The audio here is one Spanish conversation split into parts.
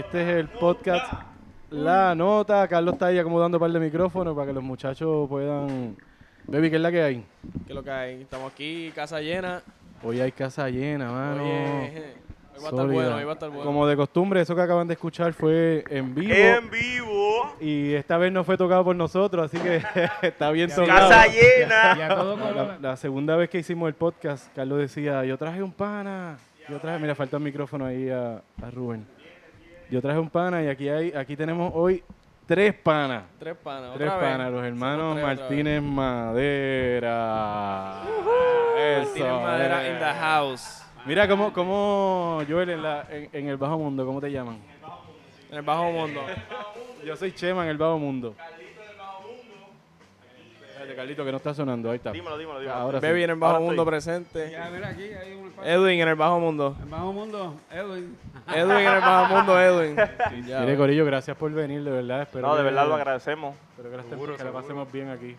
Este es el podcast La Nota. Carlos está ahí acomodando un par de micrófonos para que los muchachos puedan... Baby, ¿qué es la que hay? ¿Qué es lo que hay? Estamos aquí, casa llena. Hoy hay casa llena, mano. Oye, hoy va a estar bueno, hoy va a estar bueno. Como de costumbre, eso que acaban de escuchar fue en vivo. En vivo. Y esta vez no fue tocado por nosotros, así que está bien sonado. Casa llena. Todo La, color. la- la segunda vez que hicimos el podcast, Carlos decía, yo traje un pana. Yo traje, mira, falta el micrófono ahí a, a Rubén. Yo traje un pana y aquí hay, aquí tenemos hoy tres panas. Tres panas, Tres panas, los hermanos tres Martínez Madera. Eso, Martínez Madera in the house. Mira cómo, cómo Joel, en, la, en, en el bajo mundo, ¿cómo te llaman? En el bajo mundo. Yo soy Chema en el bajo mundo. Espérate, Carlito, que no está sonando, ahí está. Dímelo, dímelo, dímelo. Ahora sí. Baby en el bajo Ahora mundo estoy. presente. Ya, mira aquí, hay un Edwin en el bajo mundo. El bajo mundo, Edwin. Edwin en el bajo mundo, Edwin. Sí, ya, Mire, Corillo, gracias por venir, de verdad. Espero No, de verdad lo agradecemos. Espero que la, estén- que la pasemos bien aquí.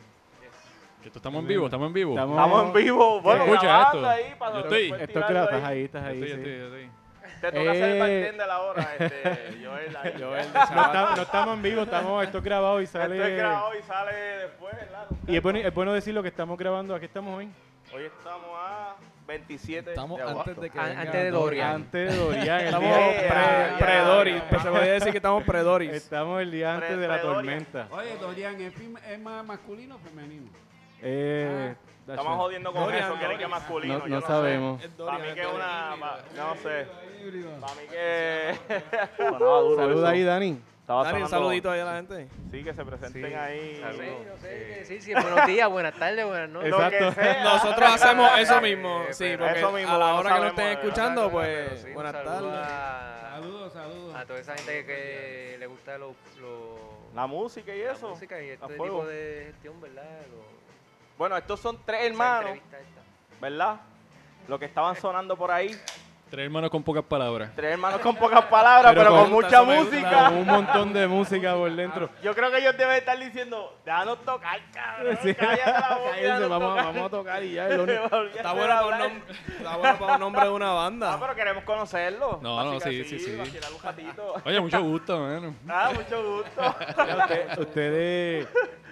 Que estamos en vivo, estamos en vivo. Estamos en vivo. Bueno, escucha esto? ahí para Yo estoy- Esto es que tirarlo estás ahí. estás ahí. Estoy, sí. estoy, estoy. Te toca ser el Eh. bartender ahora, este, Joel. ahí. Joel de No, Sabat. está- no estamos en vivo, estamos, esto es grabado y sale. Esto es grabado y sale después, ¿verdad? Y es bueno, es bueno decir lo que estamos grabando. Aquí estamos hoy. Hoy estamos a 27 Estamos de agosto. antes de que An- venga antes de Dorian. Antes de Dorian. Estamos Yeah, pre- yeah. pre-Doris. Pues se podría decir que estamos pre-Doris. Estamos el día antes Pre- de la tormenta. Oye, Dorian, ¿es, más masculino o femenino? Eh, Estamos jodiendo con Dorian, eso, quieren que Dorian. masculino. No, yo no sabemos. Es Para mí es que es una. pa- No sé. Para mí que. Saluda ahí, Dani. Dani, un saludito ahí a la gente. Sí, que se presenten Sí. ahí. Sí, yo sé que sí, sí. Buenos días, buenas tardes, buenas noches. Exacto. Nosotros hacemos eso mismo. Sí, porque eso mismo, a la no hora que nos estén verdad. escuchando, pues sí, buenas tardes. Saludos, saludos. a toda esa gente que le gusta lo, lo- La música y la eso. música y este tipo de gestión, ¿verdad? Lo- Bueno, estos son tres hermanos. ¿verdad? Lo que estaban sonando por ahí. Tres hermanos con pocas palabras. Tres hermanos con pocas palabras, Pero pero, con- con mucha música. Con un montón de música por dentro. Yo creo que ellos deben estar diciendo, déjanos tocar, cabrón. Sí. Cállate la boca, vamos, tocar". vamos a tocar y ya. Olvídate Está bueno, para un está bueno para un nombre de una Ah, banda. pero queremos conocerlo. No, no, sí, sí, sí. un. Oye, mucho gusto, mano. Ah, mucho gusto. Ustedes,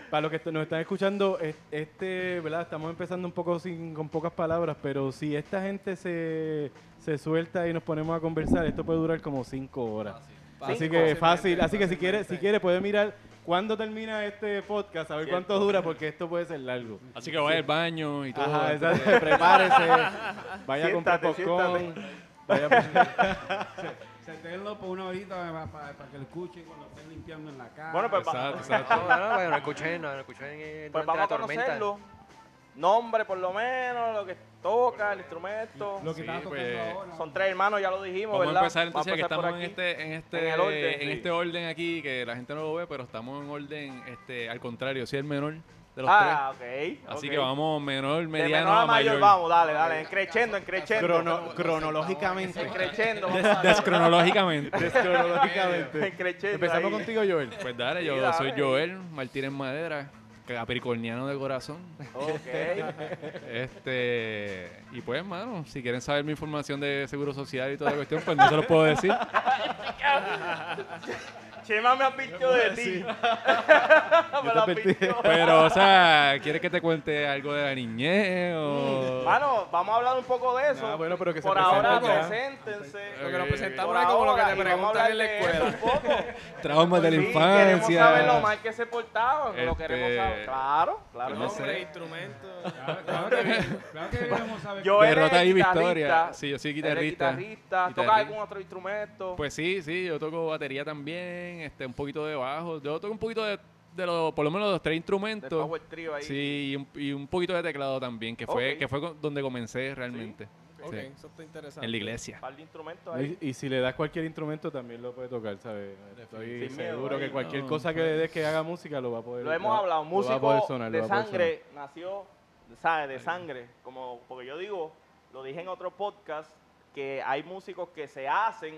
para los que nos están escuchando, es- este, ¿verdad? Estamos empezando un poco sin, con pocas palabras, pero si esta gente se, se suelta y nos ponemos a conversar, esto puede durar como cinco horas. Así Fácil, que fácil, así que si quiere, si quiere puede mirar cuándo termina este podcast, a ver cuánto dura, porque esto puede ser largo. Así que vaya al baño y todo. Ajá, exacto, prepárese, vaya a comprar Siéntate, popcorn, vaya a- Senténlo por una horita para, que lo escuchen cuando estén limpiando en la casa. Bueno, pues, Exacto, No, exacto. no, no, para que no escuchen, no, no escuchen eh, Pues vamos la a tormenta. conocerlo. Nombre, por lo menos, lo que toca, el instrumento. lo que Sí, tocando pues, ahora. Son tres hermanos, ya lo dijimos, Vamos a ¿verdad? empezar entonces, que por estamos en aquí. este, en este, En orden, en sí. este orden aquí, que la gente no lo ve, pero estamos en orden, este, al contrario, soy el menor de los Ah, ok. tres. Así ok. que vamos menor, De mediano menor a mayor. vamos, dale, dale. Encrechendo, encrechendo. crono- cronológicamente. Encrechendo. Des- descronológicamente. Descronológicamente. Encrechendo. Empezamos ahí. contigo, Joel. Pues dale, yo Sí, dale. soy Joel Martínez Madera, capricorniano de corazón. Ok. Este, y pues, mano, si quieren saber mi información de seguro social y toda la cuestión, pues no se los puedo decir. Chema me advirtió de ti. Me advertí. advirtió. Pero, o sea, ¿quieres que te cuente algo de la niñez o...? Mano, vamos a hablar un poco de eso. Ah, bueno, pero que se Por ahora, preséntense. Lo que nos presentamos es como lo que te preguntan hablar en la escuela. un poco. Traumas de la Sí, Queremos saber lo infancia. mal que se portaban. Lo queremos Este, saber. Claro, claro. no que sé. Nombre, instrumento. Claro, claro que, claro que queremos saber. Yo Derrota y guitarrista, victoria. Sí, yo soy guitarrista. guitarrista. ¿Tocas algún otro instrumento? Pues sí, sí, yo toco batería también, este, un poquito de bajo. Yo toco un poquito de, de los, por lo menos los tres instrumentos. Power Trio ahí. Sí, y un, y un poquito de teclado también, que fue, que fue con- donde comencé realmente. Ok, Sí, eso está interesante. En la iglesia. Un par de instrumentos ahí. Y, y si le das cualquier instrumento también lo puede tocar, ¿sabes? Estoy Sin seguro ahí. que cualquier No, cosa que le des que haga música lo va a poder Lo hemos va- hablado, músico sonar, de sangre nació, ¿sabes? De sangre. Como, porque yo digo, lo dije en otro podcast, que hay músicos que se hacen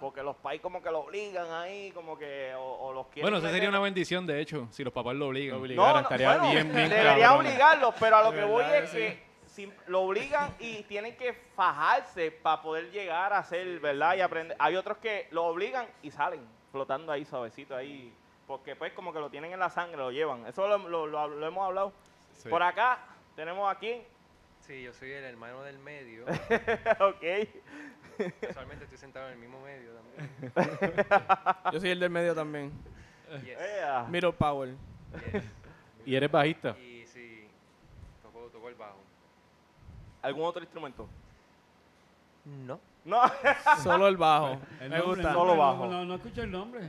porque los pais como que lo obligan ahí, como que, o, o los quieren Bueno, eso sería una bendición, de hecho, si los papás lo obligan. Lo. No, no, estaría bueno, bien, bien debería cabrón. obligarlos, pero a lo que voy es que que sim- lo obligan y tienen que fajarse para poder llegar a ser, ¿verdad? Y aprender. Hay otros que lo obligan y salen flotando ahí suavecito ahí. Porque pues como que lo tienen en la sangre, lo llevan. Eso lo, lo- lo- lo hemos hablado. Sí. Por acá tenemos aquí, Sí, yo soy el hermano del medio. ok. Casualmente estoy sentado en el mismo medio también. Yo soy el del medio también. Yes, Ea. Middle Power. yes. Y eres bajista. Y sí, tocó, tocó el bajo. ¿Algún otro instrumento? No. No, Solo el bajo. El Me nombre, gusta. Solo bajo. No, no, escucho el nombre.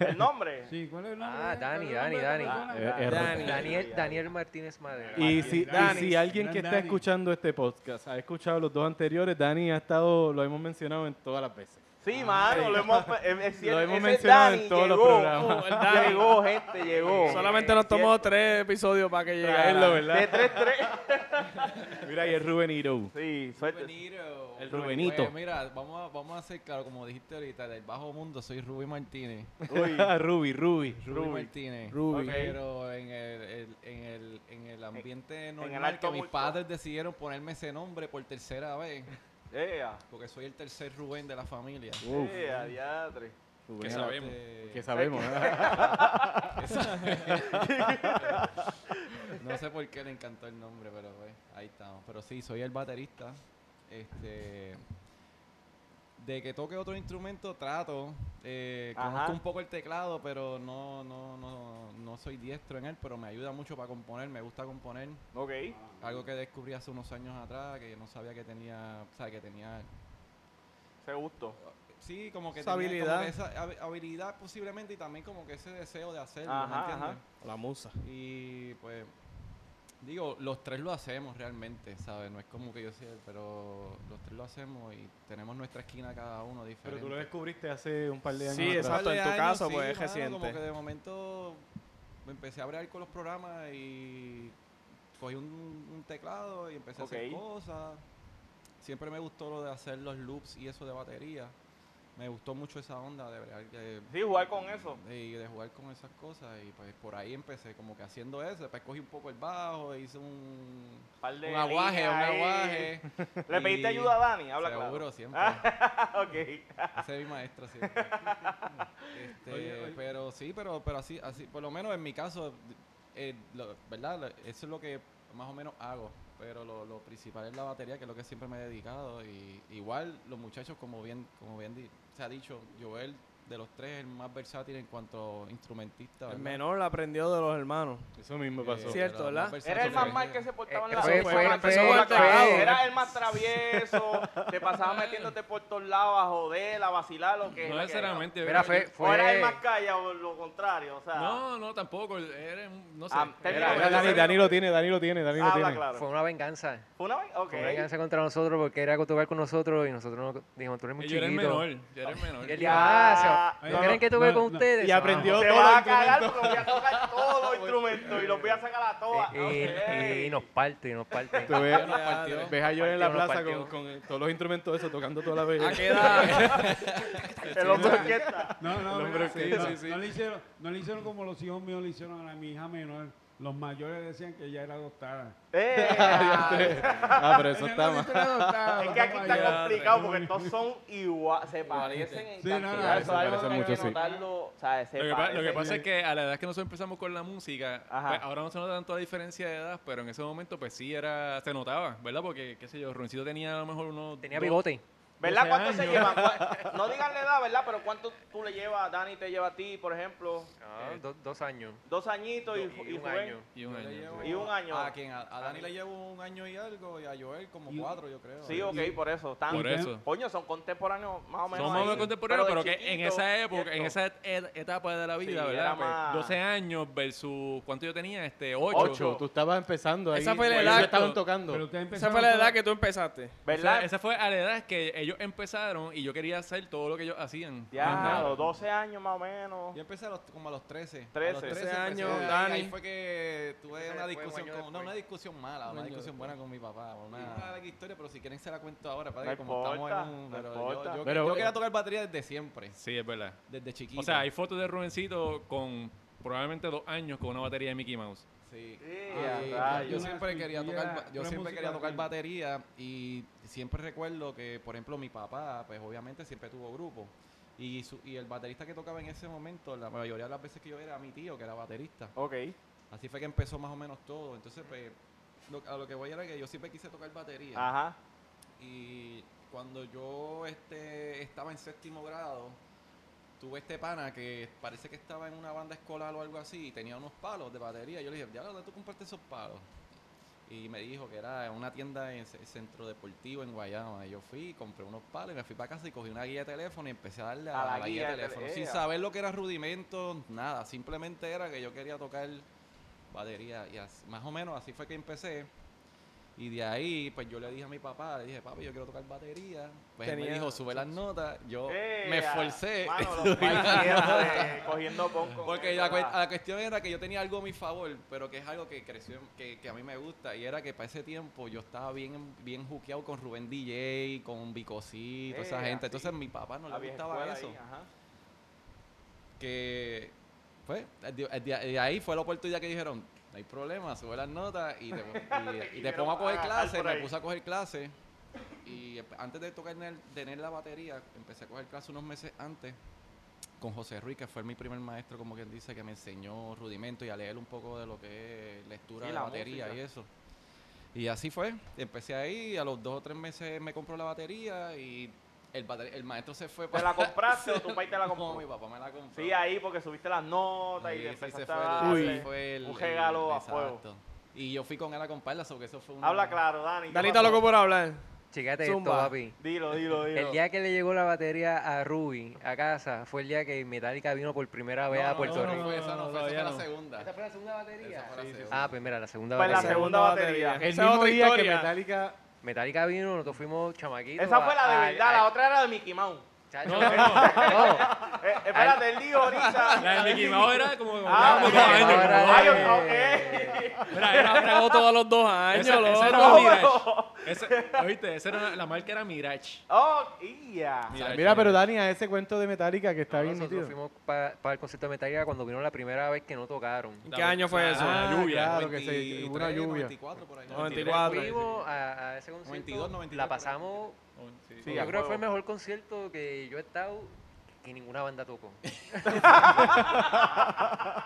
el nombre. Sí, ¿cuál es el nombre? Ah, ¿Cuál Dani, Dani, Dani. Eh, eh, Dani. Daniel, Daniel Martínez Madera. Y si, y Dani. si alguien que está Dani. escuchando este podcast ha escuchado los dos anteriores, Dani ha estado, lo hemos mencionado en todas las veces. Sí, mano, lo hemos, es, es cierto, Lo hemos ese mencionado Dani en todos los programas. Oh, el Dani. Llegó, gente, llegó. Solamente nos tomó tres episodios para que Traerlo, llegara. ¿verdad? De 3-3. Mira, y el Rubén Hiro. Sí, suerte. Rubenito. El Rubenito. mira, vamos a, vamos a hacer claro, como dijiste ahorita, del bajo mundo soy Ruby Martínez. Uy, Ruby, Ruby. Ruby, Martínez. Ruby. Pero en el, el- en el, en el ambiente el normal alto que mis padres decidieron ponerme ese nombre por tercera vez, ea, porque soy el tercer Rubén de la familia. Uf, ea, diatre. Rubén. Que sabemos. Que sabemos. No sé por qué le encantó el nombre, pero pues, ahí estamos. Pero sí, soy el baterista. Este, de que toque otro instrumento, trato. Eh, conozco un poco el teclado, pero no, no, no, no soy diestro en él, pero me ayuda mucho para componer. Me gusta componer. Ok. Algo que descubrí hace unos años atrás, que yo no sabía que tenía, o sea, que tenía Se gustó. Sí, como que Esa tenía como habilidad. que esa habi- habilidad posiblemente y también como que ese deseo de hacerlo, ¿me Ajá, entiendes? ajá. La musa. Y pues, digo, los tres lo hacemos realmente, ¿sabes? No es como que yo sea, pero los tres lo hacemos y tenemos nuestra esquina cada uno Pero diferente. tú lo descubriste hace un par de años. Sí, atrás. exacto. En tu años, caso, sí, pues, es mano, reciente. Como que de momento me empecé a bregar con los programas y cogí un, un teclado y empecé a hacer cosas. Siempre me gustó lo de hacer los loops y eso de batería. Me gustó mucho esa onda de que- Sí, jugar con eso. y de jugar con esas cosas y pues por ahí empecé como que haciendo eso, después cogí un poco el bajo, hice un, Par de un aguaje, un aguaje. ¿Le pediste ayuda a Dani? Habla Seguro, claro. siempre. ok. Ese es mi maestro siempre. Este, Oye, oye. Pero sí, pero, pero así, así, por lo menos en mi caso, eh, lo- ¿verdad? Eso es lo que más o menos hago. Pero lo, lo principal es la batería, que es lo que siempre me he dedicado. Y igual los muchachos, como bien, como bien se ha dicho, Joel de los tres es el más versátil en cuanto a instrumentista. El menor aprendió de los hermanos. Eso mismo Eh, pasó. Cierto, ¿verdad? Era el más mal que se portaba en Eh, la fue- fue- fue-. Era el más travieso, te pasaba metiéndote por todos lados a joder, a vacilar, lo que No necesariamente. Mira, fue, O era el más callado, lo contrario, o sea. No, no, tampoco. Era, un- no sé. Ah, era-. Dani, Dani lo tiene, Dani lo tiene, Dani lo Habla tiene. claro. fue una venganza. ¿Fue una vez? Ok. Fue una venganza contra nosotros porque era tocar con nosotros y nosotros no, dijimos, tú eres muy yo era el chiquito. menor. Yo era el menor. Ah, ¿no no, creen que tuve no, con no. ustedes? Y aprendió va los a cagar porque voy a tocar todos los instrumentos y los voy a sacar a todas. Y, y- Ok. y nos parte, y nos parte. Tú ves, nos partió. ves a Joel en la plaza con, eh, todos los instrumentos esos tocando toda la vez. ¿A qué edad? El hombre orquesta. No, no, El hombre mira, orquesta. no, Sí, sí. no le hicieron, no le hicieron como los hijos míos le hicieron a mi hija menor. Los mayores decían que ella era adoptada. Eh, ah, pero eso está mal. Es que aquí está complicado porque todos son igual, se parecen en Sí, no, no, cantidad. se Eso es algo parecen que hay mucho, que sí. notarlo, o sea, se Lo que, pa- lo que pasa es que a la edad que nosotros empezamos con la música, Ajá. pues, ahora no se nota tanto la diferencia de edad, pero en ese momento pues sí era, se notaba, ¿verdad? Porque, qué sé yo, Rubencito tenía a lo mejor unos... Tenía dos- bigote. ¿Verdad? 12 ¿Cuánto se llevan? ¿Cuál- No digan la edad, ¿verdad? Pero ¿cuánto tú le llevas, Dani te lleva a ti, por ejemplo? Ah, do- dos años. Dos añitos y, Y y un año. Y un año. llevo- Y un año. ¿A quién? A, a Dani le llevo un año y algo y a Joel como Y- cuatro, yo creo. Sí, ok, por eso. Están, Por eso. Coño, son contemporáneos más o menos. Somos más contemporáneos, pero, que en esa época, en esa et- etapa de la vida, Sí, ¿verdad? Pues, más- 12 años versus, ¿cuánto yo tenía? Este, 8. Ocho. Tú estabas empezando ahí. Esa fue la edad. estaban tocando. Esa fue la edad que tú empezaste. ¿Verdad? Esa, esa fue a la edad que ellos empezaron y yo quería hacer todo lo que ellos hacían. Ya, los 12 años más o menos. Yo empecé a los- como a los 13. A 13. los 13 13 empecé, años, ahí- Dani. Ahí fue que tuve una discusión, un con, no, una discusión mala, Un una discusión después. buena con mi papá. Una, larga historia, pero si quieren se la cuento ahora. Para No que como estamos en un... Pero yo, yo, Pero- yo quería tocar batería desde siempre, Sí, es verdad. desde chiquito. O sea, hay fotos de Rubencito con probablemente dos años con una batería de Mickey Mouse. Sí. Ah, a yo siempre quería tocar, yo siempre quería tocar batería y siempre recuerdo que, por ejemplo, mi papá, pues obviamente siempre tuvo grupo y, su- y el baterista que tocaba en ese momento, la mayoría de las veces que yo era mi tío, que era baterista. Ok. Así fue que empezó más o menos todo. Entonces, pues, lo- a lo que voy era que yo siempre quise tocar batería. Ajá. Y cuando yo este, estaba en séptimo grado, tuve este pana que parece que estaba en una banda escolar o algo así y tenía unos palos de batería. Yo le dije, ¿ya dónde tú compraste esos palos? Y me dijo que era en una tienda en el centro deportivo en Guayama. Y yo fui, compré unos palos y me fui para casa y cogí una guía de teléfono y empecé a darle a, A la la, guía de teléfono. Sin saber lo que era rudimento, nada. Simplemente era que yo quería tocar batería. Y así- más o menos así fue que empecé. Y de ahí, pues yo le dije a mi papá, le dije, papi, yo quiero tocar batería. Pues él me Tenía- dijo, sube las notas. Yo Eh, me esforcé. Mano, los cogiendo pon con Porque la, cuestión era que yo tenía algo a mi favor, pero que es algo que creció, que, que a mí me gusta. Y era que para ese tiempo yo estaba bien, bien juqueado con Rubén DJ, con Bicosí, toda esa gente. Entonces mi papá no le gustaba eso. ahí, ajá. que pues de, de- de ahí fue la oportunidad que dijeron hay problema sube las notas y te, y- y te pongo a coger clases "Ah, por me ahí". puse a coger clases y antes de tocar tener, tener la batería empecé a coger clases unos meses antes con José Ruiz que fue mi primer maestro como quien dice que me enseñó rudimento y a leer un poco de lo que es lectura Sí, de la batería música. y eso y así fue empecé ahí a los dos o tres meses me compró la batería y el, el maestro se fue ¿Te la compraste o tu país te la no, compró? mi papá me la compró Sí, ahí porque subiste las notas y Sí, sí, empezaste se fue, a el- darle fue el, un regalo a exacto. fuego. Y yo fui con él a comprarla, so que eso fue una... Habla claro, Dani. ¿qué Dani está pasó? loco por hablar. Chécate esto, Zumba. papi. Dilo, dilo, dilo. El día que le llegó la batería a Ruby a casa fue el día que Metallica vino por primera vez No, a no, Puerto no, no, Rico. fue esa, no, No, fue, esa todavía fue la no. segunda. ¿Esa fue la segunda batería? Esa fue la segunda. Ah, pues mira, la segunda Pues la batería. segunda batería. El Esa es mismo otra día que historia. Metallica... Metallica vino, nosotros fuimos chamaquitos. Esa fue la de a- verdad, a- la otra era de Mickey Mouse. Chacho, No, no, no. Eh, espérate, él dijo ahorita. La de Mickey Mouse era como, Ah, como Ay, de- ok. Mira, era- Pegó todos los dos años, esa, esa era Mirage. Ese, ¿Oíste? Esa era, la marca era Mirage. Oh, ya. Mirage, Mira, pero. Dani, a ese cuento de Metallica que está No, bien nosotros nítido. fuimos para el concierto de Metallica cuando vino la primera vez que no tocaron. ¿En qué año fue eso? Ah, La lluvia. claro, que se- una 93, lluvia. 94 por ahí. 94. Fuimos a, a ese concierto. 92, 93 la pasamos. Sí. Sí, yo creo que fue el mejor concierto que yo he estado que ninguna banda tocó.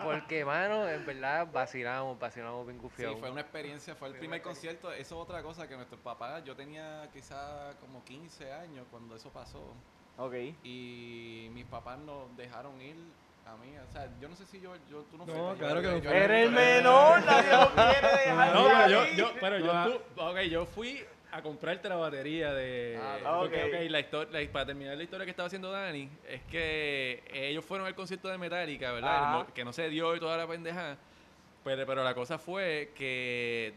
Porque, mano, en verdad vacilamos, vacilamos bien Sí, gufiados. fue una experiencia, fue el primer concierto. Eso es otra cosa que nuestros papás, yo tenía quizá como 15 años cuando eso pasó. Ok. Y mis papás nos dejaron ir a mí. O sea, yo no sé si yo, yo tú no No, fuiste, yo claro era- que no yo Eres el menor, nadie lo quiere dejar. No, pero yo, yo, pero yo, No, tú- ok, yo fui a comprarte la batería de... Ah, porque, ok. ok, la histo- la- para terminar la historia que estaba haciendo Dani, es que ellos fueron al concierto de Metallica, ¿verdad? Ajá. Que no se dio y toda la pendeja. Pero, pero la cosa fue que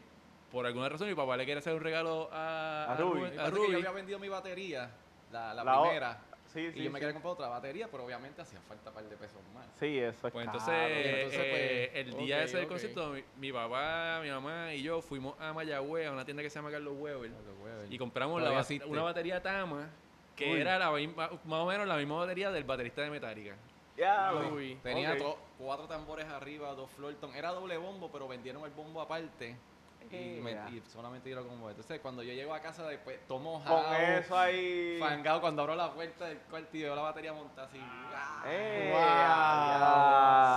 por alguna razón mi papá le quería hacer un regalo a, A Ruby. A que yo Ruby. había vendido mi batería, la, la, primera. Sí, sí. y yo me quería comprar otra batería, pero obviamente hacía falta un par de pesos más. Sí, eso es Pues caro. entonces, Entonces, eh, pues, el día ok, ese del concierto, mi, mi papá, mi mamá y yo fuimos a Mayagüez, a una tienda que se llama Carlos Weber, y compramos la Todavía ba- existe. una batería Tama, que Uy. era la misma- más o menos la misma batería del baterista de Metallica. Ya, Uy. Tenía cuatro tambores arriba, dos Florton. Era doble bombo, pero vendieron el bombo aparte. Y, me- Ya. y solamente dieron como Entonces, cuando yo llego a casa, después tomo Con jao, eso ahí. fangado, cuando abro la puerta del cuarto y veo la batería montada así. ¡ah! Eh,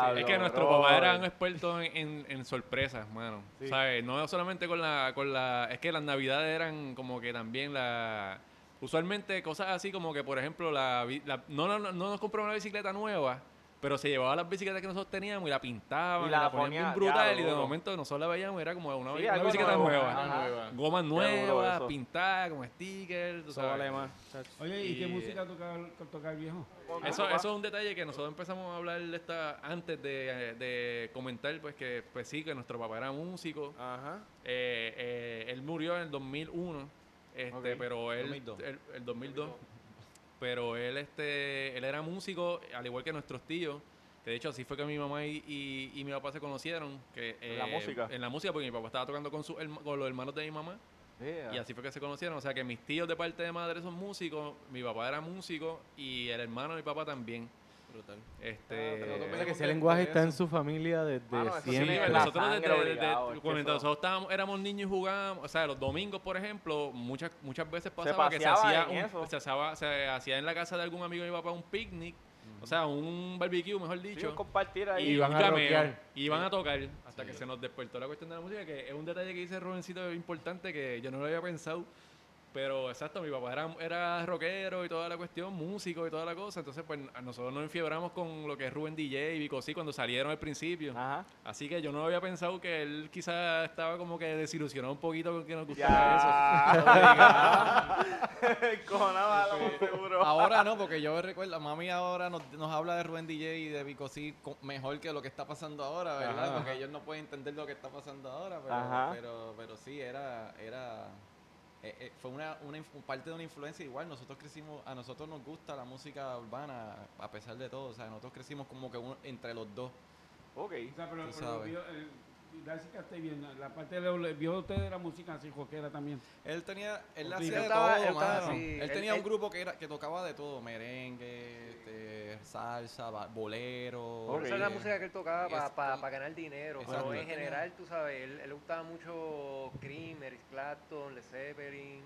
Wow. es que nuestro brother. papá era un experto en, en- en sorpresas, mano. Sí. ¿Sabes? No solamente con la, con la... Es que las navidades eran como que también la... Usualmente cosas así como que, por ejemplo, la, bi- la- no, no, no, no nos compró una bicicleta nueva, pero se llevaba las bicicletas que nosotros teníamos y la pintaban, Y y la la, ponían ponía- bien brutal y de momento nosotros la veíamos era como una, Sí, una bicicleta nuevo. nueva. Gomas nuevas, pintadas, con stickers, tú Eso sabes. vale más. Oye, ¿y qué música toca, toca el viejo? Eso, eso es un detalle que nosotros empezamos a hablar de esta, antes de, de comentar, pues que pues sí, que nuestro papá era músico. Ajá. Eh, eh, él murió en el 2001, este, pero él, 2002. él- el 2002. Pero él, este, él era músico, al igual que nuestros tíos. Que de hecho así fue que mi mamá y, y- y mi papá se conocieron. Que, ¿En la eh, música? En la música, porque mi papá estaba tocando con, su, con los hermanos de mi mamá. Yeah. Y así fue que se conocieron. O sea que mis tíos de parte de madre son músicos, mi papá era músico y el hermano de mi papá también. Brutal. Este, nosotros O sea, que ese lenguaje está en su familia desde Mano, eso sí, siempre. en la nosotros desde, sangre desde- obligado, es que cuando eso- nosotros estábamos, éramos niños y jugábamos, o sea, los domingos, por ejemplo, muchas muchas veces pasaba que se paseaba hacía, en eso. se, hacía, se hacía en la casa de algún amigo de mi papá un picnic, o sea, un barbecue, mejor Sí, dicho. compartir ahí. y iban a rockear. y iban a tocar hasta que se nos despertó la cuestión de la música, que es un detalle que dice Rubencito importante que yo no lo había pensado. Pero exacto, mi papá era, era rockero y toda la cuestión, músico y toda la cosa. Entonces, pues nosotros nos enfiebramos con lo que es Rubén DJ y Vico sí cuando salieron al principio. Ajá. Así que yo no había pensado que él quizás estaba como que desilusionado un poquito con que nos gustara eso. Seguro. Ahora no, porque yo recuerdo, mami ahora nos, nos habla de Rubén DJ y de Vico sí co- mejor que lo que está pasando ahora, ¿verdad? Ajá. Porque ellos no pueden entender lo que está pasando ahora, pero, Ajá. pero, pero sí, era, era eh, eh, fue una, una inf- parte de una influencia igual. Nosotros crecimos, a nosotros nos gusta la música urbana a pesar de todo, o sea, nosotros crecimos como que uno- entre los dos. Ok. O sea, pero, pero. Vio, eh, Darcy Castellón, la parte de vio usted de la música así rockera también. Él tenía, él hacía de estaba- todo, él estaba mano. así, Él él- tenía él- un grupo que era que tocaba de todo, merengue, este, salsa, bolero. Ok. Esa es la eh, música que él tocaba para con- ganar dinero. Exacto, Pero en general, tú sabes, él, él le gustaba mucho Cream, Eric Clapton, Led Zeppelin.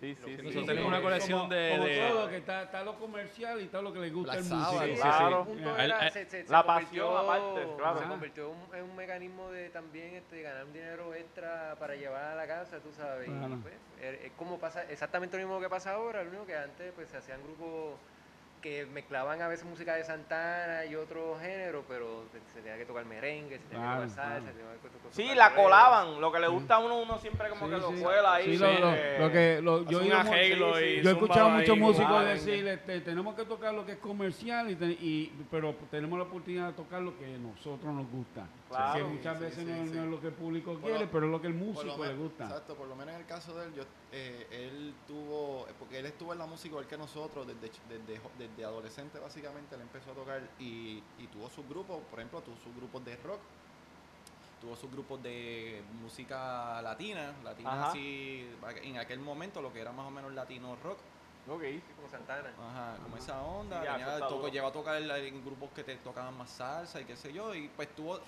Sí, sí, sí. Nosotros tenemos una colección como, de- como de- todo, que está, está lo comercial y está lo que le gusta el músico. Sí, Sí, claro. el punto era- se- se- se la pasión aparte, claro. Se convirtió en, en un mecanismo de también este, ganar un dinero extra para llevar a la casa, tú sabes. y, pues, es, es como pasa, exactamente lo mismo que pasa ahora, lo único que antes pues se hacían grupos que mezclaban a veces música de Santana y otro género, pero se, tenía que tocar merengue, se tenía Claro, que tocar salsa, claro. se tenía que tocar Sí, la colaban. Lo que le gusta a uno, uno siempre como Sí, que lo cuela ahí. Sí, lo, lo- eh, lo que lo- yo, he escuchado ahí muchos músicos decir, este, tenemos que tocar lo que es comercial, y- pero tenemos la oportunidad de tocar lo que a nosotros nos gusta. Claro. que muchas Sí, veces sí, no, sí. no es lo que el público Por quiere, lo- pero es lo que el músico le gusta. Exacto, por lo menos en el caso de él, yo, eh, él tuvo, porque él estuvo en la música igual que nosotros, desde, desde, desde adolescente básicamente, él empezó a tocar y, y tuvo sus grupos, por ejemplo, tuvo sus grupos de rock, tuvo sus grupos de música latina, latina Ajá. así, en aquel momento lo que era más o menos latino rock, Ok. Sí, como Santana. Ajá, como esa onda. Sí, ya, llegó a tocar en, grupos que te tocaban más salsa y qué sé yo. Y pues tuvo,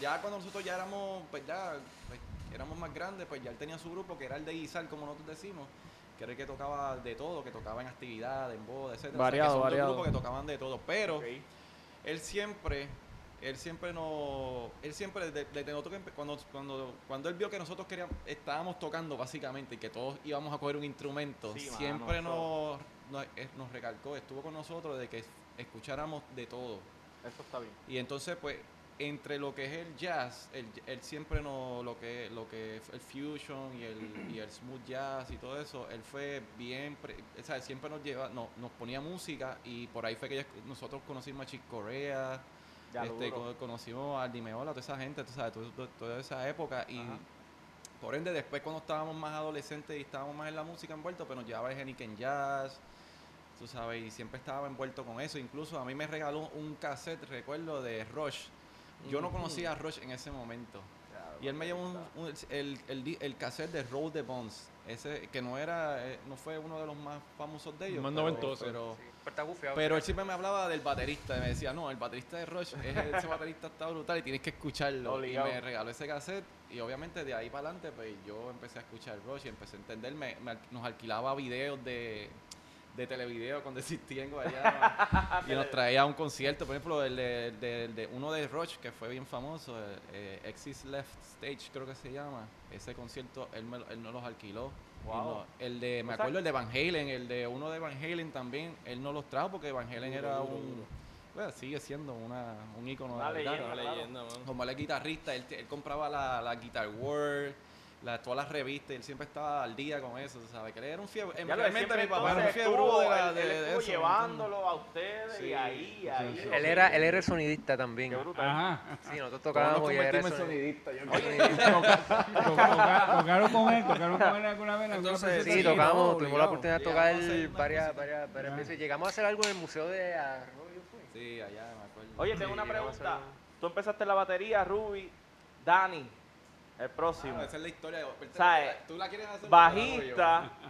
ya cuando nosotros ya éramos, pues ya pues, éramos más grandes, pues ya él tenía su grupo que era el de Guisar, como nosotros decimos. Que era el que tocaba de todo, que tocaba en actividades, en bodas, etc. Variado, que son dos variado. grupos que tocaban de todo. Pero él siempre, él siempre no, él siempre desde, desde nosotros cuando, cuando, cuando él vio que nosotros queríamos, estábamos tocando básicamente y que todos íbamos a coger un instrumento, Sí, siempre nos, nos, eh, nos recalcó, estuvo con nosotros de que escucháramos de todo. Eso está bien. Y entonces pues entre lo que es el jazz, él, él siempre nos, lo que, lo que es el fusion y el, y el smooth jazz y todo eso, él fue bien, pre- o sea, él siempre nos lleva, no- nos ponía música y por ahí fue que nosotros conocimos a Chick Corea, Ya este, duro. conocimos a Dimeola, toda esa gente, tú sabes, toda esa época y Ajá. por ende después cuando estábamos más adolescentes y estábamos más en la música envueltos, pues nos llevaba el Heniken Jazz, tú sabes, y siempre estaba envuelto con eso, incluso a mí me regaló un cassette, recuerdo, de Rush, yo no conocía a Rush en ese momento, y él me llevó un- un- el, el, cassette de Roll the Bones, ese que no era, eh, no fue uno de los más famosos de ellos, Más pero- noventoso. pero Sí, pero está gufiado. pero él siempre me hablaba del baterista. y Me decía, no, el baterista de Rush, es- ese baterista está brutal y tienes que escucharlo. Obligado. Y me regaló ese cassette. Y obviamente de ahí para adelante, pues yo empecé a escuchar Rush y empecé a entender. Me, nos alquilaba videos de, de televideo cuando existía en Guayama. y nos traía a un concierto. Por ejemplo, el de, el de- el de uno de Rush, que fue bien famoso, eh, eh, Exis Left Stage, creo que se llama. Ese concierto, él, me, lo- él nos los alquiló. Wow. no- el de, me O sea- acuerdo el de Van Halen, el de uno de Van Halen también, él no los trajo porque Van Halen era un, bueno, sigue siendo una, un ícono Una de la leyenda, guitarra. Una leyenda, mano. Como él es guitarrista, él, él compraba la, la Guitar World, la, todas las revistas, y él siempre estaba al día con eso, ¿sabes? Que él era un fiebre, Ya realmente mi papá era un fiebre de, la, él- de, él de eso. llevándolo a ustedes Sí. y ahí, ahí. sí. lo Él era, él era el sonidista también. Qué brutal. Ajá. Sí, nosotros tocábamos y era el sonidista. yo- tocaron con él, tocaron con él alguna vez. Entonces, Sí, tocamos, no, tuvimos la oportunidad de tocar varias, varias, veces. Llegamos a hacer algo en el Museo de Arroyo, ¿fue? Sí, allá me acuerdo. Oye, tengo Sí, una pregunta. Tú empezaste la batería, Ruby, Dani, el próximo. Ah, esa es la historia. ¿Sabes? ¿Tú la quieres hacer? Bajista.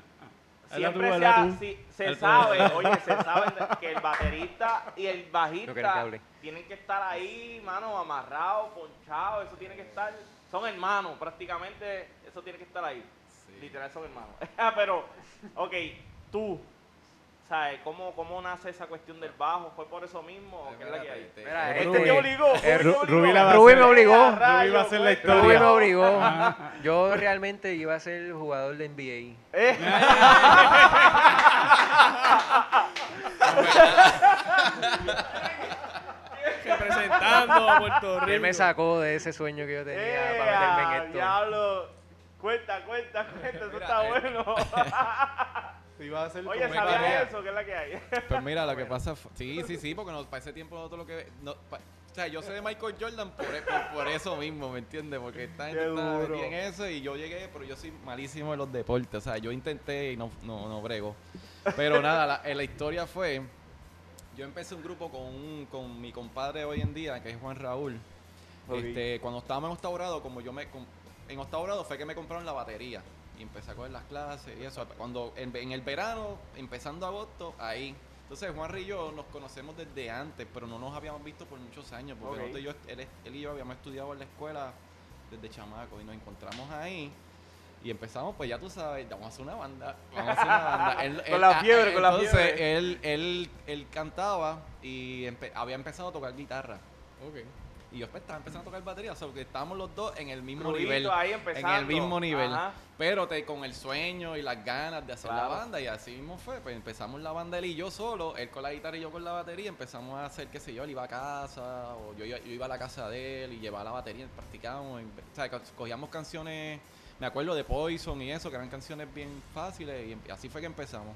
Tú, siempre se, ha- si- se sabe, oye, se sabe que el baterista y el que bajista tienen que estar ahí, mano, amarrados, ponchados, eso tiene que estar, son hermanos, prácticamente, eso tiene que estar ahí. Literal son hermanos. Ah, Pero, ok, tú, ¿sabes? ¿Cómo, ¿Cómo nace esa cuestión del bajo? ¿Fue por eso mismo o qué es la que hay? Mira, Este este- te obligó. eh, Rubí te obligó. Rubí la va a Rubí hacer. me obligó. Eh, Rubí va a hacer la historia. Rubí me obligó. Yo realmente iba a ser jugador de NBA. Eh, Representando a Puerto Rico. Él me sacó de ese sueño que yo tenía eh, para meterme ah, en esto. Diablo. Cuenta, cuenta, cuenta, eso Mira, está eh, bueno. A hacer Oye, como ¿sabías tarea. eso? ¿Qué es la que hay? Pues mira, lo que pasa fue- Sí, sí, sí, porque no, para ese tiempo nosotros lo que... no, pa- o sea, yo sé de Michael Jordan por, e- por, por eso mismo, ¿me entiendes? Porque esta gente Qué está en eso y yo llegué, pero yo soy malísimo en los deportes. O sea, yo intenté y no, no, no brego. Pero nada, la, la historia fue... Yo empecé un grupo con, un- con mi compadre hoy en día, que es Juan Raúl. Este, cuando estábamos en octavo grado, como yo me... com- En octavo grado fue que me compraron la batería. Y empecé a coger las clases y eso. Cuando en, en el verano, empezando agosto, ahí. Entonces Juan y yo nos conocemos desde antes, pero no nos habíamos visto por muchos años. Porque Ok. nosotros y yo, él, él y yo habíamos estudiado en la escuela desde chamaco y nos encontramos ahí. Y empezamos, pues ya tú sabes, vamos a hacer una banda. Vamos a hacer una banda. Él- Con él- la fiebre, con la entonces, fiebre. Él, él, él cantaba y empe- había empezado a tocar guitarra. Y yo pues, estaba empezando a tocar batería, o sea, que estábamos los dos en el mismo nivel. ahí En el mismo nivel. Ajá. Pero te, con el sueño y las ganas de hacer Claro. la banda, y así mismo fue. Pues empezamos la banda él y yo solo, él con la guitarra y yo con la batería. Empezamos a hacer, qué sé yo, él iba a casa, o yo, iba- yo iba a la casa de él y llevaba la batería, practicábamos. y, o sea, co- cogíamos canciones, me acuerdo de Poison y eso, que eran canciones bien fáciles, y em- así fue que empezamos.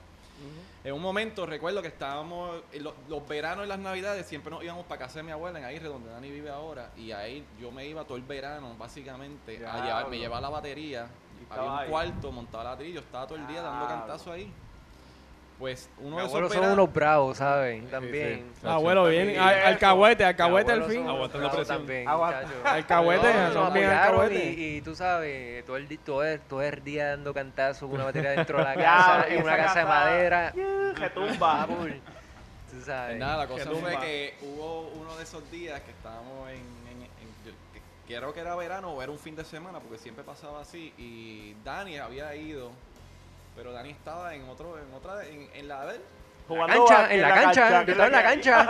En un momento recuerdo que estábamos, en lo- los veranos y las navidades siempre nos íbamos para casa de mi abuela en Aguirre, donde Dani vive ahora, y ahí yo me iba todo el verano, básicamente, a llevar, me llevaba la batería, había un ahí. cuarto, montaba la batería, yo estaba todo el día dando cantazo ahí. Pues uno Mis de abuelos son unos bravos, ¿saben? También. sí. Abuelo, bien. Sí, Al-. Alcahuete, alcahuete al fin. Aguantando presión. también. Alcahuete, No, son bien alcahuete. y, y tú sabes, todo el, todo, el, todo el día dando cantazos con una batería dentro de la casa, en una casa de madera. Se tumba. Tú sabes. Pues nada, la cosa fue que hubo uno de esos días que estábamos en, en- en- yo- que- creo que era verano o era un fin de semana, porque siempre pasaba así, y Dani había ido, pero Dani estaba en otro, en otra, en, en la de él. Jugando cancha, en la cancha, estaba en la cancha.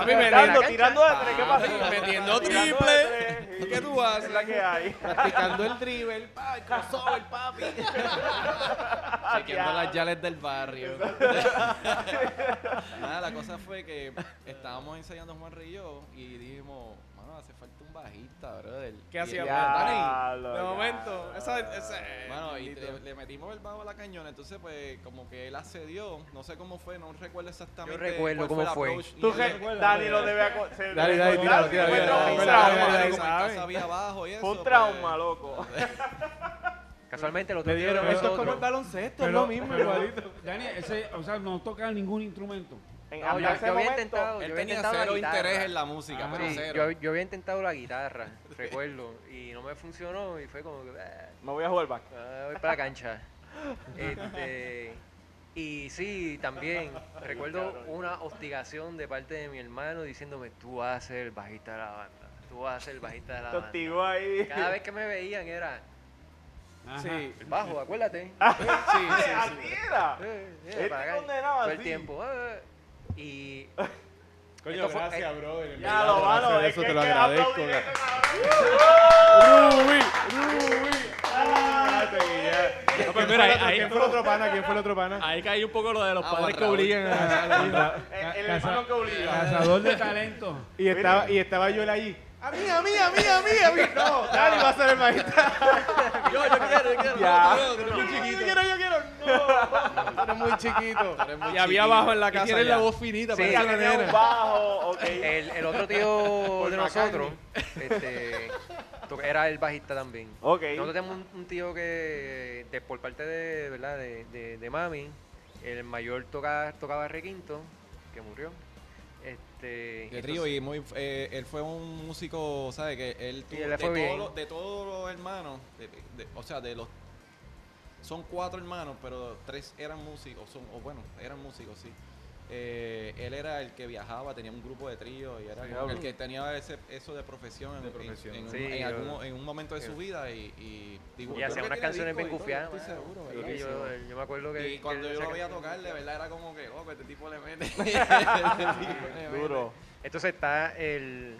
A mí me Tirando, tirando de tres, ¿qué pasa? Metiendo Tirando de triple. ¿Qué tú haces? Es la que hay. Practicando el dribble, el crossover, papi. chequeando las yales del barrio. Nada, la cosa fue que estábamos ensayando Juan yo y dijimos, mano, hace falta un bajista, brother. ¿Qué hacía? Dani? De momento, diablo. esa, esa, Mano, y le, metimos el bajo a la cañona, entonces pues como que él accedió, no sé cómo fue, no recuerdo exactamente. Yo recuerdo cuál cómo fue. Tú Dani lo debe acordar, tíralo, se tíralo, fue tíralo, trauma. tíralo, Como tíralo, en tíralo. casa había bajo y eso. Fue un pues, trauma, loco. Casualmente día dieron, esto es como el baloncesto, es lo mismo, igualito. Dani, ese, o sea, no toca ningún instrumento. En No, yo, ese yo había momento, intentado, yo había tenía cero guitarra. interés en la música, pero Sí, cero. yo, yo había intentado la guitarra, recuerdo, y no me funcionó y fue como que "Ah, Me voy a jugar back. ah, voy para la cancha. Este, y sí, también recuerdo una hostigación de parte de mi hermano diciéndome, tú vas a ser el bajista de la banda, tú vas a ser el bajista de la Te banda. hostigó ahí. Cada vez que me veían era Ajá. Sí. el bajo, acuérdate. Sí, sí, sí. Así era. Eh, eh, Él para te acá, condenaba todo el tiempo. eh, y Coño, fue- gracias, brother. Ya lo es eso que te lo que agradezco. No, pues ¿Quién mira, fue el otro- ahí- ¿Quién fue el otro pana? ¿Quién fue el otro pana? Ahí cae un poco lo de los Ah, padres que obligan a... El, hermano que obliga. Cazador de talento. Y estaba, y estaba yo allí. A mí, a mí, a mí, a mí, a mí. No, Dani va a ser el. Yo, yo quiero, yo quiero. Yo quiero, yo quiero. Tú eres muy chiquito. Eres muy Y había bajo en la Y casa tienes ya. la voz finita, Sí, tenía un bajo, el, el otro tío de nosotros este, era el bajista también. Nosotros tenemos un, un tío que, de- por parte de, ¿verdad? De, de, de mami, el mayor toca, tocaba requinto, que murió. Este, De trío y muy, eh, él fue un músico, ¿sabes? Que él tuvo, de, todos los, de todos los hermanos, de- de- o sea, de los son cuatro hermanos, pero tres eran músicos, son, o bueno, eran músicos, sí. Eh, él era el que viajaba, tenía un grupo de trío y era que el que tenía ese, eso de profesión, en- De en- profesión. En, un- Sí, en algún, yo- mo- en un momento de su vida y, y, digo, Y creo hacía que unas canciones bien gufiadas. estoy mano. seguro, Sí, ¿verdad? que yo, yo me acuerdo que. Y cuando que yo lo veía tocar, de verdad era como que, este tipo le mete. Este tipo le mete. Duro. Entonces está el.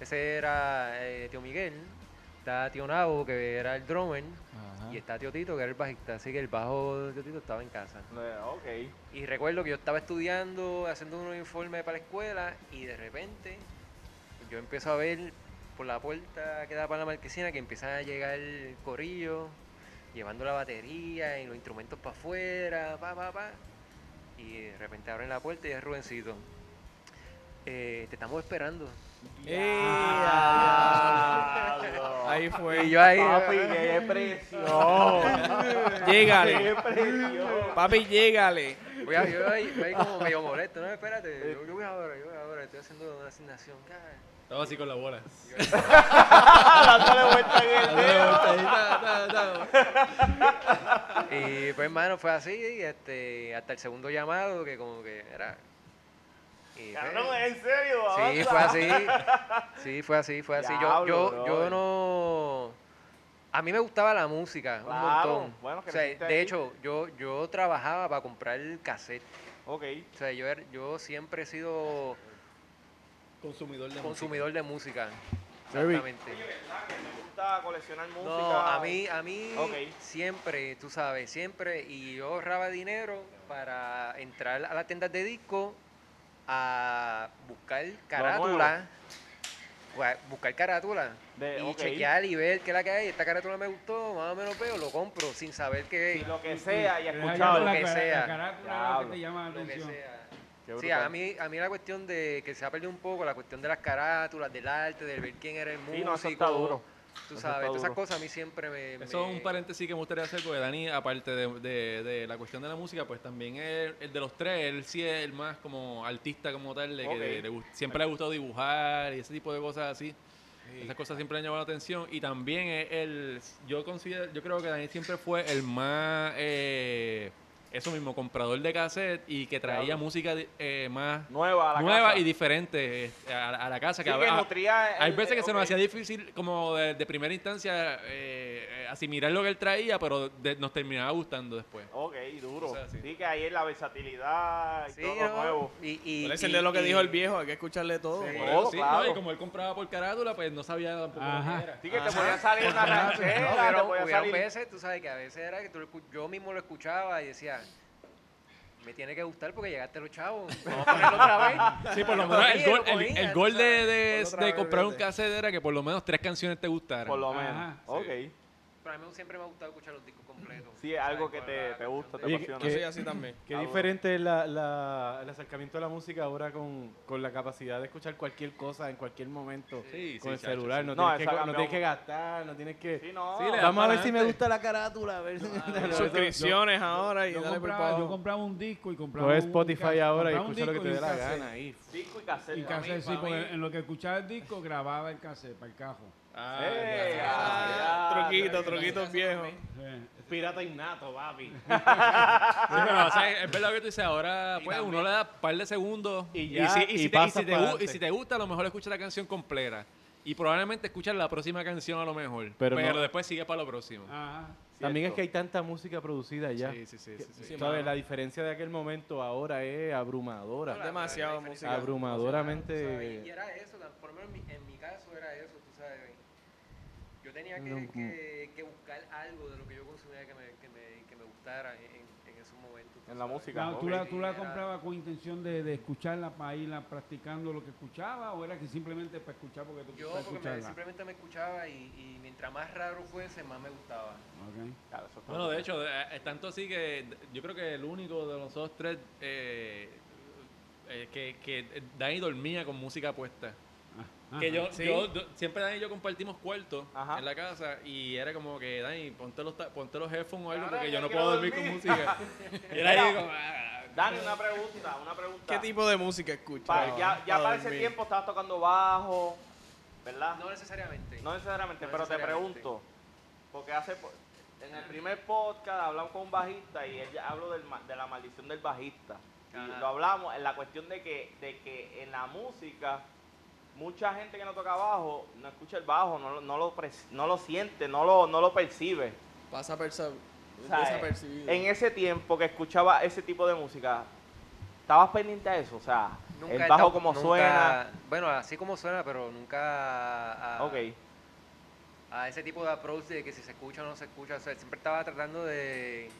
Ese era eh, tío Miguel. Está tío Nabo, que era el drummer. Ajá. Y está tío Tito, que era el bajista. Así que el bajo de tío Tito estaba en casa. Eh, Ok. Y recuerdo que yo estaba estudiando, haciendo un informe para la escuela. Y de repente yo empiezo a ver por la puerta que da para la marquesina que empiezan a llegar el corillo. Llevando la batería y los instrumentos para afuera, pa, pa, pa. Y de repente abren la puerta y es Rubencito. Eh, te estamos esperando. Ahí fue. Y yo ahí. Papi, qué presión. Llégale. Qué presión. Papi, llégale. Voy a, yo ahí, yo ahí como medio molesto, no, espérate, yo, yo voy ahora, yo voy ahora, estoy haciendo una asignación. Estaba así con la bola. Dándole vuelta en el dedo. Y pues hermano, fue así, y este, hasta el segundo llamado, que como que era. Y, Cabrón, ¿en serio? sí, fue así. Sí, fue así, fue así. Yo, yo, yo no. A mí me gustaba la música, Claro, un montón. bueno, o sea, de ahí. hecho, yo, yo trabajaba para comprar el cassette. Ok. O sea, yo, era- yo siempre he sido Consumidor de consumidor de música. Exactamente. ¿Te gusta coleccionar música? No, a mí, a mí Ok. siempre, tú sabes, siempre, y yo ahorraba dinero para entrar a las tiendas de disco a buscar carátula, buscar carátula De- y ok. chequear y ver qué es la que hay. Esta carátula me gustó, más o menos veo, lo compro sin saber qué es, lo que sea y escuchado. lo que sea. La carátula es lo que Diablo. te llama la lo que atención. sea. Qué Sí, a mí, a mí la cuestión de que se ha perdido un poco, la cuestión de las carátulas, del arte, de ver quién era el músico. Sí, no, eso está duro. Tú Eso sabes, todas esas cosas a mí siempre me... Eso es un paréntesis que me gustaría hacer porque Dani, aparte de, de- de la cuestión de la música, pues también es el de los tres, él sí es el más como artista como tal, de que le siempre le ha gustado dibujar y ese tipo de cosas así. Esas cosas siempre le han llamado la atención. Y también es el, yo considero, yo creo que Dani siempre fue el más, eh, eso mismo, comprador de cassette y que traía música eh, más Nueva a la nueva casa. y diferente eh, a, a la casa. Sí, que que a- nutría hay veces que se nos hacía difícil como de, de primera instancia eh, eh, asimilar lo que él traía, pero de- nos terminaba gustando después. Ok, duro. O sea, sí. sí. que ahí es la versatilidad y Sí, todo lo ¿no? nuevo. Y, y, y- de lo que y- dijo el viejo, hay que escucharle todo. Sí. Oh, sí, claro. ¿no? Y como él compraba por carátula, pues no sabía tampoco lo Ajá. que era. Sí, que te Ajá. podía salir una No, ranchera, te podía hubieron salir... veces, tú sabes que a veces era que tú yo mismo lo escuchaba y decía, me tiene que gustar porque llegaste los chavos. Vamos a ponerlo otra vez. Sí, por lo menos el gol, el, gol de, de- comprar un cassette era que por lo menos tres canciones te gustaran. Por lo Ajá. menos. Ok. Pero a mí siempre me ha gustado escuchar los discos completos. Sí, es algo que te- te gusta, te Oye, apasiona. Yo que- soy así también. Qué diferente es la, la- el acercamiento a la música ahora con, con la capacidad de escuchar cualquier cosa en cualquier momento Sí, con sí, el chacho, celular. sí. No, No, tienes, que, no tienes que gastar, no tienes que... Sí, no. Vamos a ver si me gusta la carátula. A ver si Suscripciones ahora y Yo dale compraba, yo compraba un disco y compraba Coge un Spotify ahora y escucha lo que te dé la gana. ahí. Disco y cassette. Y cassette, sí, porque en lo que escuchaba el disco grababa el cassette para el cajo. Ah, Eh, ya. ah, ya. Truquito, truquitos viejos. Sí. Pirata innato, papi. Sí, pero, o sea, es verdad que tú dices, ahora pues uno le da un par de segundos Y ya, si, y si te, pasas si te y si te gusta, a lo mejor escucha la canción completa. Y probablemente escuchas la próxima canción a lo mejor. Pero Pero, no- después sigue para lo próximo. Ajá. También es que hay tanta música producida ya. Sí, sí, sí. sí, sí. Sí, ¿Sabes? La diferencia de aquel momento ahora es abrumadora. Claro, Demasiado música. Abrumadoramente- sabes, Y era eso, por lo menos en mi, en mi caso era eso, tú sabes. Yo tenía que, No, que, que buscar algo de lo que yo consumía que me, que me, que me gustara en, en- esos momentos. tú En la sabes. música. Claro, ¿tú, la, ¿Tú la comprabas con intención de, de escucharla para irla practicando lo que escuchaba o era que simplemente para escuchar porque tú Yo porque me- simplemente me escuchaba y, y mientras más raro fuese, más me gustaba. Ok. Claro, eso Bueno, de hecho, eh, es tanto así que yo creo que el único de nosotros tres eh, eh, que, que Dani dormía con música puesta. Que yo, Sí. yo, yo- siempre Dani y yo compartimos cuartos Ajá. en la casa y era como que Dani, ponte los, ponte los headphones o algo Ahora porque yo no puedo dormir dormir. con música. y era ahí como, ah, Dani, una pregunta, una pregunta. ¿Qué tipo de música escuchas? Pa- ya ya para ese dormir? tiempo estabas tocando bajo, ¿verdad? No necesariamente. No necesariamente, No pero te pregunto, porque hace po- en el primer podcast hablamos con un bajista y él ya habló del ma- de la maldición del bajista. Y lo hablamos en la cuestión de que, de que en la música mucha gente que no toca bajo no escucha el bajo, no, lo- no, lo, pres- no lo siente, no lo, no lo percibe. Pasa desapercibido. en ese tiempo que escuchaba ese tipo de música, ¿estabas pendiente a eso? O sea, Nunca el bajo estado- como nunca- suena. Bueno, así como suena, pero nunca a, Ok. a ese tipo de approach de que si se escucha o no se escucha. O sea, siempre estaba tratando de,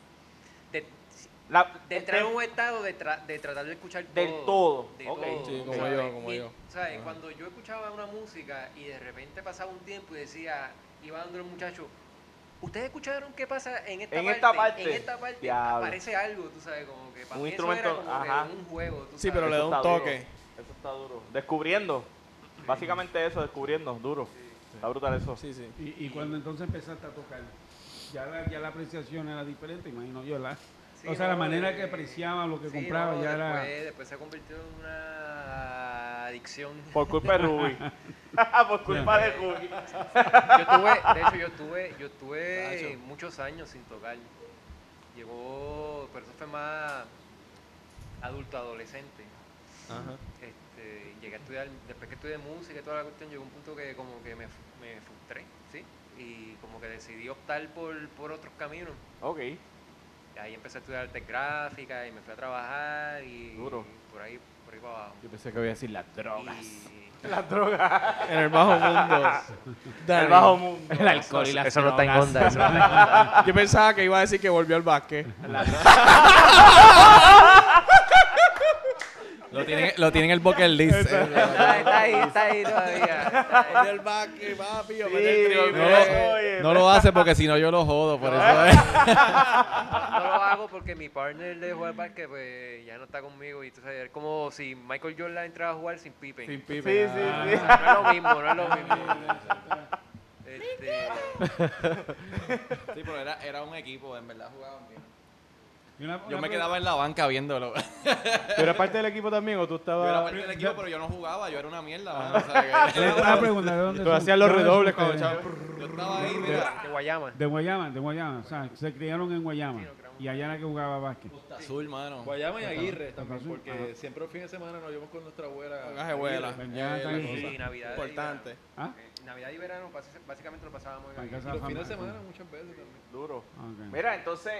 La- de entrar en un estado de, tra- de tratar de escuchar Del todo. todo, de ok. todo, Sí, como ¿sabes? yo, como Y, yo. ¿sabes? Cuando yo escuchaba una música y de repente pasaba un tiempo y decía, iba dando el muchacho, ¿ustedes escucharon qué pasa en esta En parte? esta parte. En esta parte Diablo. aparece algo, tú sabes, como que para Un mí instrumento, eso era como que ajá. un juego, tú Sí, sabes. pero le da Eso un está duro. toque. Eso está duro. Descubriendo. Básicamente eso, descubriendo, duro. Está brutal eso. Sí, sí. Y, y cuando entonces empezaste a tocar, ya la, ya la apreciación era diferente, imagino yo, ¿verdad? Sí, o sea, la manera que apreciaba lo que sí, compraba no, ya era... después, después se convirtió en una adicción. Por culpa de Ruby. Por culpa de Ruby. Yo tuve, de hecho, yo tuve, yo tuve muchos años sin tocar. Llegó, pero eso fue más adulto, adolescente. Ajá. Este, llegué a estudiar, después que estudié música y toda la cuestión, llegó un punto que como que me frustré, ¿sí? Y como que decidí optar por, por otros caminos. Ok. Y ahí empecé a estudiar artes gráficas y me fui a trabajar y, Duro. por ahí, por ahí para abajo. Yo pensé que voy a decir las drogas. Y- Las drogas. En el bajo mundo. El bajo mundo. El alcohol y las eso no está en drogas. onda, eso no está en onda. Yo pensaba que iba a decir que volvió al básquet. Lo tienen, lo tienen en el bucket list. Está, está ahí, está ahí todavía. está ahí. Volvió al básquet, papi. yo Sí, el. No, Oye, no lo hace porque si no yo lo jodo, por eso es. No lo hago porque mi partner de jugar básquet pues ya no está conmigo y tú sabes, es como si Michael Jordan entraba a jugar sin Pippen. Sin Sí, pipe. sí, ah. sí. No es lo mismo, no es lo mismo. Este, Sí, pero era, era un equipo, en verdad jugaban bien. Una- Yo me quedaba en la banca viéndolo. ¿Tú eras parte del equipo también o tú Yo estabas...? era parte del equipo, pero yo no jugaba, yo era una mierda. mano, o sea, que- Una pregunta, ¿de dónde Tú hacías los son cuando. Yo estaba ahí, mira. de Guayama. De Guayama, de Guayama. O sea, se criaron en Guayama. Sí. Y allá era que jugaba básquet. Azul, mano. Guayama y Aguirre también, Azul, porque ajá. siempre los fines de semana nos íbamos con nuestra abuela. Con abuela. Y Navidad. Importante. ¿Ah? Y, Navidad y verano básicamente lo pasábamos en los fines de semana muchas veces también. Duro. Mira, entonces.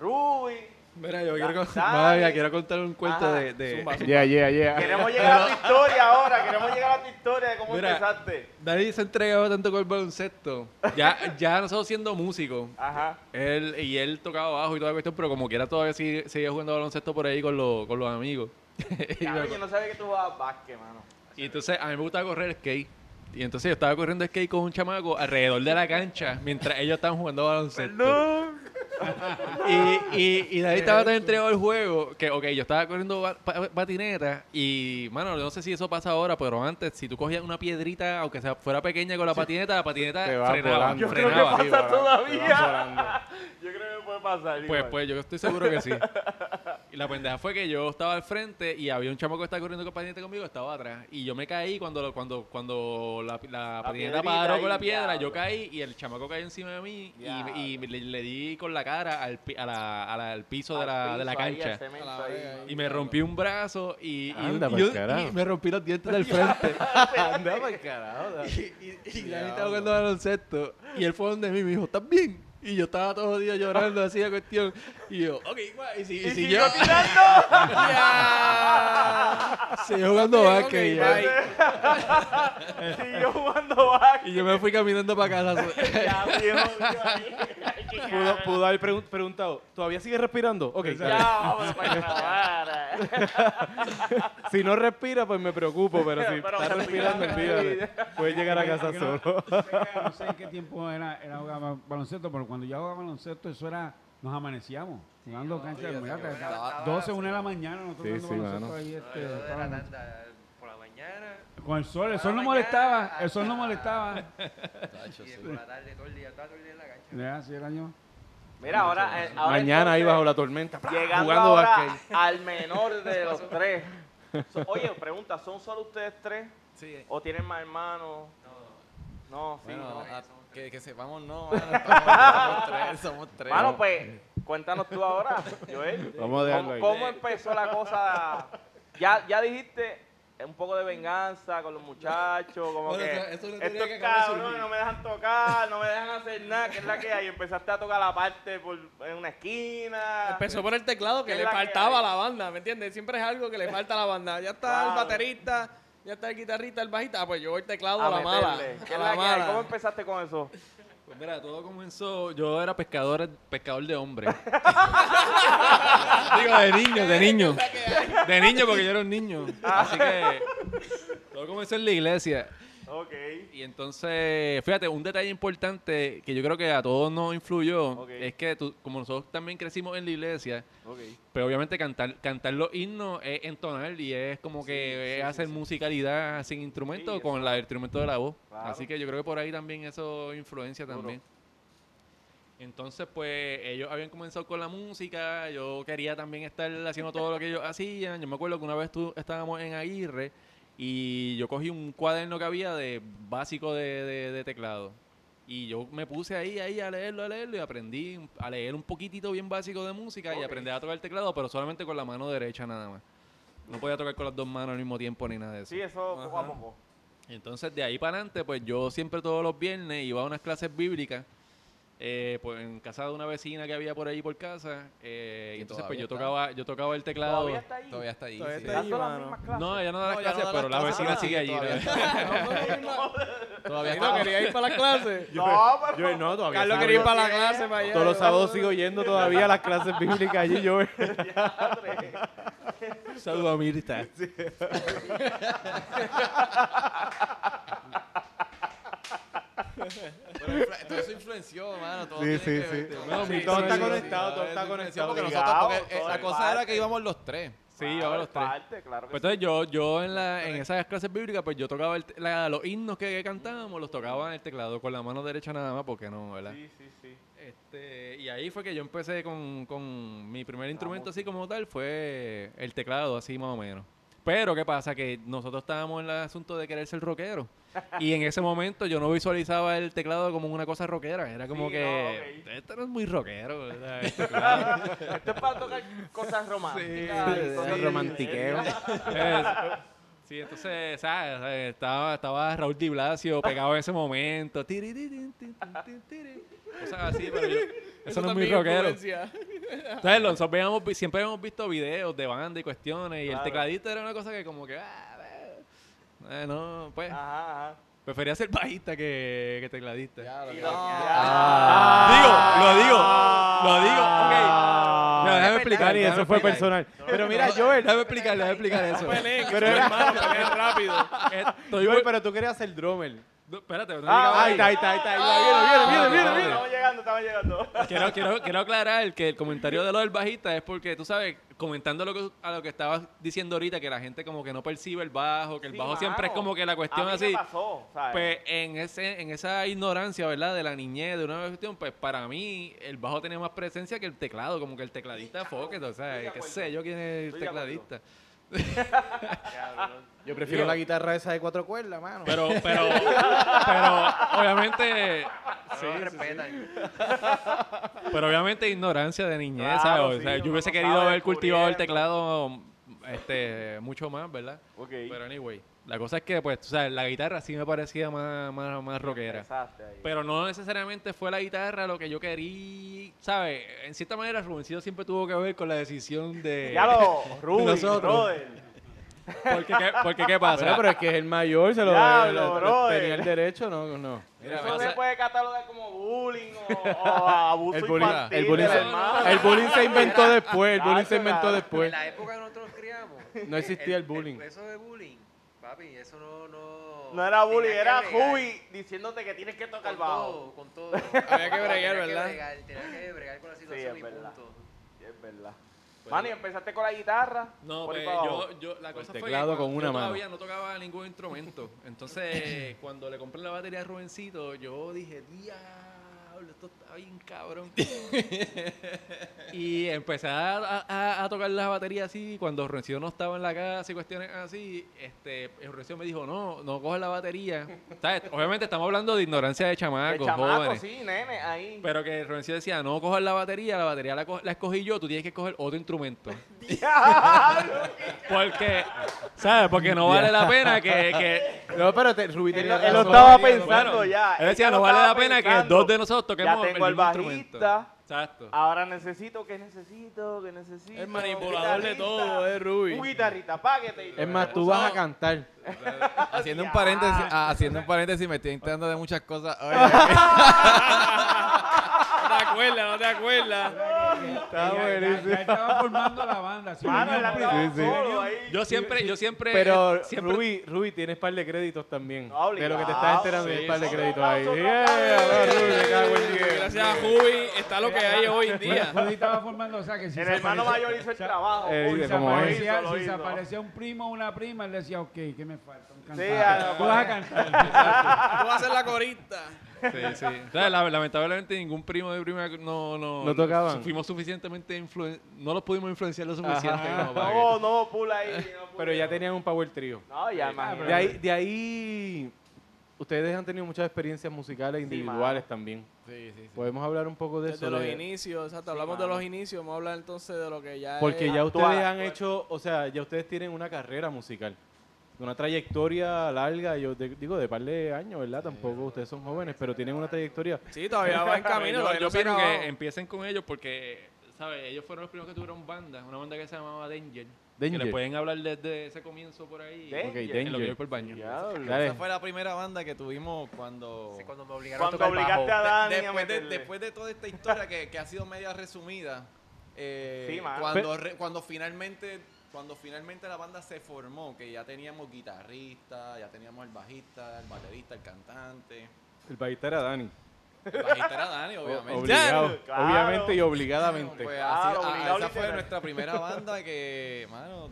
Ruby. Mira, yo quiero, contar un cuento Ajá. de... de- Zumba, zumba. Yeah, yeah, yeah. Queremos llegar a tu historia ahora. Queremos llegar a tu historia de cómo Mira. empezaste. Dani se ha entregado tanto con el baloncesto. Ya, ya nosotros siendo músicos, Ajá. él, y él tocaba bajo y toda la cuestión, pero como quiera todavía sigue- seguía jugando baloncesto por ahí con, los con los amigos. me- yo no sabía que tú jugabas básquet, mano. y entonces a mí me gustaba correr skate. Y entonces yo estaba corriendo skate con un chamaco alrededor de la cancha mientras ellos estaban jugando baloncesto. Y, y, y David estaba tan entregado al juego que, ok, yo estaba corriendo ba- pa- patineta y, mano, no sé si eso pasa ahora, pero antes, si tú cogías una piedrita, aunque sea fuera pequeña con la patineta, la patineta Te frenaba, volando. Yo creo que frenaba. pasa Sí, volando, todavía. te vas volando. Yo creo que puede pasar. Pues, igual. pues yo estoy seguro que sí. Y la pendeja fue que yo estaba al frente y había un chamo que estaba corriendo con patineta conmigo, estaba atrás. Y yo me caí cuando lo- cuando cuando la, la, patineta piedrita paró con la piedra, diablo. yo caí y el chamaco cayó encima de mí y, Diablo. y le, le di con la cara al, pi- a la- a la- al piso, de, Al la, de la cancha. la. Y me rompí un brazo y, y- Anda y pa'l yo- carajo. y me rompí los dientes del frente. Anda carajo. y y, y Dani estaba jugando baloncesto. Y él fue donde mí y me dijo, ¿estás bien? Y yo estaba todo el día llorando así de cuestión. Y yo, ok, guay. Y, si, y, Y si siguió yo tirando. seguí jugando Ok, básquet. ok, y, yo- bye. Siguió jugando básquet. y yo me fui caminando para casa. Ya, viejo, tío, Pudo, haber pregun- preguntado, ¿todavía sigue respirando? Ok, Ya, vamos para si no respira, pues me preocupo, pero si Pero está respirando, olvídate. Puedes llegar a casa solo. no sé- No sé en qué tiempo era, era jugar ba- baloncesto, pero cuando yo jugaba baloncesto, eso era. Nos amanecíamos jugando cancha de muñeca. estaba- 12, 1 de la mañana, nosotros Sí, jugando sí, baloncesto mano. ahí. No, Este, yo de toda la la noche. tanda por la mañana Con el sol, el sol no molestaba, el sol no molestaba. y de por la tarde todo el día, estaba todo el día en la cancha. Ya, así era yo. Mira, ahora, eh, ahora Mañana ahí bajo la tormenta, ¡plá! Llegando jugando ahora básquet. al menor de los tres. So- oye, pregunta, ¿son solo ustedes tres? Sí, ¿O tienen más hermanos? No, sí. Bueno, no. Que, que sepamos no, mano, estamos- somos tres, somos tres. Mano, pues, cuéntanos tú ahora, Joel. Vamos a dejarlo ¿Cómo, ahí. cómo empezó la cosa? Ya, ya dijiste un poco de venganza con los muchachos, como Bueno, que eso- eso es una teoría estos que acaba de cabrones surgir. no me dejan tocar, no me dejan hacer nada, que es la que hay. Empezaste a tocar la parte por, en una esquina. Empezó por el teclado que Es le la que faltaba a hay. la banda, ¿me entiendes? Siempre es algo que le falta a la banda. Ya está Claro. el baterista, ya está el guitarrista, el bajista. Ah, pues yo el teclado a la mala. meterle. ¿Qué A la mala. ¿Cómo empezaste con eso? Pues mira, todo comenzó. Yo era pescador, pescador de hombres. Digo, de niño, de niño. De niño, porque yo era un niño. Así que todo comenzó en la iglesia. Ok. Y entonces, fíjate, un detalle importante que yo creo que a todos nos influyó es que tú- como nosotros también crecimos en la iglesia, Ok. pues obviamente cantar, cantar los himnos es entonar y es como que es hacer musicalidad sin instrumento Sí, con la, el instrumento de la voz. Claro. Así que yo creo que por ahí también eso influencia Duro. también. Entonces, pues ellos habían comenzado con la música, yo quería también estar haciendo todo lo que ellos hacían. Yo me acuerdo que una vez tú, estábamos en Aguirre y yo cogí un cuaderno que había de básico de, de- de teclado. Y yo me puse ahí, ahí a leerlo, a leerlo y aprendí a leer un poquitito bien básico de música y aprendí a tocar el teclado, pero solamente con la mano derecha nada más. No podía tocar con las dos manos al mismo tiempo ni nada de eso. Sí, eso poco a poco. Entonces, de ahí para adelante, pues yo siempre todos los viernes iba a unas clases bíblicas, eh, pues en casa de una vecina que había por ahí por casa, eh, y Y entonces pues yo está. tocaba, yo tocaba el teclado. Todavía está ahí. Todavía está ahí. Todavía sí. está ahí. Clases. No, ella no da las No, ya no clases, da pero las la clases, vecina ah, sigue allí. todavía no quería ir para la clase. No, pero Yo no, todavía Carlos sigo quería ir yendo. para la clase para allá. Todos los sábados sigo yendo todavía a las clases bíblicas allí. Yo Saludos a Mirta. Pero todo eso influenció, mano. Todo Sí, tiene sí, que sí. No, sí, sí, todo sí, está sí, conectado, sí, todo sí, está sí, conectado. Porque Obligado, nosotros, porque eh, la cosa era parte. que íbamos los tres. Sí, yo los tres. Parte, claro Pues sí. entonces yo, yo en, la, en esas clases bíblicas, pues yo tocaba el la- los himnos que, cantábamos, los tocaba en el teclado con la mano derecha nada más, porque no, ¿verdad? Sí, sí, sí. Este, y ahí fue que yo empecé con, con mi primer instrumento así como tal, fue el teclado, así más o menos. Pero, ¿qué pasa? Que nosotros estábamos en el asunto de querer ser rockero. y en ese momento yo no visualizaba el teclado como una cosa rockera. Era como Sí, que, no, esto no es muy rockero. El teclado. Esto es para tocar cosas románticas. sí, cosas romantiqueo. Sí, entonces, ¿sabes? Estaba, estaba Raúl Di Blasio pegado en ese momento. Tiri, tin, tiri. Cosas así, pero yo- eso, no es muy rockero. influencia. Entonces, nosotros veíamos, vi- siempre hemos visto videos de banda y cuestiones, y Claro. el tecladista era una cosa que como que, ah, eh, no, pues, Ajá, ajá. prefería ser bajista que, que tecladista. Ya, lo Y lo- Ah. Digo, lo digo, lo digo, ok. Mira, déjame explicar, déjame eso fue personal. Pero mira, Joel, Déjame explicar, déjame explicar eso. Peleen, Pero hermano, peleen rápido. Estoy Joel, muy- pero tú querías ser drummer. No, espérate, no Ah, Ahí está, ahí está, ahí está. va, Viene, viene, viene. Estamos llegando, estamos llegando. quiero, quiero, quiero aclarar que el comentario de lo del bajista es porque, tú sabes, comentando lo que, a lo que estabas diciendo ahorita, que la gente como que no percibe el bajo, que el Sí, bajo siempre es como que la cuestión a mí así. Me pasó, ¿sabes? Pues en ese en esa ignorancia, ¿verdad? De la niñez, de una cuestión, pues para mí el bajo tenía más presencia que el teclado, como que el tecladista foque, o sea, qué sé yo quién es el Estoy de acuerdo. Yo prefiero la guitarra esa de cuatro cuerdas, mano. Pero, pero, pero, obviamente, Sí, respetan. pero obviamente ignorancia de niñez, Claro, ¿sabes? O sea, yo hubiese querido haber cultivado el teclado este, mucho más, ¿verdad? Ok. Pero anyway, la cosa es que, pues, tú sabes, la guitarra sí me parecía más, más, más rockera. Pero no necesariamente fue la guitarra lo que yo quería, ¿sabes? En cierta manera, Rubencito siempre tuvo que ver con la decisión de... Ya lo, Nosotros. Porque, ¿qué, porque, ¿qué pasa? Pero es que es el mayor, se lo Diablo, tenía el derecho, no, no. Mira, Eso se puede catalogar como bullying o, o abuso El bullying, infantil el bullying, se, el bullying se inventó después, el bullying se inventó después. En la época que nosotros criamos. No existía el bullying. eso de bullying, papi, eso no. No, No era bullying, era que Ruby diciéndote que tienes que tocar Con bajo. todo, con todo. Había que bregar, Tenía ¿verdad? bregar, Tenía que bregar con la situación es y verdad. punto. Sí, es verdad. Manny, empezaste con la guitarra. No, pues yo, yo, la cosa fue que con una yo mano. todavía no tocaba ningún instrumento. Entonces, cuando le compré la batería a Rubencito, yo dije, diablo, esto está bien cabrón. y empecé a, a- a tocar la batería así, cuando Rencio no estaba en la casa y cuestiones así, este, Rencio me dijo, no, no coges la batería. ¿Sabes? Obviamente estamos hablando de ignorancia de chamacos, chamaco, jóvenes. sí, nene, ahí. Pero que Rencio decía, no cojas la batería, la batería la, co- la escogí yo, tú tienes que coger otro instrumento. Porque, ¿sabes? Porque no vale la pena que... que No, pero te, Rubí Él, tenía él lo razón. estaba Bueno, pensando ya. Él decía, no lo vale la pena que dos de nosotros toquemos Ya tengo el bajista. Exacto. Ahora necesito, ¿qué necesito? ¿Qué necesito? El manipulador de todo, es Ruby. Un guitarrista, páguete. y Es más, tú vas a cantar. Haciendo un paréntesis, ah, haciendo un paréntesis, me estoy enterando de muchas cosas. Oye, te acuerdas, no te acuerdas. Está Ya- ya- buenísimo. Ya estaba formando la banda. si Mano, Sí, sí. solo ahí. Yo siempre, yo siempre... Pero eh, siempre Rubí, Rubí, tienes par de créditos también. No, de lo que te estás enterando, Sí, tienes par de créditos ahí. Gracias a Jubi está lo que hay hoy en día. Pues estaba formando, o sea, que si El hermano aparecía- mayor hizo el trabajo. Eh, Si se aparecía, un primo o una prima, él decía, ok, ¿qué me falta? Un cantante. Tú vas a cantar. Tú vas a ser la corista. Sí, sí. O sea, la- lamentablemente ningún primo de prima no... No, No tocaban. Fuimos suficientemente influen... No los pudimos influenciar lo suficiente Ajá. como para que- No, no, pula ahí. no Pero ya tenían un power trio. No, ya, imagínate. De ahí, de ahí, ustedes han tenido muchas experiencias musicales individuales también. sí, sí, sí. Podemos hablar un poco de Desde eso. los de- inicios, exacto. Sí, Hablamos de mano. los inicios, vamos a hablar entonces de lo que ya Porque es ya actual, ustedes han actual. hecho, o sea, ya ustedes tienen una carrera musical. Una trayectoria larga, yo de- digo, de par de años, ¿verdad? Tampoco ustedes son jóvenes, pero tienen una trayectoria. Sí, todavía va en camino. yo, yo acabado. que empiecen con ellos porque, ¿sabes? Ellos fueron los primeros que tuvieron banda, una banda que se llamaba Danger. Que Danger. le pueden hablar desde ese comienzo por ahí. Danger. Ok, En lo que Danger. yo por el baño. Esa fue la primera banda que tuvimos cuando... Sí, cuando me obligaron Cuando a tocar obligaste bajo. a Dani a después, de, después de toda esta historia que, que ha sido media resumida, eh, Sí, cuando, re- cuando finalmente cuando finalmente la banda se formó, que ya teníamos guitarrista, ya teníamos el bajista, el baterista, el cantante, El bajista era Dani. el bajista era Dani, obviamente. obligado. Claro. Obviamente y obligadamente. Pues Claro, así- a- obligado esa fue nuestra primera banda que, mano,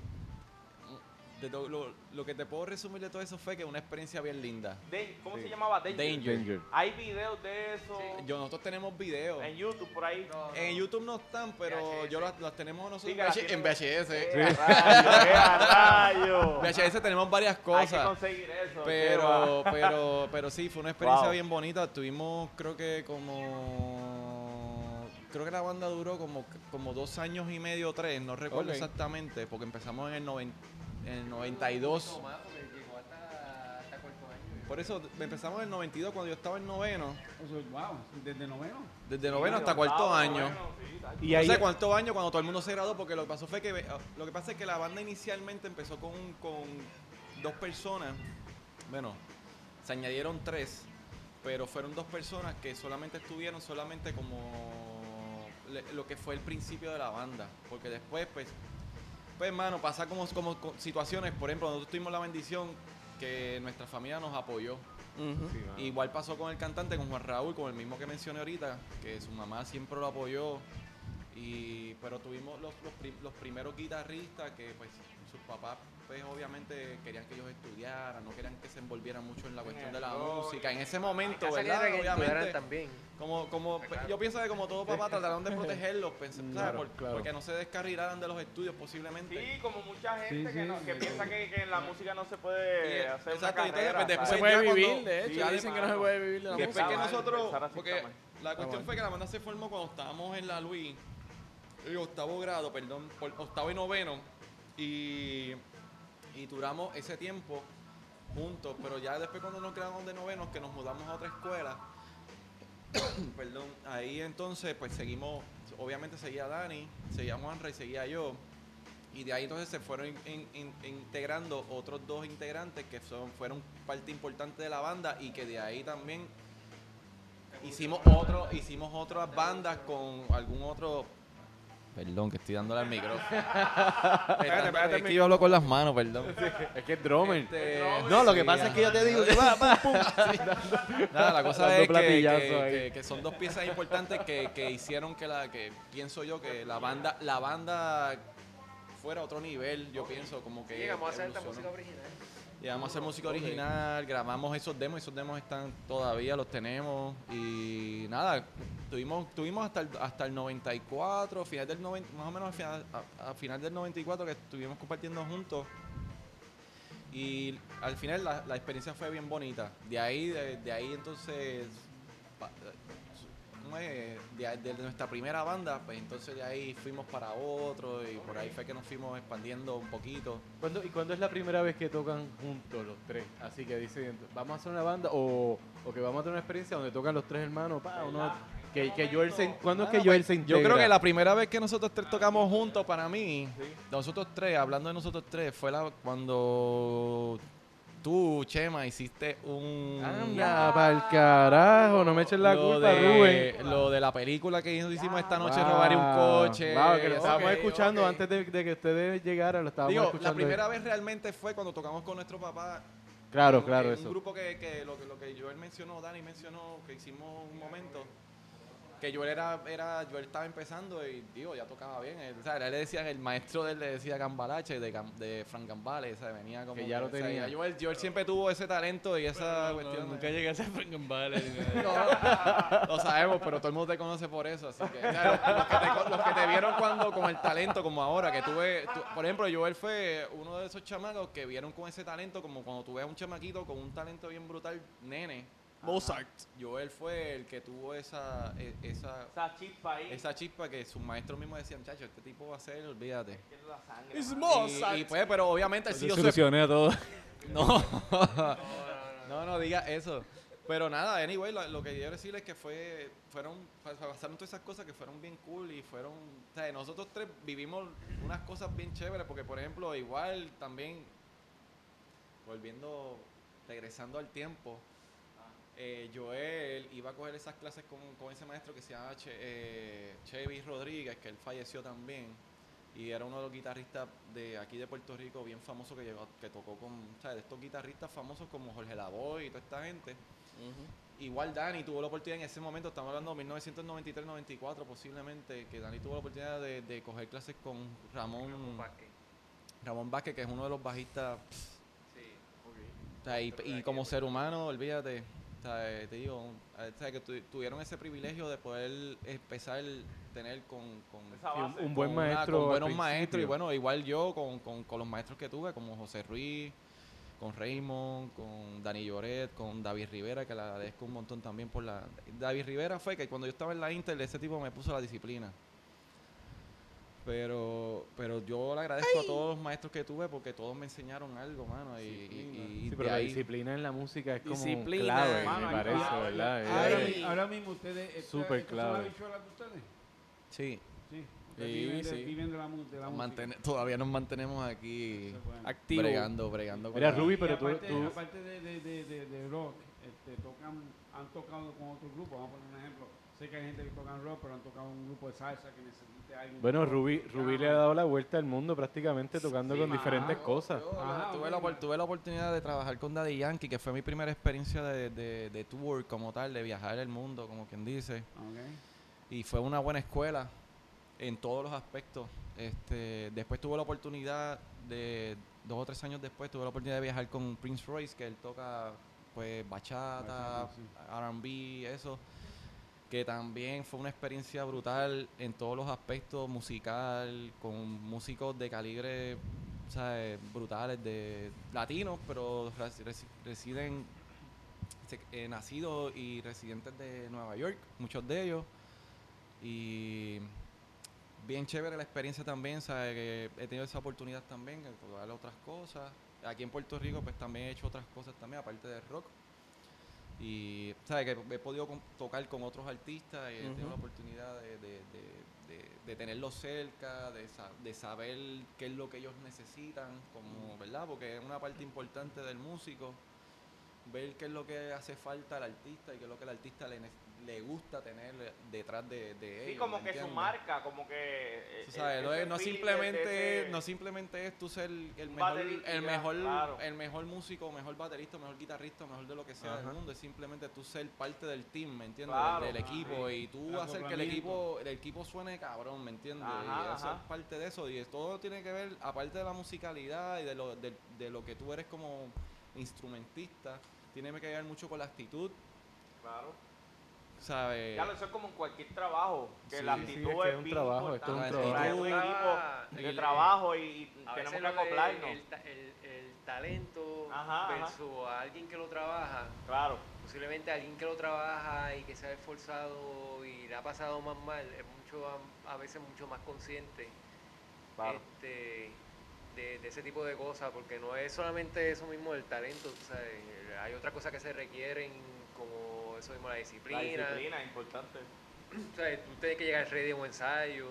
de lo, lo que te puedo resumir de todo eso fue que una experiencia bien linda. ¿Cómo Sí. se llamaba? Danger. Danger. Danger. Hay videos de eso Yo, nosotros tenemos videos. en YouTube por ahí. En YouTube no están, pero VHS. yo las, las tenemos nosotros Sí, en VHS. ¡Eh, a rayos, eh, a rayos! VHS tenemos varias Hay que cosas. conseguir eso. Pero, pero, pero sí, fue una experiencia Wow. bien bonita. Tuvimos, creo que como. Creo que la banda duró como, como dos años y medio o tres, no recuerdo exactamente, porque empezamos en el, noven- en el 92. No más, porque llegó hasta, hasta cuarto año. Por eso empezamos en el 92 cuando yo estaba en noveno. Wow, desde noveno. Desde noveno hasta cuarto año. Y No ahí, sé cuánto año cuando todo el mundo se graduó, porque lo que pasó fue que lo que pasa es que la banda inicialmente empezó con, con dos personas. Bueno, se añadieron tres, pero fueron dos personas que solamente estuvieron solamente como le- lo que fue el principio de la banda, porque después pues pues hermano, pasa como, como co- situaciones, por ejemplo, nosotros tuvimos la bendición que nuestra familia nos apoyó. Igual pasó con el cantante, con Juan Raúl, con el mismo que mencioné ahorita, que su mamá siempre lo apoyó. Y, pero tuvimos los, los, los primeros guitarristas que pues sus papás pues obviamente querían que ellos estudiaran, no querían que se envolvieran mucho en la cuestión de la música. En ese momento, ¿verdad? que Obviamente, también. como, como, Claro. yo pienso que como todo papá trataron de protegerlos, pens- ¿sabes? Claro, Por- claro. porque no se descarrilaran de los estudios posiblemente. Sí, como mucha gente Sí, que, sí, no- que sí. piensa que, que en la música no se puede Y- hacer exacto, una carrera. pues, después se puede cuando- vivir, de hecho. Sí, dicen que no se puede vivir de la Que Después música. que nosotros, porque la cuestión mal. fue que la banda se formó cuando estábamos en la Luis, en octavo grado, perdón, por octavo y noveno, y, y duramos ese tiempo juntos, pero ya después cuando nos quedamos de novenos, que nos mudamos a otra escuela, perdón, ahí entonces pues seguimos, obviamente seguía Dani, seguía Juanra y seguía yo, y de ahí entonces se fueron in- in- in- integrando otros dos integrantes que fueron parte importante de la banda y que de ahí también hicimos otro, hicimos otras bandas con algún otro. Perdón, que estoy dándole al micrófono. espérate, es que yo hablo con las manos, perdón. es que es drummer. Este, No, lo que sí, pasa es que yo te digo que va, va, pum. Nada, la cosa es que, que- ahí. que- que son dos piezas importantes que, que hicieron que la que pienso yo que la banda la banda fuera a otro nivel, yo pienso como que Llegamos a hacer esta música original. Llegamos a hacer música original, grabamos esos demos, esos demos están todavía, los tenemos. Y nada, tuvimos, tuvimos hasta el, hasta el 94, final del 90, más o menos final, a, a final del 94 que estuvimos compartiendo juntos. Y al final la, la experiencia fue bien bonita. De ahí, de, de ahí entonces, ¿cómo es? de, de nuestra primera banda, pues entonces de ahí fuimos para otro y por ahí fue que nos fuimos expandiendo un poquito. ¿Cuándo, ¿Y cuándo es la primera vez que tocan juntos los tres? Así que dicen, vamos a hacer una banda o, o que vamos a tener una experiencia donde tocan los tres hermanos. Pa, uno, que, que Joel se, ¿Cuándo es que Joel pues, se Yo integra? creo que la primera vez que nosotros tres tocamos juntos, para mí, nosotros tres, hablando de nosotros tres, fue la, cuando tú, Chema, hiciste un... Anda, pa'l carajo, no me eches la lo culpa, de, Rubén. Lo de la película que hicimos esta noche, Wow. robar un coche. Wow, que lo estábamos escuchando antes de, de que ustedes llegaran, lo estábamos Digo, escuchando. la primera vez realmente fue cuando tocamos con nuestro papá. Claro, claro, en eso. Un grupo que, que lo, que lo que Joel mencionó, Dani mencionó, que hicimos un momento. Que Joel era, era, Joel estaba empezando y digo, ya tocaba bien. Él, o sea, él le decían, el maestro de él le decía Gambalache de, de Frank Gambale, o sea, venía como Que ya lo o sea, tenía. Joel, Joel siempre tuvo ese talento y esa cuestión. nunca llegué a ser Frank Valley. Lo sabemos, pero todo el mundo te conoce por eso. Así que, o sea, los, los que te, los que te vieron cuando con el talento, como ahora, que tuve. tú- por ejemplo, Joel fue uno de esos chamacos que vieron con ese talento, como cuando tú ves a un chamaquito con un talento bien brutal, nene. Mozart. Joel fue el que tuvo esa, e- esa, Esa chispa ahí. esa chispa que sus maestros mismos decían, muchacho, este tipo va a ser, olvídate. Mano. Mozart. Y, y pues, pero obviamente siguió su Solucioné a todo. no. no, no diga eso. Pero nada, anyway, lo, lo que quiero decir es que fue, fueron, pa- pasaron todas esas cosas que fueron bien cool y fueron, o sea, nosotros tres vivimos unas cosas bien chéveres porque, por ejemplo, igual también, volviendo, regresando al tiempo, eh, Joel iba a coger esas clases con, con ese maestro que se llama Che- eh, Chevy Rodríguez, que él falleció también. Y era uno de los guitarristas de aquí de Puerto Rico, bien famoso, que llegó, que tocó con, o sea, de estos guitarristas famosos como Jorge Lavoy y toda esta gente. Igual Dani tuvo la oportunidad en ese momento, estamos hablando de 1993-94 posiblemente, que Dani tuvo la oportunidad de, de coger clases con Ramón, Vázquez. Ramón Vázquez, que es uno de los bajistas Sí. o sea, y, y como ser humano, olvídate. Eh, te digo, eh, sea, que tu- tuvieron ese privilegio de poder empezar a tener con, con, Esa Sí, un- buen con una- maestro. con buenos maestros. Y bueno, igual yo con, con, con los maestros que tuve, como José Ruiz, con Raymond, con Dani Lloret, con David Rivera, que le agradezco un montón también por la... David Rivera fue que cuando yo estaba en la Inter, ese tipo me puso la disciplina. Pero, pero yo le agradezco a todos los maestros que tuve porque todos me enseñaron algo, mano. Y, y- y Sí, pero la ahí- disciplina en la música es como Disciplina. clave, Mano, me parece, ahí- ¿verdad? Ahora, ahora mismo ustedes. Súper estas son clave. las de ustedes? Sí. Sí. Ustedes Sí, viven, de, sí. viven de la, de la mantene- todavía nos mantenemos aquí Eso es bueno. Activo. bregando, bregando. con Mira, la- Ruby, pero tú- aparte, tú- aparte de, de, de, de, de rock, este, tocan, han tocado con otros grupos. Vamos a poner un ejemplo. Sé que hay gente que toca rock, pero han tocado un grupo de salsa que necesite algo. Bueno, Rubí, Rubí le ha dado la vuelta al mundo prácticamente tocando con diferentes Ah, cosas. Yo Ajá, la- tuve, la, tuve la oportunidad de trabajar con Daddy Yankee, que fue mi primera experiencia de, de, de tour como tal, de viajar el mundo, como quien dice. Ok. Y fue una buena escuela en todos los aspectos. Este, después tuve la oportunidad de, dos o tres años después, tuve la oportunidad de viajar con Prince Royce, que él toca pues bachata, Bachata, sí. R&B, eso. Que también fue una experiencia brutal en todos los aspectos, musical, con músicos de calibre ¿sabes? brutales, de latinos, pero resi- resi- residen, eh, nacidos y residentes de Nueva York, muchos de ellos. Y bien chévere la experiencia también, ¿sabes? Que he tenido esa oportunidad también de probar otras cosas. Aquí en Puerto Rico pues también he hecho otras cosas también, aparte del rock. Y, ¿sabes? Que he podido con- tocar con otros artistas y he tenido la oportunidad de, de, de, tenerlos cerca, sa- de saber qué es lo que ellos necesitan, como, ¿verdad? Porque es una parte importante del músico, ver qué es lo que hace falta al artista y qué es lo que el artista le, le gusta tener detrás de, de Sí, ellos. como ¿me que su marca, como que... eh, Tú sabes, no, es- no de- simplemente de no simplemente es tú ser el mejor el mejor claro. el mejor músico, mejor baterista, mejor guitarrista, mejor de lo que sea Ajá. del mundo, es simplemente tú ser parte del team, ¿me entiendes? Claro. del, del equipo y tú el hacer que el equipo el equipo suene cabrón, ¿me entiendes? Ajá, y eso es parte de eso y es- todo tiene que ver aparte de la musicalidad y de lo de, de lo que tú eres como instrumentista, tiene que ver mucho con la actitud, Claro. ¿sabes? Claro, eso es como en cualquier trabajo, que Sí, la sí, actitud es que es un bien trabajo, esto es un trabajo. Es un equipo de el- trabajo y, tenemos que lo acoplarnos. El, el- el talento Ajá, ajá. versus a alguien que lo trabaja, Claro. posiblemente alguien que lo trabaja y que se ha esforzado y le ha pasado más mal, es mucho a, a veces mucho más consciente Claro. este, de, de ese tipo de cosas, porque no es solamente eso mismo del talento, sabes, hay otras cosas que se requieren como eso mismo, la disciplina, La disciplina es importante. o sea, tú tienes que llegar ready a un ensayo,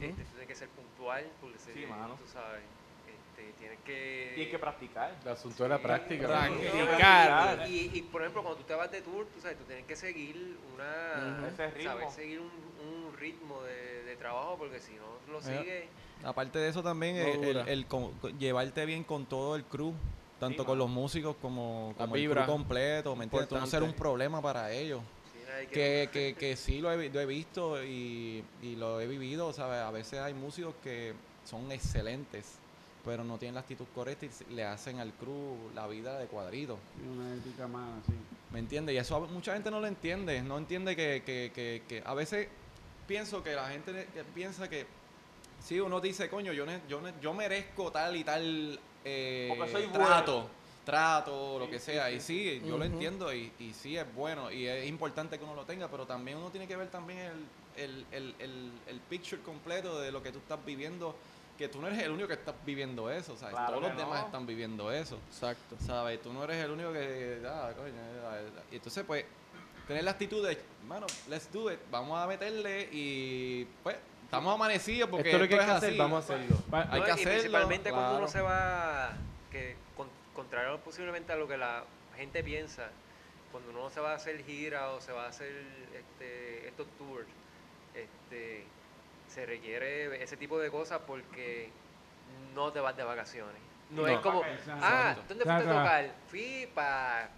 este, tú tienes que ser puntual, porque se- Sí, mano. tú sabes, este, tienes que... Tienes que practicar. El asunto de la práctica. Practicar. Y, y, por ejemplo, cuando tú te vas de tour, tú sabes, tú tienes que seguir una... Ujú. Ese ritmo. Saber seguir un, un ritmo de, de trabajo, porque si no lo Eh, sigues... Aparte de eso también, No el, el- dura. el con- con- llevarte bien con todo el crew, tanto Sí, con los músicos como, como el crew completo, ¿me entiendes? Tú no ser un problema para ellos. sí, Que, que, que sí lo he, vi- lo he visto y, y lo he vivido, ¿sabes? A veces hay músicos que son excelentes, pero no tienen la actitud correcta y le hacen al crew la vida de cuadrito. Y una ética más así. ¿Me entiendes? Y eso mucha gente no lo entiende. No entiende que, que, que, que a veces pienso que la gente piensa que si uno dice, coño, yo, ne- yo, ne- yo merezco tal y tal eh, Porque soy trato, bueno. trato, lo Sí, que sí, sea. sí. Y sí, yo lo entiendo y, y sí es bueno y es importante que uno lo tenga, pero también uno tiene que ver también el, el, el, el, el picture completo de lo que tú estás viviendo. Que tú no eres el único que estás viviendo eso, ¿sabes? Claro Todos los demás no. están viviendo eso. Exacto. ¿Sabes? Tú no eres el único que. Ah, coño, ah, Y entonces, pues, tener la actitud de, mano, let's do it, vamos a meterle y, pues, estamos amanecidos porque Esto es lo que hay que hacer, así. vamos a hacerlo. Hay No, que y hacerlo, principalmente cuando uno se va, que con- contrario posiblemente a lo que la gente piensa, cuando uno se va a hacer gira o se va a hacer este, estos tours, este, se requiere ese tipo de cosas porque no te vas de vacaciones. No, No. es como, Exacto. ah, ¿dónde fuiste a tocar? Fui para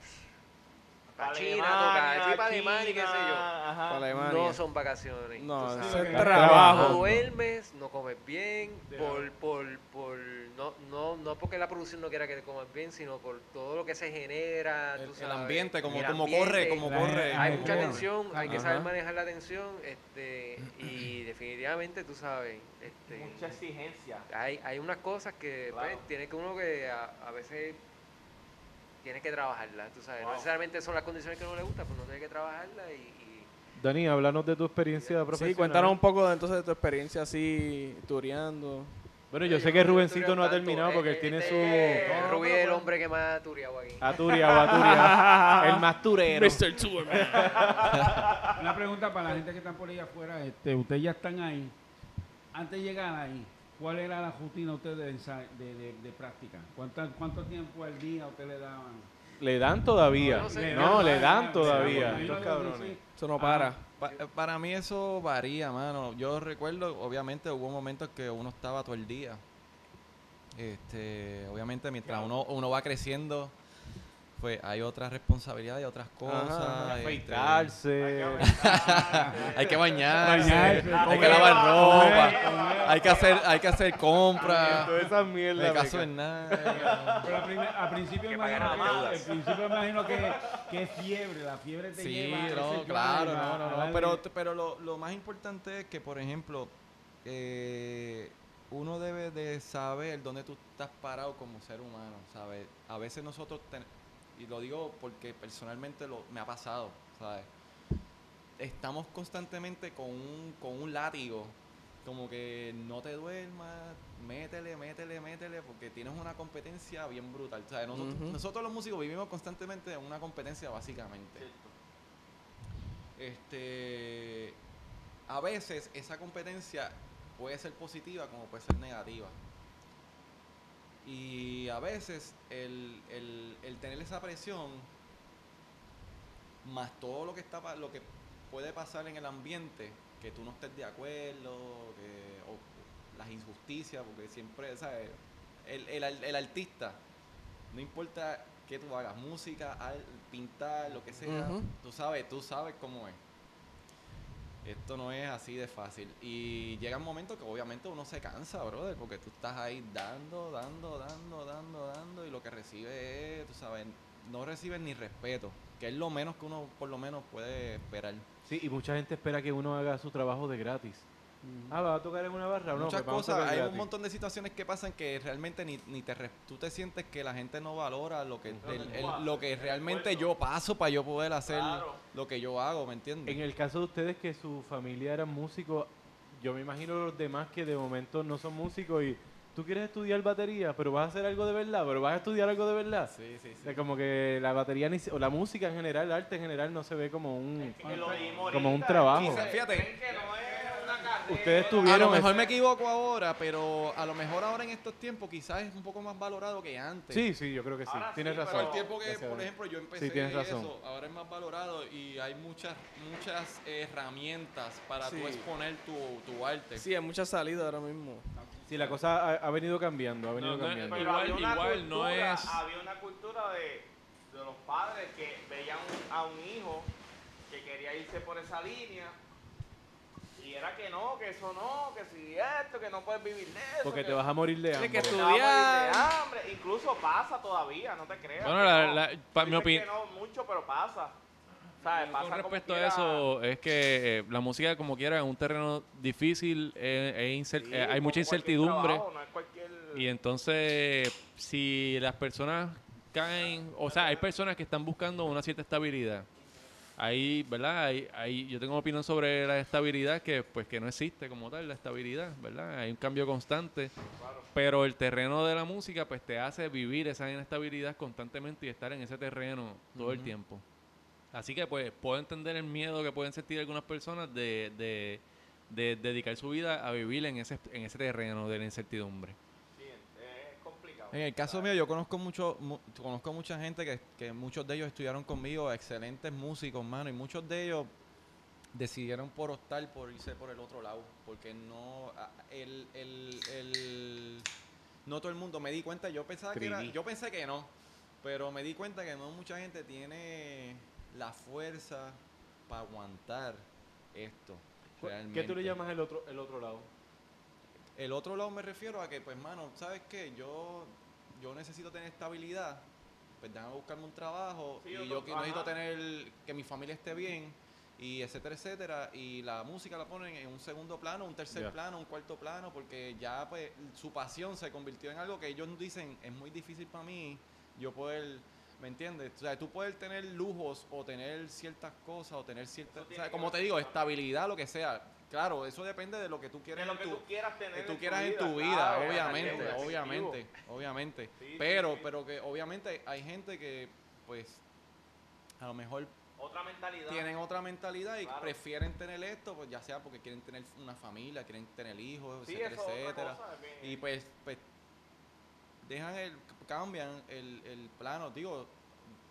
Pa' China a tocar, Alemania, fui para Alemania y qué sé yo. ajá. Para Alemania. No son vacaciones. No, es trabajo. No duermes, no comes bien, por, por, por, no, no, no porque la producción no quiera que comas bien, sino por todo lo que se genera, El, tú el sabes, ambiente, como, el como ambiente. corre, como La- corre. Hay mucha tensión, hay que saber manejar la tensión, este, y definitivamente tú sabes, este, Mucha exigencia. hay, hay unas cosas que pues, tiene que uno que a, a veces tiene que trabajarlas, tú sabes, no necesariamente son las condiciones que no le gustan, pues no tiene que trabajarlas y, y Dani, háblanos de tu experiencia profesional. Sí, cuéntanos un poco de, entonces de tu experiencia así, tureando. Bueno, yo sé que Rubencito no ha terminado porque él tiene este, su... Rubí es el hombre que más ha tureado aquí. Aturia o Aturia. el más turero. Mr. Tourman. Una pregunta para la gente que están por ahí afuera. Este, ustedes ya están ahí. Antes de llegar ahí, ¿cuál era la rutina de ustedes de, ensa- de, de- de práctica? ¿Cuánto, ¿Cuánto tiempo al día ustedes le daban? Le dan todavía. No, no sé. No, le Ah, dan ah, todavía. ah, Estos ah, cabrones. Eso no para. Pa- eh, para mí eso varía, mano. Yo recuerdo, obviamente, hubo momentos que uno estaba todo el día. Este, obviamente, mientras uno, uno va creciendo, pues hay otras responsabilidades, otras cosas. Ajá, este, Afeitarse. hay que bañarse, Bañarse, hay que lavar comer, ropa, comer. hay que hacer, hay que hacer compras. Toda esa No mierda. hay me caso ca- en nada. Pero al, principio Que imagino que, principio imagino que, que es fiebre, la fiebre te Sí, lleva ese no, claro, no, no, no. Pero, pero lo, lo más importante es que, por ejemplo, eh, uno debe de saber dónde tú estás parado como ser humano, ¿sabes? A veces nosotros, ten- y lo digo porque personalmente lo, me ha pasado, ¿sabes? Estamos constantemente con un, con un látigo, como que no te duermas, métele, métele, métele, porque tienes una competencia bien brutal, ¿sabes? Nosotros los músicos vivimos constantemente en una competencia básicamente. Este, a veces esa competencia puede ser positiva como puede ser negativa. Y a veces el, el- el tener esa presión, más todo lo que está lo que puede pasar en el ambiente, que tú no estés de acuerdo, que, o las injusticias, porque siempre, ¿sabes? El, el, el artista, no importa que tú hagas, música, al- pintar, lo que sea, Ujú. tú sabes, tú sabes cómo es. Esto no es así de fácil. Y llega un momento que obviamente uno se cansa, brother, porque tú estás ahí dando, dando, dando, dando, dando, y lo que recibe es, tú sabes, no recibes ni respeto, que es lo menos que uno por lo menos puede esperar. Sí, y mucha gente espera que uno haga su trabajo de gratis. Ah, ¿va a tocar en una barra? No, Muchas pues cosas, hay un montón de situaciones que pasan que realmente ni, ni te res- tú te sientes que la gente no valora lo que el- el- lo que realmente yo paso para yo poder hacer Claro. lo que yo hago, ¿me entiendes? En el caso de ustedes que su familia eran músicos, yo me imagino los demás que de momento no son músicos y tú quieres estudiar batería, pero vas a hacer algo de verdad, pero vas a estudiar algo de verdad. Sí, sí, O sí. sea, como que la batería ni se- o la música en general, el arte en general no se ve como un lo como un trabajo. Fíjate. Ustedes A tuvieron lo mejor me equivoco ahora, pero a lo mejor ahora en estos tiempos quizás es un poco más valorado que antes. Sí, sí, yo creo que sí. Ahora Tienes sí, razón. el tiempo que, Gracias. por ejemplo, yo empecé Sí, tienes razón. eso, ahora es más valorado y hay muchas muchas herramientas para Sí. tú exponer tu, tu arte. Sí, hay mucha salida ahora mismo. Sí, la cosa ha, ha venido cambiando, ha venido No, no, cambiando. Pero Igual- había una igual no cultura- es- Había una cultura de, de los padres que veían un- a un hijo que quería irse por esa línea y era que no, que eso no, que si esto, que no puedes vivir de eso. Porque que te vas a morir de hambre. Tienes que te vas a morir de estudiar. hambre. Incluso pasa todavía, no te creas. Bueno, la- no. la- pa- mi dices opin- que no mucho, pero pasa. ¿Sabes? Pasa Con como respecto a quiera. eso, es que eh, la música, como quiera, es un terreno difícil, eh, incer- Sí, eh, hay mucha incertidumbre. trabajo, no es cualquier- Y entonces, si las personas caen, o sea, hay personas que están buscando una cierta estabilidad. Ahí, ¿verdad? Hay, hay- yo tengo una opinión sobre la estabilidad que, pues, que no existe como tal, la estabilidad, ¿verdad? Hay un cambio constante. Pero el terreno de la música, pues, te hace vivir esa inestabilidad constantemente y estar en ese terreno todo el tiempo. Así que, pues, puedo entender el miedo que pueden sentir algunas personas de, de, de dedicar su vida a vivir en ese, en ese terreno de la incertidumbre. En el caso mío, yo conozco mucho, mu- conozco mucha gente que, que muchos de ellos estudiaron conmigo, excelentes músicos, mano, y muchos de ellos decidieron por optar por irse por el otro lado, porque no, el, el, el- no todo el mundo, me di cuenta, yo pensaba que era, 3D. yo pensé que no, pero me di cuenta que no mucha gente tiene la fuerza para aguantar esto. ¿Qué tú le realmente. llamas el otro, el otro lado? El otro lado me refiero a que, pues, mano, ¿sabes qué? Yo, yo necesito tener estabilidad. Pues déjame buscarme un trabajo Sí, y yo que- necesito tener que mi familia esté bien y etcétera, etcétera. Y la música la ponen en un segundo plano, un tercer plano, un cuarto plano, porque ya, pues, su pasión se convirtió en algo que ellos dicen es muy difícil para mí yo poder. ¿Me entiendes? O sea, tú puedes tener lujos o tener ciertas cosas o tener ciertas... O sea, como te digo, estabilidad, lo que sea. Claro, eso depende de lo que tú de quieras lo que tu- tú quieras tener que tú en quieras en tu vida, claro, obviamente, obviamente, obviamente. Sí, pero, sí. pero que obviamente hay gente que, pues, a lo mejor Otra mentalidad. tienen otra mentalidad y Claro. prefieren tener esto, pues ya sea porque quieren tener una familia, quieren tener hijos, etcétera, eso etcétera. Y pues, pues, dejan el, cambian el, el plano, digo.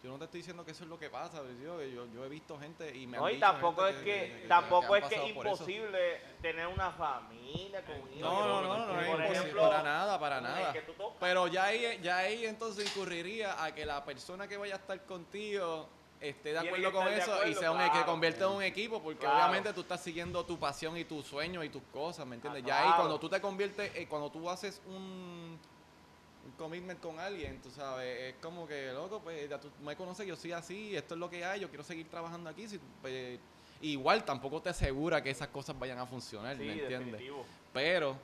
Yo no te estoy diciendo que eso es lo que pasa, yo, yo, yo he visto gente y me No, han y dicho tampoco es que, que tampoco es que es imposible tener una familia con hijos. No, no, no, no, Por es imposible, ejemplo, para nada, para nada. que. Pero ya ahí, ya ahí entonces incurriría a que la persona que vaya a estar contigo esté de acuerdo que con eso y sea un, que claro. convierta en un equipo, porque Claro. obviamente tú estás siguiendo tu pasión y tus sueños y tus cosas, ¿me entiendes? Ah, Ya ahí claro. cuando tú te conviertes, eh, cuando tú haces un, un commitment con alguien, tú sabes, es como que, loco, pues ya tú me conoces, yo soy así, esto es lo que hay, yo quiero seguir trabajando aquí, si, pues, igual tampoco te asegura que esas cosas vayan a funcionar, Sí, ¿me entiendes? definitivo. Pero,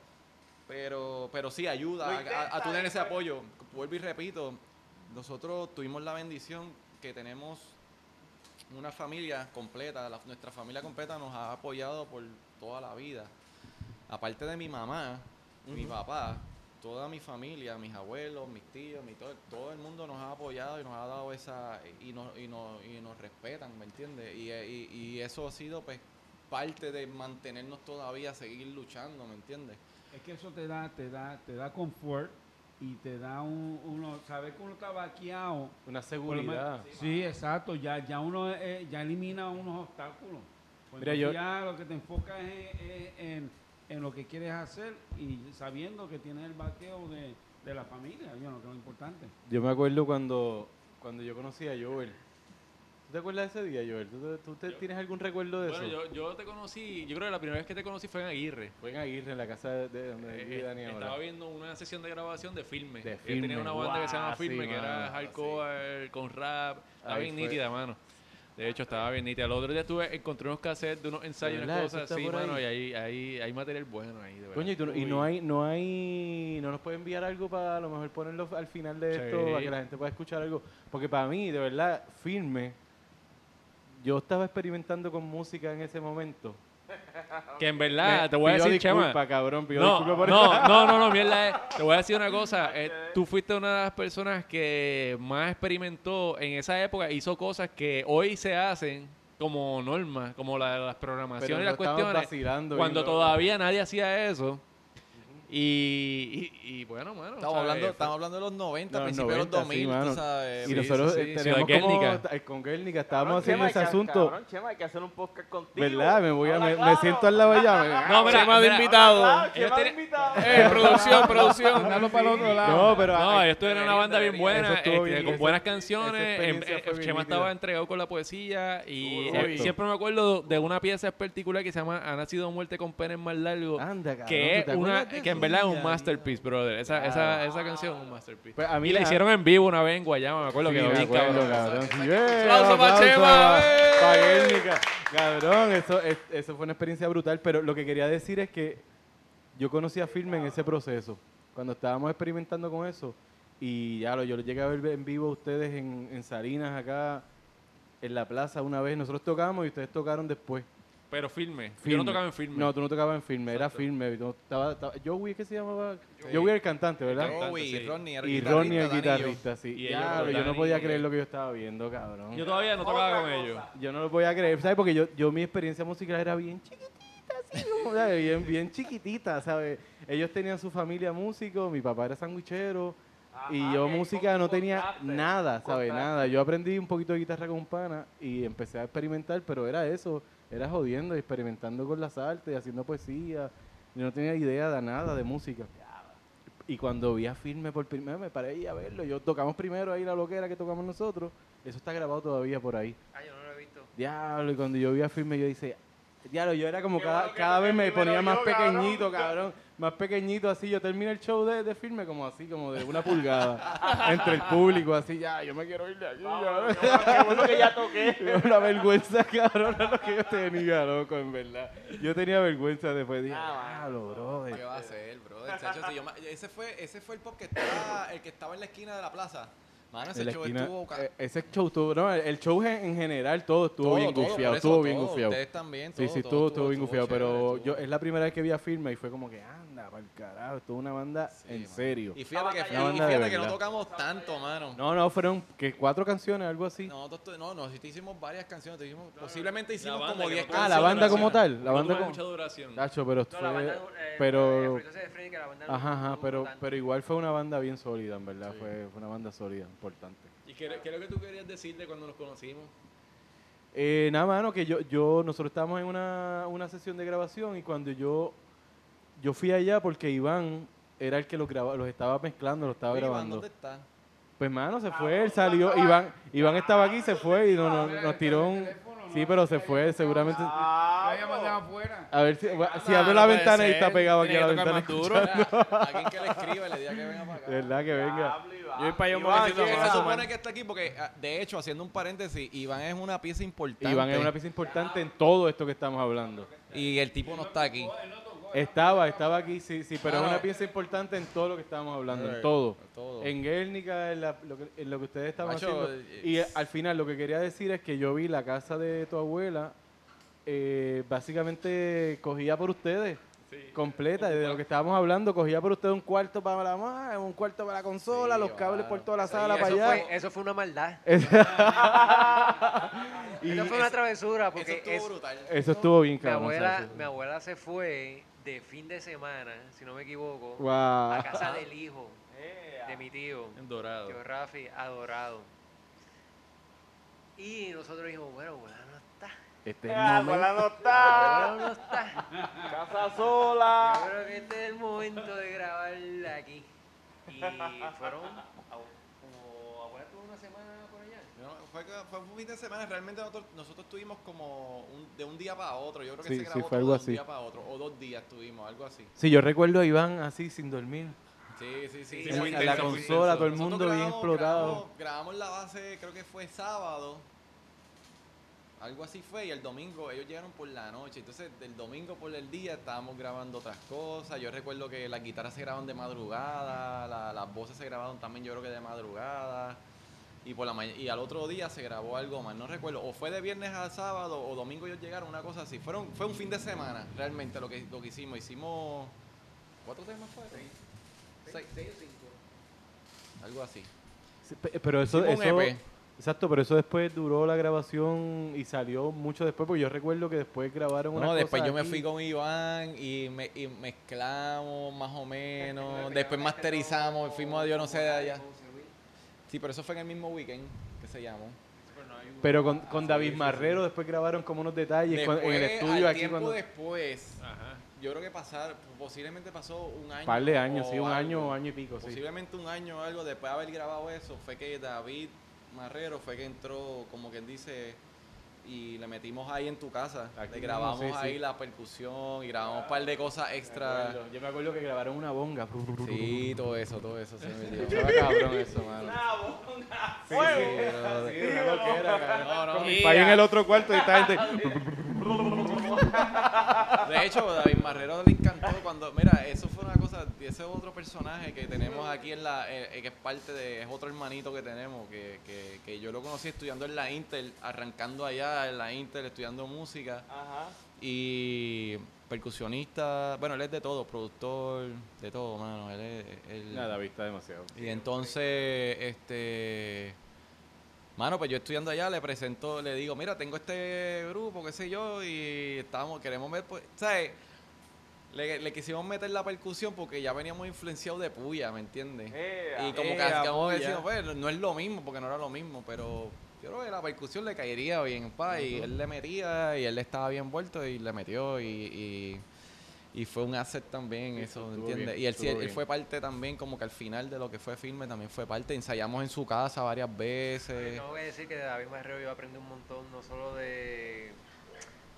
pero, pero sí ayuda a- a, a, intenta, tener ese pues. apoyo. Vuelvo y repito, nosotros tuvimos la bendición que tenemos una familia completa, la- nuestra familia completa nos ha apoyado por toda la vida. Aparte de mi mamá, mi papá, toda mi familia, mis abuelos, mis tíos, mi todo, todo el mundo nos ha apoyado y nos ha dado esa y nos, y nos, y nos respetan, ¿me entiendes? Y, y, y eso ha sido pues parte de mantenernos todavía, seguir luchando, ¿me entiendes? Es que eso te da, te da, te da confort y te da un, uno, saber que uno está vaqueado. Una menos- seguridad. Sí, exacto, ya, ya uno eh, ya elimina unos obstáculos. Mira, yo- ya lo que te enfocas es, es en, en lo que quieres hacer y sabiendo que tienes el vaqueo de, de la familia, yo know, que es lo importante. Yo me acuerdo cuando, cuando yo conocí a Joel. ¿Tú te acuerdas de ese día, Joel? ¿Tú, te- tú te- tienes algún recuerdo de Bueno, eso? yo, yo te conocí, yo creo que la primera vez que te conocí fue en Aguirre. Fue en Aguirre, en la casa de, de donde Eh, vive Dani ahora. estaba viendo una sesión de grabación de filme. De Él tenía una banda que se llama Filme, sí, que era hardcore, con rap. Estaba bien fue. nítida, mano. De hecho, estaba bien nítida. El otro día estuve, encontré unos cassettes de unos ensayos, ¿De unas cosas así, mano. ahí? Y ahí, ahí hay material bueno ahí, de verdad. Coño, y, tú y no hay, no hay, no nos puede enviar algo para a lo mejor ponerlo al final de esto, para que la gente pueda escuchar algo. Porque para mí, de verdad, filme, yo estaba experimentando con música en ese momento. Que en verdad, Me- te voy a decir, Chema. disculpa, cabrón, No, no, no, no, no, mierda es. Te voy a decir una cosa. eh, tú fuiste una de las personas que más experimentó en esa época, hizo cosas que hoy se hacen como normas, como la, las programaciones y las cuestiones, vacilando, cuando loco. todavía nadie hacía eso. Y, y, y bueno, bueno. Estamos ¿sabes? hablando, Fue- estamos hablando de los 90, No, principios de los 90, sí, 2000, mano. tú sabes. Y Sí, nosotros sí, sí, teníamos Ciudad como, con Guernica, estábamos Cabrón, haciendo Chema, ese hay que- asunto. Cabrón, Chema, hay que hacer un podcast contigo. ¿Verdad? Me voy a, me, me claro. siento al lado me- No, mira, Chema de invitado. Chema de. Eh, producción, producción. Dalo para el otro lado. No, pero No, ellos tuvieron una banda bien buena, este, con buenas canciones. Chema estaba entregado con la poesía y eh, siempre me acuerdo de una pieza en particular que se llama Ha nacido muerte con penes más largo. Anda, cabrón, que ¿tú te es una verdad es un masterpiece, brother. Esa, esa, esa canción es un masterpiece. Pues a mí y la hicieron en vivo una vez en Guayama, me acuerdo Sí, que me lo vi, acuerdo, cabrón. cabrón. Sí, eh, Aplauso pa' aplauso Chema, pa- eh. Cabrón, eso, es- eso fue una experiencia brutal, pero lo que quería decir es que yo conocí a Filme en ese proceso, cuando estábamos experimentando con eso, y ya lo, yo lo llegué a ver en vivo a ustedes en, en Salinas, acá, en la plaza una vez, nosotros tocamos y ustedes tocaron después. Pero filme. Yo Filme. no tocaba en filme. No, tú no tocabas en filme, era filme. tú estaba, estaba- Joey, ¿qué se llamaba? Joey era el cantante, ¿verdad? cantante, Joey, sí. Rodney, era Y guitarrista, Ronnie el y yo. guitarrista, sí. Y con yo no podía creer lo que yo estaba viendo, cabrón. Yo todavía no tocaba con ellos. Yo no lo voy a creer, ¿sabes? Porque yo, yo mi experiencia musical era bien chiquitita, como, ¿sabes? Bien, bien chiquitita, ¿sabes? Ellos tenían su familia músico, mi papá era sandwichero, y Ajá, yo música no tenía nada, ¿sabes? Nada. Yo aprendí un poquito de guitarra con un pana y empecé a experimentar, pero era eso, era jodiendo, experimentando con las artes, haciendo poesía. Yo no tenía idea de nada de música. Y cuando vi a Filme por primera vez, me paré ahí a verlo. Yo tocamos primero ahí la loquera que tocamos nosotros. Eso está grabado todavía por ahí. Ah, yo no lo he visto. Diablo, y cuando yo vi a Filme, yo dije, diablo, yo era como Qué cada, bueno que cada vez me ponía más yo, cabrón. pequeñito, cabrón. Más pequeñito, así. Yo terminé el show de, de Filme como así, como de una pulgada. entre el público, así, ya, yo me quiero ir de aquí. Vamos, cabrón. Qué bueno que ya toqué. Una vergüenza, cabrón, lo que yo tenía, loco, en verdad. Yo tenía vergüenza después. Dije, Ah, diablo, brother. ¿Qué va a hacer, brother? Chacho, si yo ma- ese, fue, ese fue el pop que estaba, el que estaba en la esquina de la plaza. Mano, ese show esquina, estuvo... eh, ese show estuvo, no, el, el show en, en general todo estuvo todo, bien todo, gufiado, estuvo bien gufiado. Ustedes también, Sí, todo, sí, todo, estuvo, estuvo bien gufiado, pero yo es la primera vez que vi a Firma y fue como que, anda, para el carajo, esto es una banda en mano. serio. Y fíjate, que, Una y banda de fíjate que no tocamos tanto, mano. No, no, fueron que cuatro canciones, algo así. No, nosotros- no, no, te hicimos varias canciones, te hicimos, posiblemente hicimos banda como 10 no ah, canciones. la banda como tal, la No banda como... mucha duración. Tacho, pero No, la banda, fue... eh, pero- Ajá, pero, pero igual fue una banda bien sólida, en verdad, fue, fue una banda sólida, importante. ¿Y qué, qué es lo que tú querías decirle cuando nos conocimos? Eh, nada, mano, que yo, yo, nosotros estábamos en una, una sesión de grabación y cuando yo, yo fui allá porque Iván era el que los, graba, los estaba mezclando, los estaba Oye, Iván, grabando. ¿dónde está? Pues mano, se fue, él salió, Iván, Iván estaba aquí, se fue y no, no- nos tiró un... Sí, pero se fue, seguramente... Ah, había mandado afuera. A ver si, abre la ventana y está pegado aquí a la ventana. Alguien que le escriba y le diga que venga para acá. Verdad que venga. Yo voy para allá un Iván, momentito ¿qué Se supone que está aquí porque, ah, de hecho, haciendo un paréntesis, Iván es una pieza importante. Iván es una pieza importante en todo esto que estamos hablando. Y el tipo no está aquí. Estaba, estaba aquí, sí, sí, pero es Ah, una pieza importante en todo lo que estábamos hablando, en todo. todo. En Guernica, en, la- lo, que, en lo que ustedes estaban Macho, haciendo. eh, Y eh, al final lo que quería decir es que yo vi la casa de tu abuela, eh, básicamente cogía por ustedes, completa, de lo que estábamos hablando, cogía por ustedes un cuarto para la ma- un cuarto para la consola, Sí, los cables por toda la sala eso para Eso allá. fue, eso fue una maldad. Y Eso fue una travesura Eso porque estuvo es- brutal. eso estuvo bien mi, cabrón. abuela, mi abuela se fue de fin de semana, si no me equivoco, Guau. a casa del hijo de mi tío, En Dorado. tío Rafi, adorado. Y nosotros dijimos, bueno, abuela no está. Este es el Ah, momento. abuela no está. Abuela no está. Casa sola. Yo creo que este es el momento de grabarla aquí. Y fueron, como abuela tuvo una semana. No, fue, que- fue un fin de semana, realmente nosotros, nosotros tuvimos como un- de un día para otro. Yo creo que Sí, se sí, grabó fue todo algo de así. un día para otro. O dos días tuvimos, algo así. Sí, yo recuerdo a Iván así sin dormir. Sí, sí, sí. Sí, En- la consola, intenso. todo el mundo bien explotado. Grabamos, grabamos la base, creo que fue sábado. Algo así fue, y el domingo ellos llegaron por la noche. Entonces, del domingo por el día estábamos grabando otras cosas. Yo recuerdo que las guitarras se grababan de madrugada, la- las voces se grabaron también, yo creo que de madrugada. Y por la ma- y al otro día se grabó algo más, no recuerdo. O fue de viernes a sábado o domingo ellos llegaron, una cosa así. Fueron, fue un fin de semana, realmente, lo que, lo que hicimos. Hicimos. ¿Cuatro temas fue? Seis. Algo así. Sí, pe- Pero eso, Hicimos un eso EP. exacto, pero eso después duró la grabación y salió mucho después, porque yo recuerdo que después grabaron una No, después yo me fui con Iván y, me, y mezclamos más o menos. después masterizamos, fuimos a Dios no sé de allá. Sí, pero eso fue en el mismo weekend que se llamó. Pero con, con David Marrero después grabaron como unos detalles en el estudio al aquí tiempo cuando después, Ajá. yo creo que pasar, posiblemente pasó un año. par de años, sí, un algo. año o año y pico, sí. Posiblemente un año o algo después de haber grabado eso, fue que David Marrero fue que entró, como quien dice, y le metimos ahí en tu casa. Aquí le grabamos sí. ahí la percusión y grabamos un par de cosas extra. Yo me acuerdo que grabaron una bonga. Sí, todo eso, todo eso se me dio. Estaba cabrón eso, mano. Una bonga. Sí, Fuego. sí. No, no. Con mi país en el otro cuarto y esta gente... De hecho, David Marrero le encantó cuando, mira, eso fue una cosa, ese es otro personaje que tenemos aquí en la, eh, eh, que es parte de, es otro hermanito que tenemos, que, que, que yo lo conocí estudiando en la Intel, arrancando allá en la Intel, estudiando música Ajá. y percusionista, bueno, él es de todo, productor, de todo, mano, él es, él- Nada, David está demasiado. y entonces, este. Mano, pues yo estudiando allá le presento, le digo, mira, tengo este grupo, qué sé yo, y estamos, queremos ver, pues, ¿sabes? Le, le quisimos meter la percusión porque ya veníamos influenciados de puya, ¿me entiendes? Y como que acabamos diciendo, pues, no es lo mismo, porque no era lo mismo, pero yo creo que la percusión le caería bien, pa, y él le metía, y él estaba bien vuelto, y le metió, y, y, y fue un asset también, Sí, eso, ¿entiendes? bien, y él, él bien. fue parte también, como que al final de lo que fue filme, también fue parte, ensayamos en su casa varias veces. Tengo que decir que de David Marrero yo aprendí un montón, no solo de,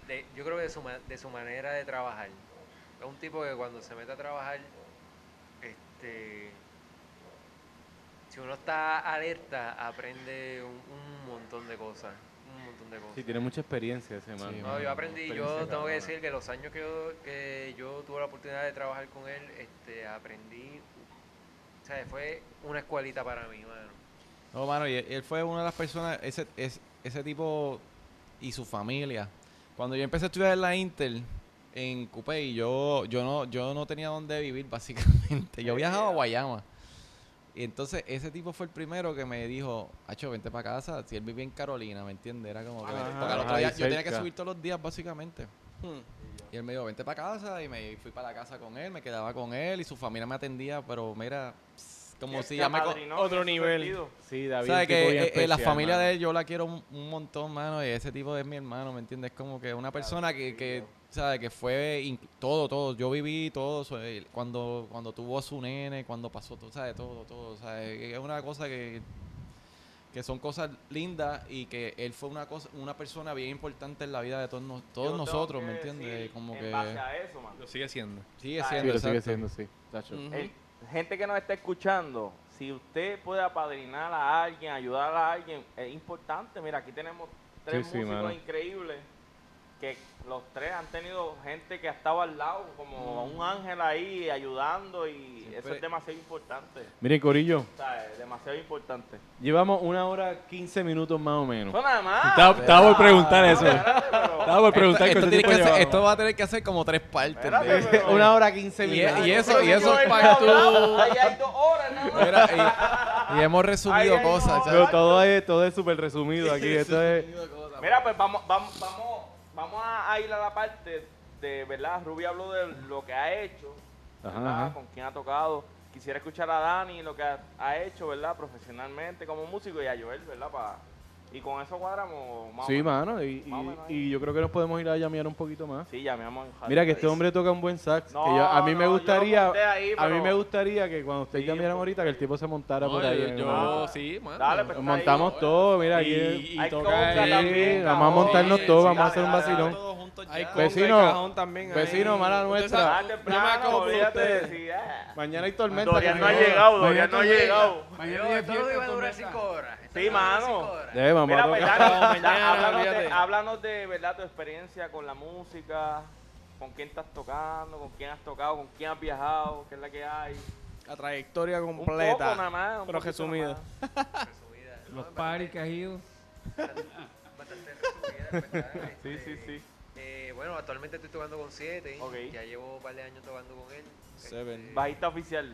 de- yo creo que de su, ma- de su manera de trabajar. Es un tipo que cuando se mete a trabajar, este, si uno está alerta, aprende un, un montón de cosas, un montón de cosas. Sí, tiene mucha experiencia ese man. Sí, No, yo aprendí, yo tengo que decir que los años que yo, que yo tuve la oportunidad de trabajar con él, este, aprendí, o sea, fue una escuelita para mí, mano. No, mano, y él, él fue una de las personas, ese, es- ese tipo y su familia. Cuando yo empecé a estudiar en la Intel, en Coupé, yo, yo, no, yo no tenía dónde vivir, básicamente. Yo viajaba a Guayama. Y entonces ese tipo fue el primero que me dijo, Hacho, vente para casa. Si él vivía en Carolina, ¿me entiendes? Era como que... Ajá, porque al otro día yo tenía que subir todos los días, básicamente. Hmm. Y él me dijo, vente para casa. Y me fui para la casa con él, me quedaba con él. Y su familia me atendía, pero mira, como si ya me... Otro nivel. Sí, David. ¿Sabes que eh, eh, la familia mano. de él yo la quiero un, un montón, mano, y ese tipo es mi hermano, ¿me entiendes? Como que una persona que, que ¿sabes? Que fue todo, todo. Yo viví todo, eh, cuando cuando tuvo a su nene, cuando pasó todo, ¿sabes? Todo, todo, ¿sabes? Que Es una cosa que que son cosas lindas y que él fue una cosa una persona bien importante en la vida de todos, nos- todos nosotros, ¿me entiendes? Como en que base a eso, man. Lo sigue siendo. sigue Sí, siendo lo sigue siendo, sí. El- gente que nos está escuchando, si usted puede apadrinar a alguien, ayudar a alguien, es importante. Mira, aquí tenemos tres Sí, músicos increíbles que los tres han tenido gente que ha estado al lado, como un ángel ahí ayudando y eso es demasiado importante. Miren, Corillo, O sea, es demasiado importante. llevamos una hora 15 minutos más o menos. Eso nada más. Estaba, estaba por preguntar eso. Estaba por preguntar Esto, tiempo que hacer- esto va a tener que hacer como tres partes. Espérate, de- pero- una hora 15 Y- minutos. y eso- y eso es para tú. Ahí hay dos horas nada más. Mira, y, y hemos resumido cosas. no. Pero todo es todo es súper resumido aquí. Esto es... Mira, pues vamos, vamos, vamos, vamos a, ir a la parte de, ¿verdad? Ruby habló de lo que ha hecho, Ajá, ¿verdad? ajá. Con quién ha tocado. Quisiera escuchar a Dani lo que ha, ha hecho, ¿verdad? Profesionalmente como músico y a Joel, ¿verdad? Para Y con eso cuadramos más o Sí, menos. mano, y, Más o y- menos y yo creo que nos podemos ir a llamear un poquito más. Sí, llamamos en Mira que este hombre toca un buen sax. No, que yo- a mí no, me yo lo gustaría, monté ahí, a mí pero- me gustaría que cuando ustedes Sí, llamaran un ahorita que el tipo se montara No, por ahí. yo, yo- sí, mano. Dale, pues, Nos montamos todo, mira, aquí Y, y Hay toca conga ahí. también, vamos a montarnos Sí, todos, sí, vamos a hacer un dale, vacilón. Hay conga y Vecino, cajón también ahí. vecino, mala Usted nuestra. sabe, Ah, yo me temprano, acabo por olvídate, ustedes. sí, ah. Mañana hay tormenta. Dorian no ha llegado, Dorian no ha llegado. Mañana Yo, no fiesta iba a durar tormenta. 5 horas. Sí, mano. horas. Eh, vamos Mira, pues, háblanos, de, olvídate. háblanos de verdad tu experiencia con la música, con quién estás tocando, con quién has tocado, con quién has viajado, qué es la que hay. La trayectoria Un completa. poco nada más. un pero resumida. nada más. Resumida. Los No, paris que has ido. Bastante resumida, en verdad. Sí, sí, sí. eh, bueno, actualmente estoy tocando con 7. Ok. Ya llevo un par de años tocando con él. Seven. Este, Bajista oficial.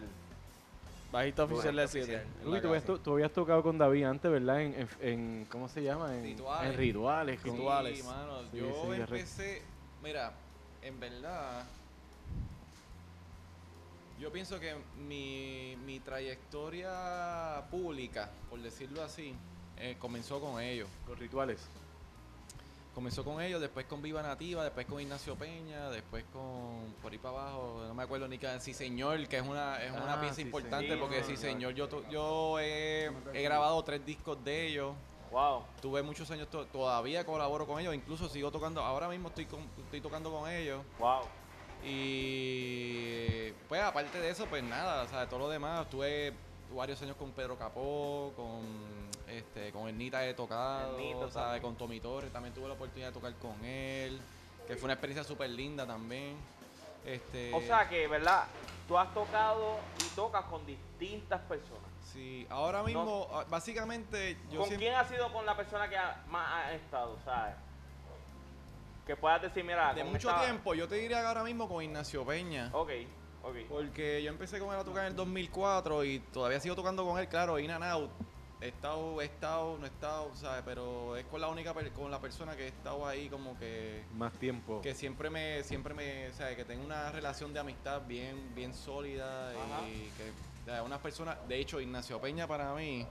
Bajista oficial de Bajista 7. oficial. Luis, tú, tú habías tocado con David antes, ¿verdad? En, en- en- ¿cómo se llama? En Rituales. En rituales. con- Rituales. Sí, mano, Sí, yo sí, empecé, mira, en verdad, yo pienso que mi, mi trayectoria pública, por decirlo así, eh, comenzó con ellos. Con rituales. Comenzó con ellos, después con Viva Nativa, después con Ignacio Peña, después con por ahí para abajo, no me acuerdo ni qué, Sí Señor, que es una, es una Ah, pieza Sí, importante Señor. porque Sí, Señor. Yo, yo he, he grabado tres discos de ellos, Wow. tuve muchos años, to- todavía colaboro con ellos, incluso sigo tocando, ahora mismo estoy, con- estoy tocando con ellos. Wow. Y pues aparte de eso, pues nada, o sea, todo lo demás, tuve varios años con Pedro Capó, con este, con Ernita he tocado, Ernito ¿sabes? con Tommy Torres, también tuve la oportunidad de tocar con él, que fue una experiencia súper linda también. Este, O sea que, ¿verdad? Tú has tocado y tocas con distintas personas. sí, ahora mismo, ah, básicamente, yo ¿Con siempre... quién ha sido con la persona que ha- más ha estado, sabes? Que puedas decir, mira, De mucho tiempo, yo te diría que ahora mismo con Ignacio Peña. Ok, Porque yo empecé con él a tocar en el 2004 y todavía sigo tocando con él, claro, in and out. He estado, he estado, no he estado, ¿sabes? Pero es con la única, per- con la persona que he estado ahí como que, Más tiempo. que siempre me, siempre me, ¿sabes? Que tengo una relación de amistad bien, bien sólida Ajá. y que, ¿sabes? unas personas, de hecho, Ignacio Peña para mí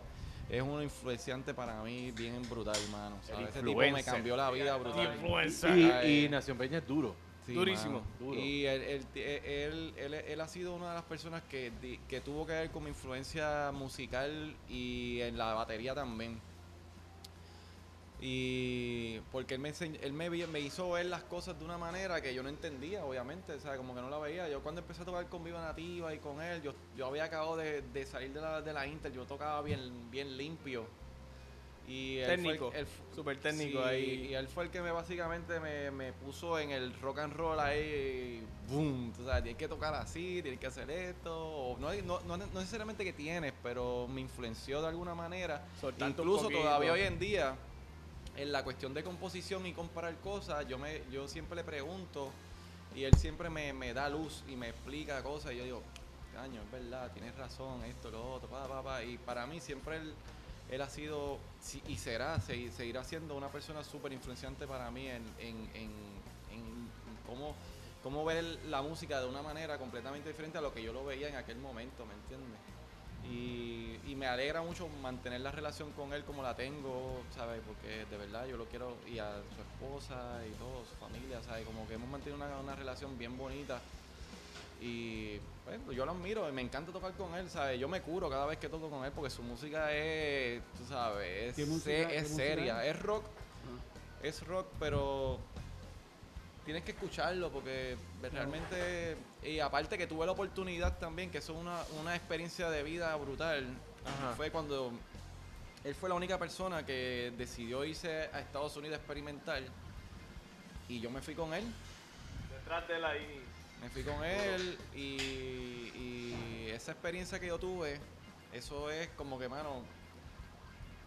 es un influenciante para mí bien brutal, hermano. Ese tipo me cambió la vida brutal. Influencer. Y, y Nación Peña es duro. Sí, Durísimo. Duro. Y él, él, él, él- él ha sido una de las personas que, que tuvo que ver con mi influencia musical y en la batería también. Y porque él me, él me, me hizo ver las cosas de una manera que yo no entendía, obviamente, o sea, como que no la veía. Yo cuando empecé a tocar con Viva Nativa y con él, yo, yo había acabado de, de salir de la, de la Inter, yo tocaba bien, bien limpio. Y él fue el- Técnico, fu- súper técnico sí, ahí. Y él fue el que me básicamente me, me puso en el rock and roll ahí, boom, tú sabes, tienes que tocar así, tienes que hacer esto, o no, no, no, no necesariamente que tienes, pero me influenció de alguna manera. Soltarte un Incluso todavía hoy en día, en la cuestión de composición y comparar cosas, yo me yo siempre le pregunto y él siempre me, me da luz y me explica cosas y yo digo, caño, es verdad, tienes razón, esto, lo otro, pa, pa, pa. Y para mí siempre él, él ha sido si- y será, segui- seguirá siendo una persona súper influenciante para mí en, en, cómo, ver la música de una manera completamente diferente a lo que yo lo veía en aquel momento, ¿me entiendes? Y, me alegra mucho mantener la relación con él como la tengo, ¿sabes? Porque de verdad yo lo quiero, y a su esposa y todo, su familia, ¿sabes? Como que hemos mantenido una relación bien bonita. Y pues, yo lo admiro, y me encanta tocar con él, ¿sabes? Yo me curo cada vez que toco con él porque su música es, tú sabes, ¿Qué es, música- seria, es? es rock, es rock, pero tienes que escucharlo porque realmente, y aparte que tuve la oportunidad también, que eso es una, una experiencia de vida brutal, Ajá. fue cuando él fue la única persona que decidió irse a Estados Unidos a experimentar y yo me fui con él. Detrás de él ahí. Me fui con él y, y esa experiencia que yo tuve, eso es como que, mano,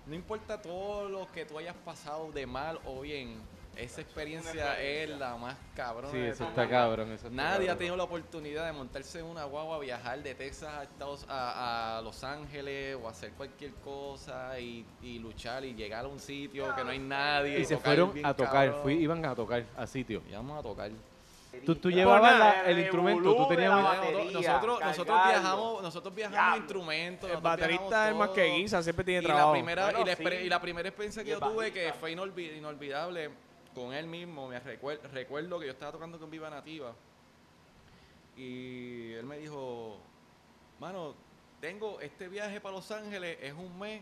no importa todo lo que tú hayas pasado de mal o bien, esa experiencia es la más cabrona. Sí, de eso está cabrón. Eso está Nadie ha tenido la oportunidad de montarse en una guagua, viajar de Texas a, Estados, a, a Los Ángeles o hacer cualquier cosa y, y luchar y llegar a un sitio que no hay nadie. Y se fueron a tocar, fui, iban a tocar a sitio. Íbamos a tocar. Tú, tú llevabas la- el instrumento, tú tenías la un- batería, nosotros, nosotros cargarlo. viajamos, nosotros viajamos instrumentos. El baterista es más que guisa, siempre tiene y trabajo. La primera, Bueno, y, la sí. y la primera experiencia que Y yo tuve que fue inolvi- inolvidable con él mismo, me recuer- recuerdo que yo estaba tocando con Viva Nativa y él me dijo, mano, tengo este viaje para Los Ángeles, es un mes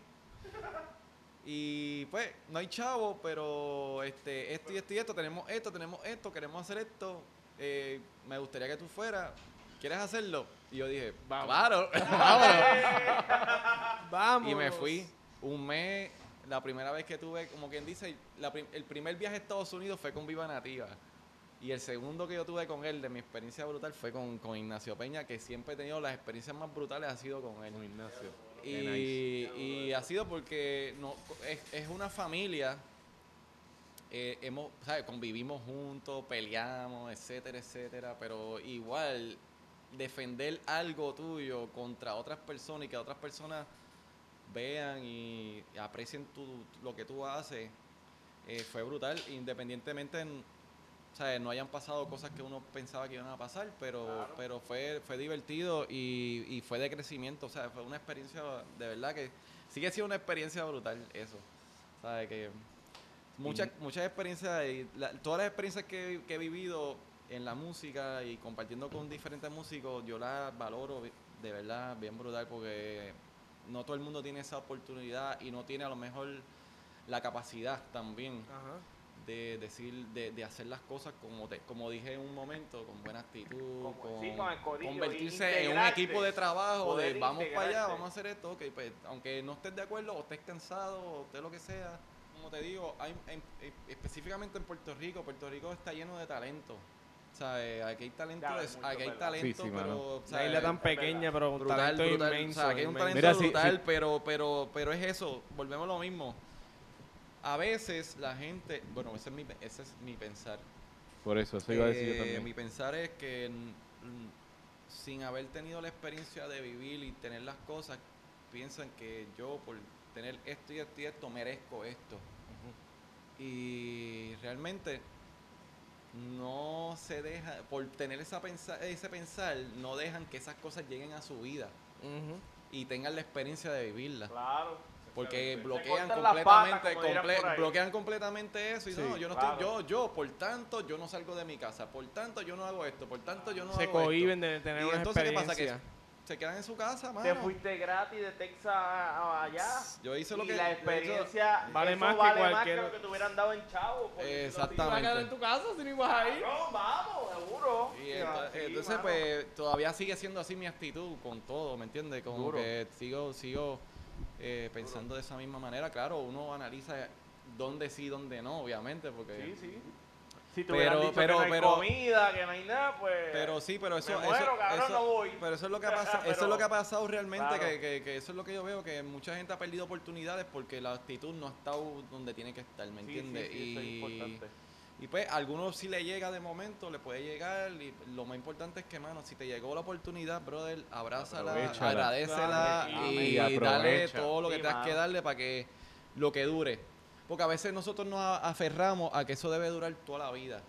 y pues no hay chavo, pero este, esto y esto y esto, tenemos esto, tenemos esto, queremos hacer esto, eh, me gustaría que tú fueras, ¿quieres hacerlo? Y yo dije, claro, vámonos. Vamos. Y me fui un mes. La primera vez que tuve, como quien dice, la prim- el primer viaje a Estados Unidos fue con Viva Nativa. Y el segundo que yo tuve con él, de mi experiencia brutal, fue con, con Ignacio Peña, que siempre he tenido las experiencias más brutales, ha sido con él. Ignacio. Y, y ha sido porque no, es, es una familia. Eh, hemos, ¿sabes? Convivimos juntos, peleamos, etcétera, etcétera. Pero igual, defender algo tuyo contra otras personas y que otras personas vean y aprecien tu, lo que tú haces, eh, fue brutal. Independientemente, en- ¿sabes? no hayan pasado cosas que uno pensaba que iban a pasar, pero, pero fue, fue divertido y, y fue de crecimiento. O sea, fue una experiencia de verdad que sigue siendo una experiencia brutal eso. ¿Sabes? Que muchas, muchas experiencias, y la- todas las experiencias que, que he vivido en la música y compartiendo con diferentes músicos, yo las valoro de verdad bien brutal porque no todo el mundo tiene esa oportunidad y no tiene a lo mejor la capacidad también Ajá. de decir, de, de hacer las cosas como te- como dije en un momento, con buena actitud, Como- con, sí, con el corillo, convertirse en un equipo de trabajo, de vamos para allá, vamos a hacer esto, ok, pues aunque no estés de acuerdo o estés cansado o estés lo que sea, como te digo, hay, en- en- específicamente en Puerto Rico, Puerto Rico está lleno de talento. ¿sabes? Aquí hay talento, Ya, es aquí hay talento, Sí, sí, pero isla tan pequeña, pero un brutal, talento brutal. inmenso. O sea, que hay un talento Mira, sí, brutal, sí. pero, pero, pero es eso, volvemos a lo mismo. A veces la gente, bueno, ese es mi, ese es mi pensar. Por eso, eso iba a decir yo Eh, también. Mi pensar es que sin haber tenido la experiencia de vivir y tener las cosas, piensan que yo por tener esto y esto y esto merezco esto. Y realmente no se deja, por tener esa pensa- ese pensar, no dejan que esas cosas lleguen a su vida y tengan la experiencia de vivirla. Claro. Porque Se bloquean patas, completamente, comple- bloquean completamente eso y Sí, no, yo no claro. estoy, yo, yo, por tanto, yo no salgo de mi casa, por tanto, yo no hago esto, por tanto, yo no Se hago cohiben esto. de tener Y una entonces, ¿qué pasa? Que se quedan en su casa, mano. Te fuiste gratis de Texas a- allá. Yo hice lo y que la yo experiencia Vale más que más que lo que te hubieran dado en chavo. por decirlo así. ¿Te vas a Exactamente. quedar en tu casa si no ibas a ir? No, vamos, seguro. Y Sí, ento- sí, entonces, pues, todavía sigue siendo así mi actitud con todo, ¿me entiendes? Como Duro. que sigo, sigo eh, pensando de esa misma manera. Claro, uno analiza dónde sí, dónde no, obviamente, porque... Sí, sí. Si te Pero- dicho pero- que no hay pero- comida, que no hay nada, pues... Pero sí, pero eso, Me muero, eso, cabrón, eso- no voy. pero eso es lo que ha pasado, eso es lo que ha pasado realmente, Claro. que, que- que eso es lo que yo veo, que mucha gente ha perdido oportunidades porque la actitud no ha estado donde tiene que estar, ¿me Sí, sí, entiendes? sí, eso es y, importante. y pues a algunos sí le llega de momento, le puede llegar, y lo más importante es que, mano, si te llegó la oportunidad, brother, abrázala, agradecela Claro, y, y dale todo lo que Sí, tengas que darle para que lo que dure. Porque a veces nosotros nos aferramos a que eso debe durar toda la vida.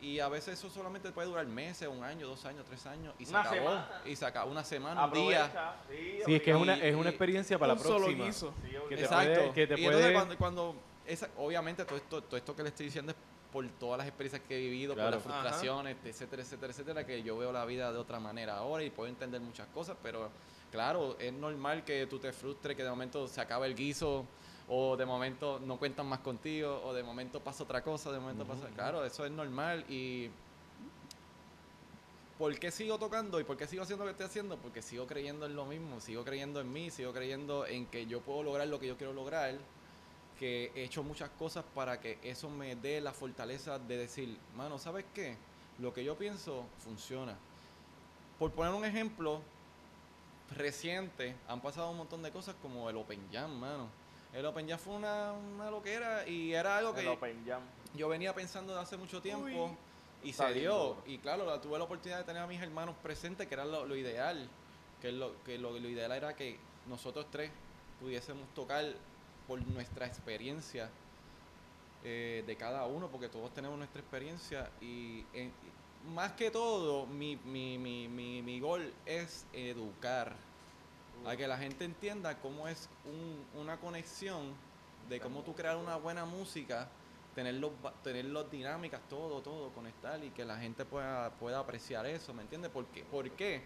Y a veces eso solamente puede durar meses, un año, dos años, tres años. Y se Una acabó. semana. Y se acabó una semana, un día. Sí, Sí, es que es una, es una experiencia para la próxima. guiso. Sí, Que te Exacto. puede- que te y entonces puede- cuando, cuando esa, obviamente todo esto, todo esto que le estoy diciendo es por todas las experiencias que he vivido, Claro. por las frustraciones, etcétera, etcétera, etcétera, que yo veo la vida de otra manera ahora y puedo entender muchas cosas, pero claro, es normal que tú te frustres, que de momento se acaba el guiso, o de momento no cuentan más contigo, o de momento pasa otra cosa, de momento pasa... Claro, eso es normal y... ¿Por qué sigo tocando y por qué sigo haciendo lo que estoy haciendo? Porque sigo creyendo en lo mismo, sigo creyendo en mí, sigo creyendo en que yo puedo lograr lo que yo quiero lograr, que he hecho muchas cosas para que eso me dé la fortaleza de decir, mano, ¿sabes qué? Lo que yo pienso funciona. Por poner un ejemplo reciente, han pasado un montón de cosas como el Open Jam, mano. El Open Jam fue una, una loquera y era algo El que Open Jam. yo venía pensando de hace mucho tiempo Uy. y se dio. Y claro, la- tuve la oportunidad de tener a mis hermanos presentes, que era lo, lo ideal. Que, lo, que lo, lo ideal era que nosotros tres pudiésemos tocar por nuestra experiencia eh, de cada uno, porque todos tenemos nuestra experiencia y, en- más que todo, mi, mi, mi, mi, mi gol es educar. A que la gente entienda cómo es un- una conexión de cómo tú crear una buena música, tener los, tener las dinámicas, todo, todo, conectar y que la gente pueda, pueda apreciar eso, ¿me entiendes? ¿Por qué? ¿Por qué?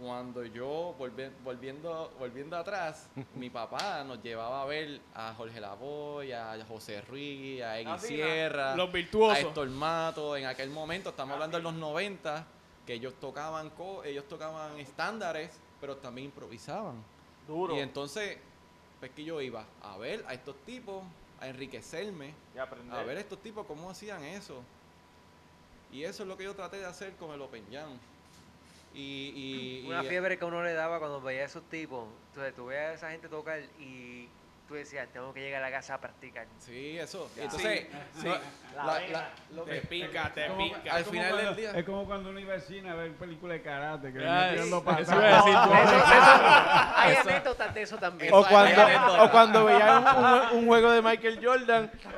Cuando yo, volvi- volviendo, volviendo atrás, mi papá nos llevaba a ver a Jorge Lavoy, a José Ruiz, a Egui Ah, Sierra, Los a virtuosos. Héctor Mato, en aquel momento, estamos hablando de los 90, que ellos tocaban co- ellos tocaban estándares, pero también improvisaban. Duro. Y entonces, pues que yo iba a ver a estos tipos, a enriquecerme, y aprender. a ver a estos tipos cómo hacían eso. Y eso es lo que yo traté de hacer con el Open Jam. Y, y- Una y- fiebre que uno le daba cuando veía a esos tipos. Entonces, tú veías a esa gente tocar y tú decías, tengo que llegar a la casa a practicar. Sí, eso. Ya. Entonces, Sí. no, La la- vena. la- lo Te que- pica, te Como- pica. al final del cuando- día- Es como cuando uno iba al cine a ver películas de karate, que le tirando patadas. hay anécdotas de eso también. O cuando, o cuando veían un, un juego de Michael Jordan,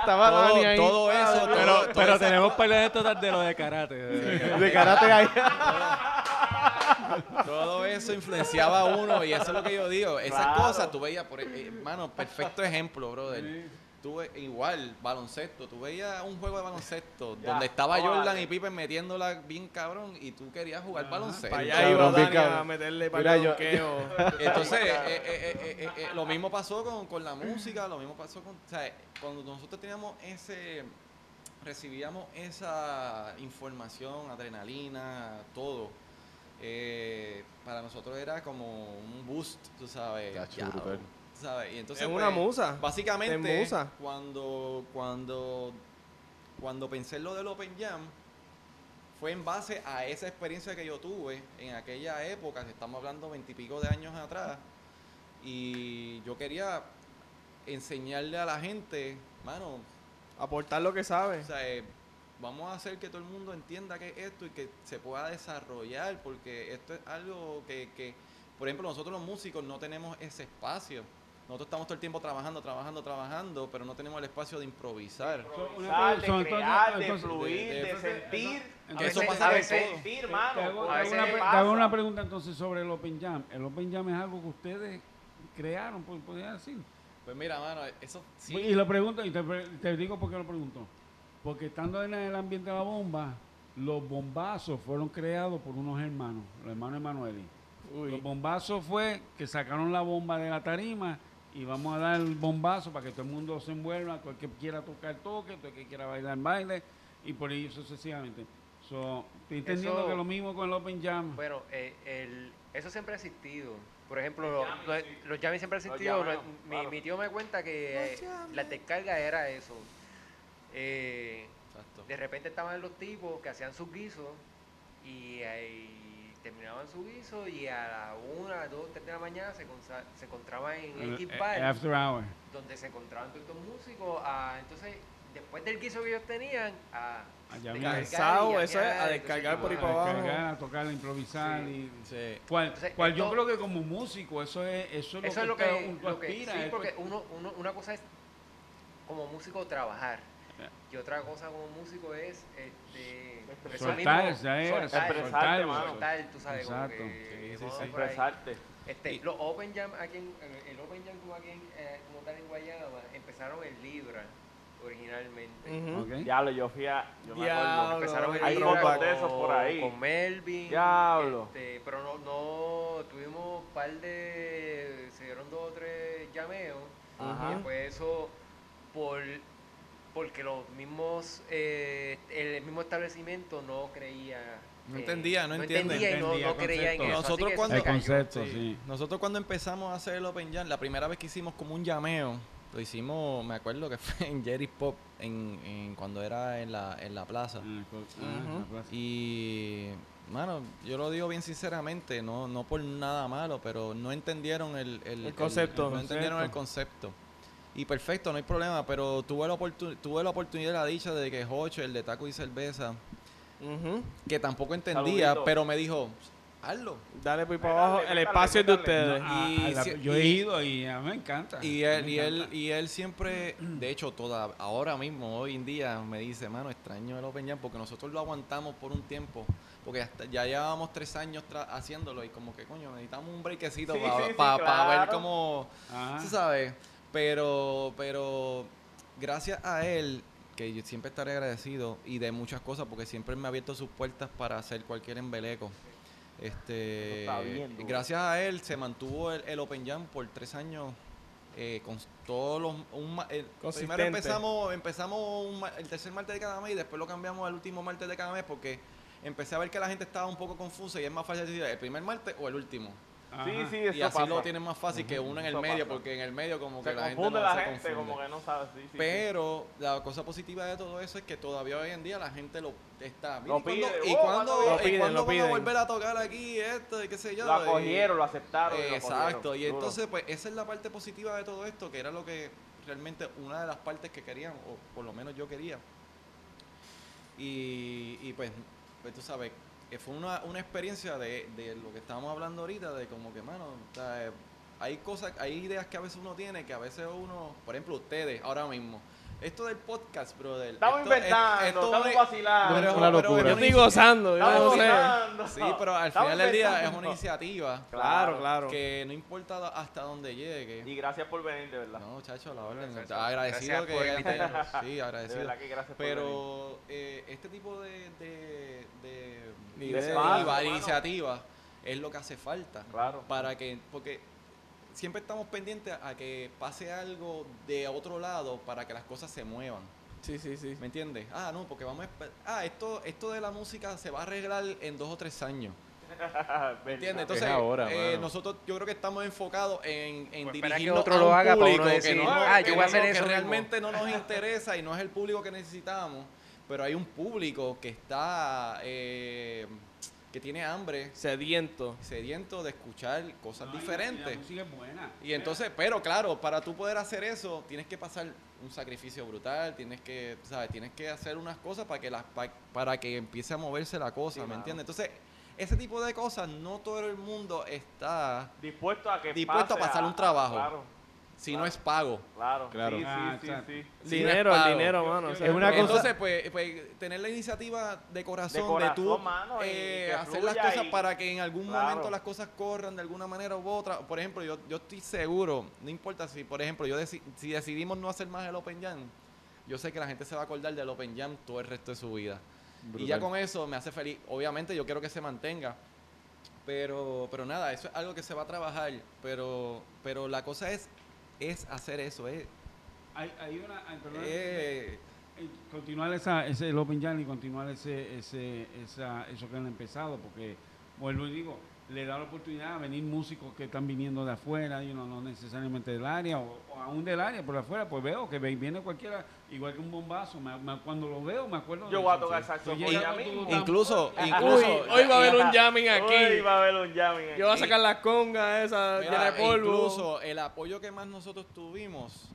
estaba todo, Dani ahí. todo eso, todo- Pero, pero tenemos anécdotas de lo de karate. de- De karate ahí. Todo eso influenciaba a uno y eso es lo que yo digo. Esas Claro. cosas tú veías, por, eh, hermano, perfecto ejemplo, brother. Tú ve- igual, baloncesto, tú veías un juego de baloncesto Ya, donde estaba. Jordan y Pippen metiéndola bien cabrón y tú querías jugar baloncesto. Para allá Cabrón, iba Dani a meterle para el. Entonces, eh, eh, eh, eh, eh, eh, lo mismo pasó con, con la música, lo mismo pasó con, o sea, cuando nosotros teníamos ese, recibíamos esa información, adrenalina, todo, eh, para nosotros era como un boost, tú sabes, ya, brutal. tú sabes, y entonces Es una pues, musa. Básicamente, musa. cuando, cuando, cuando pensé en lo del Open Jam, fue en base a esa experiencia que yo tuve en aquella época, estamos hablando veintipico de años atrás, y yo quería enseñarle a la gente, mano, Aportar lo que o sabe. sea, eh, vamos a hacer que todo el mundo entienda que es esto y que se pueda desarrollar, porque esto es algo que, que, por ejemplo, nosotros los músicos no tenemos ese espacio. Nosotros estamos todo el tiempo trabajando, trabajando, trabajando, pero no tenemos el espacio de improvisar. Una Improvisar, de crear, de fluir, de- de, de- sentir. Que eso pasa a de veces- todo. sentir, Te mano. hago, te hago una, te hago pregunta entonces sobre el Open Jam. El Open Jam es algo que ustedes crearon, pod- podría decir. Pues mira, mano, eso sí. Y lo pregunto, y te digo por qué lo pregunto. Porque estando en el ambiente de la bomba, los bombazos fueron creados por unos hermanos, los hermanos Emanueli. Los bombazos fue que sacaron la bomba de la tarima y vamos a dar el bombazo para que todo el mundo se envuelva, todo el que quiera tocar toque, todo el que quiera bailar baile y por ahí sucesivamente. So, estoy entendiendo Eso- que lo mismo con el Open Jam. Bueno, eh, el, eso siempre ha existido. Por ejemplo, lo- lo- los jamming siempre han Los existido. mi, claro. mi tío me cuenta que eh, la descarga era eso. Eh, Exacto. de repente estaban los tipos que hacían sus guisos y ahí terminaban su guiso y a la una, dos, tres de la mañana se, se encontraban en El- eh, bar After Hour. donde se encontraban todos estos músicos. ah, entonces, después del guiso que ellos tenían, a A llamear. descargar y Cansado, eso es, a descargar por ahí para A abajo. cargar, a tocar, a improvisar Sí. y Sí. cual, Entonces, cual yo esto- creo que como músico eso es eso es lo Eso que, es lo que, uno lo que- aspira, sí, es porque uno, uno- una cosa es como músico trabajar. Y otra cosa como músico es este eso Soltar, mismo, ya es, soltar, expresarte, soltar, mano. soltar, tú sabes, como Exacto. que Sí, sí, sí. Expresarte. Este, los Open Jam aquí en, el, Open Jam como aquí en, eh, como tal en Guayama empezaron en Libra originalmente. Ujú. Ok. Diablo, yo fui a. Yo me acuerdo. Empezaron en Hay Libra de esos por ahí. con Melvin. Diablo. este, pero no, no, tuvimos un par de, se dieron dos o tres llameos. Ajá. Y después eso, por, porque los mismos, eh, el mismo establecimiento no creía. No entendía, no entiende. entendía y no, Entendía no creía en eso. Nosotros cuando- el concepto, Sí. sí. Nosotros cuando empezamos a hacer el Open Jam, la primera vez que hicimos como un llameo, lo hicimos, me acuerdo que fue en Jerry Pop, en, en- cuando era en la, en la plaza. Ah, Ujú. la plaza. Y, mano, yo lo digo bien sinceramente, no, no por nada malo, pero no entendieron el, el, El concepto. no entendieron el concepto. Y perfecto, no hay problema, pero tuve la, oportu- tuve la oportunidad, la dicha de que Jocho, el de taco y cerveza, que tampoco entendía, Saludito. pero me dijo, hazlo. Dale por ahí para abajo. El espacio es de ustedes. Y la- yo he ido y a mí me encanta. Y él, y él, y él siempre, de hecho, toda, ahora mismo, hoy en día, me dice, mano, extraño el Open Jam porque nosotros lo aguantamos por un tiempo, porque hasta- ya llevábamos tres años tra- haciéndolo y como que, coño, necesitamos un breakcito Sí, para sí, sí, ver claro. cómo, Ajá. sabes, pero, pero gracias a él, que yo siempre estaré agradecido y de muchas cosas, porque siempre me ha abierto sus puertas para hacer cualquier embeleco. Este, bien gracias a él se mantuvo el, el Open Jam por tres años eh, con todos los un primero empezamos empezamos un el tercer martes de cada mes y después lo cambiamos al último martes de cada mes porque empecé a ver que la gente estaba un poco confusa y es más fácil decir el primer martes o el último Ajá. Sí, sí, eso y así pasa. lo tienen más fácil que uno en el Eso medio pasa. porque en el medio como Se que la gente no la se gente, confunde. como que no sabe. Sí, sí, sí. Pero la cosa positiva de todo eso es que todavía hoy en día la gente lo está. Lo ¿y pide, ¿Y oh, Lo y cuándo lo van a volver a tocar aquí esto y qué sé yo? Lo Y- acogieron, lo aceptaron. y lo Exacto. Y entonces, pues, esa es la parte positiva de todo esto, que era lo que realmente una de las partes que querían, o por lo menos yo quería. Y, y pues, pues, tú sabes, fue una, una experiencia de, de lo que estábamos hablando ahorita, de como que, mano, o sea, hay cosas, hay ideas que a veces uno tiene, que a veces uno, por ejemplo, ustedes, ahora mismo, esto del podcast, brother. Estamos esto- inventando, esto estamos es- vacilando. pero- Una locura. Yo estoy gozando. Yo Estamos no sé. Sí, pero al Estamos final del día es una iniciativa Claro, claro. que no importa hasta dónde llegue. Y gracias por venir, de verdad. No, chacho, la orden. Gracias, agradecido gracias que por Sí, de agradecido. verdad que gracias por venir. Pero eh, este tipo de, de, de, de idea. iniciativa- Hermano. iniciativa es lo que hace falta. Claro. Para que, porque siempre estamos pendientes a que pase algo de otro lado para que las cosas se muevan. Sí, sí, sí. ¿Me entiendes? Ah, no, porque vamos a Ah, esto, esto de la música se va a arreglar en dos o tres años. ¿Me entiendes? Entonces, ahora, eh, nosotros yo creo que estamos enfocados en, en Pues espera que dirigirnos otro a lo haga para que no, "Ah, yo que voy a hacer que eso mismo". realmente no nos interesa y no es el público que necesitamos, pero hay un público que está, eh, que tiene hambre, Sediento. sediento de escuchar cosas No, y la- y diferentes. La música es buena. Y entonces, pero claro, para tú poder hacer eso, tienes que pasar un sacrificio brutal, tienes que, ¿sabes? Tienes que hacer unas cosas para que las pa- para que empiece a moverse la cosa, Sí, ¿me mano. entiendes? Entonces, ese tipo de cosas no todo el mundo está Dispuesto a que Dispuesto a pasar un trabajo. Claro, si Claro. no es pago. claro. Claro. Sí, Ah, sí, exacto. sí, sí. Si no dinero, el dinero, mano. Es una cosa- Entonces, pues, pues, tener la iniciativa de corazón, De de, corazón, tú mano, eh, hacer las cosas y- para que en algún Claro. momento las cosas corran de alguna manera u otra. Por ejemplo, yo, yo estoy seguro, no importa si, por ejemplo, yo deci- si decidimos no hacer más el Open Jam, yo sé que la gente se va a acordar del Open Jam todo el resto de su vida. Y ya con eso me hace feliz. Obviamente yo quiero que se mantenga. Pero, pero nada, eso es algo que se va a trabajar. Pero, pero la cosa es, es hacer eso, es, Hay, hay una. hay- perdón, eh, eh, continuar esa, ese el Open Jam y continuar ese, ese, esa, eso que han empezado, porque, vuelvo y digo, le da la oportunidad a venir músicos que están viniendo de afuera, y no, no necesariamente del área, o, o aún del área, por afuera, pues veo que viene cualquiera, igual que un bombazo, me- me- cuando lo veo me acuerdo Yo de voy a tocar saxofón incluso, Uy, incluso, hoy va a haber un jamming aquí. va a haber un jamming aquí. Yo voy a sacar las congas esa Mira, llena de polvo. Incluso el apoyo que más nosotros tuvimos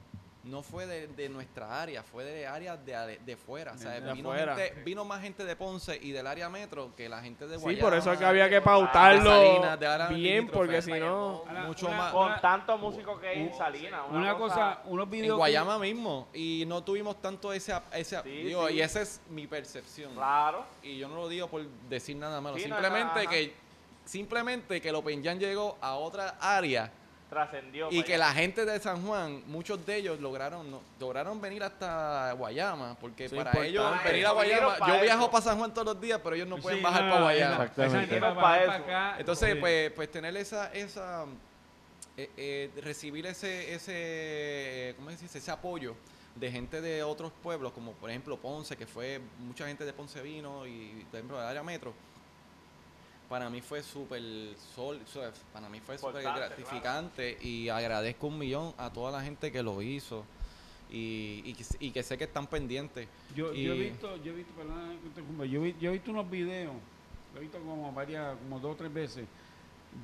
no fue de, de nuestra área, fue de áreas de, de fuera. O sea, De vino, afuera. gente- vino más gente de Ponce y del área metro que la gente de Sí, Guayama. por eso es que había que de pautarlo Salinas, de área bien, porque si no... Mucho una- más- Con tantos músicos que hay en Salinas. Una cosa, unos En videos. que- Guayama mismo. Y no tuvimos tanto ese... ese Sí, digo, sí. Y esa es mi percepción. Claro. Y yo no lo digo por decir nada malo. Sí, simplemente que simplemente que el Open Jam llegó a otra área Trascendió. y para que allá. la gente de San Juan, muchos de ellos lograron no- lograron venir hasta Guayama, porque es para ellos venir a Guayama, yo viajo eso. para San Juan todos los días, pero ellos no Sí, pueden bajar no, para Guayama. Exactamente. Esa gente va a Pa' bajar eso. para acá, Entonces, sí. pues, pues tener esa, esa eh, eh, recibir ese, ese, ¿cómo se dice? Ese apoyo de gente de otros pueblos, como por ejemplo Ponce, que fue mucha gente de Ponce vino y por ejemplo del área metro. Para mí fue súper sol, para mí fue súper gratificante y agradezco un millón a toda la gente que lo hizo y, y, que- y que sé que están pendientes. Yo, Y- yo he visto, yo he visto, perdona que te interrumpa, yo, vi- yo he visto unos videos, lo he visto como varias, como dos o tres veces,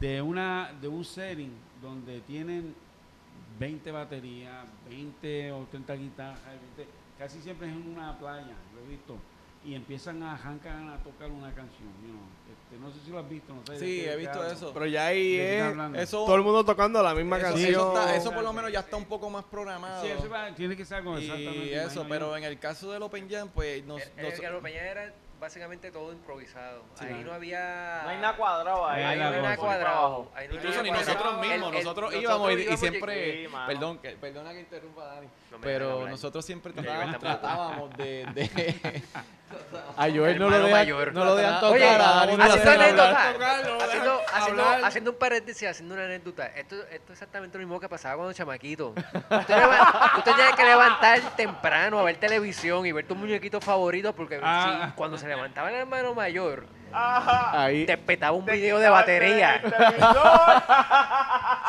de una, de un setting donde tienen 20 baterías, 20 o 30 guitarras, 20 casi siempre es en una playa, lo he visto. Y empiezan a jancan a tocar una canción. you know. Este, no sé si lo has visto. No sé Sí, he visto eso. Pero ya ahí ¿De qué estás es? Eso, todo el mundo tocando la misma eso, canción. eso está- eso por lo menos ya está un poco más programado. Sí, eso va- tiene que ser algo exactamente. y eso, pero yo. en el caso del Open Jam, pues nos, El, Galo Peña era básicamente todo improvisado. Sí, ahí no. no había. No hay nada cuadrado ahí. No hay nada cuadrado. ahí no Incluso ni nosotros mismos, El- el- nosotros íbamos y, siempre, Sí, perdón, que, perdona que interrumpa Dani, No pero nosotros siempre tratábamos, de A Joel no lo, dejan, mayor. no lo dejan tocar. Oye, a Dani haciendo dejan hablar. anécdota, tocarlo, haciendo, dejan haciendo, hablar. haciendo un paréntesis, haciendo una anécdota. Esto, esto es exactamente lo mismo que pasaba cuando chamaquito. Tú, leva- tú tenías que levantar temprano a ver televisión y ver tus muñequitos favoritos porque Ah. si- cuando se levantaba el hermano mayor, Ajá. Ahí. te petaba un Te video de batería.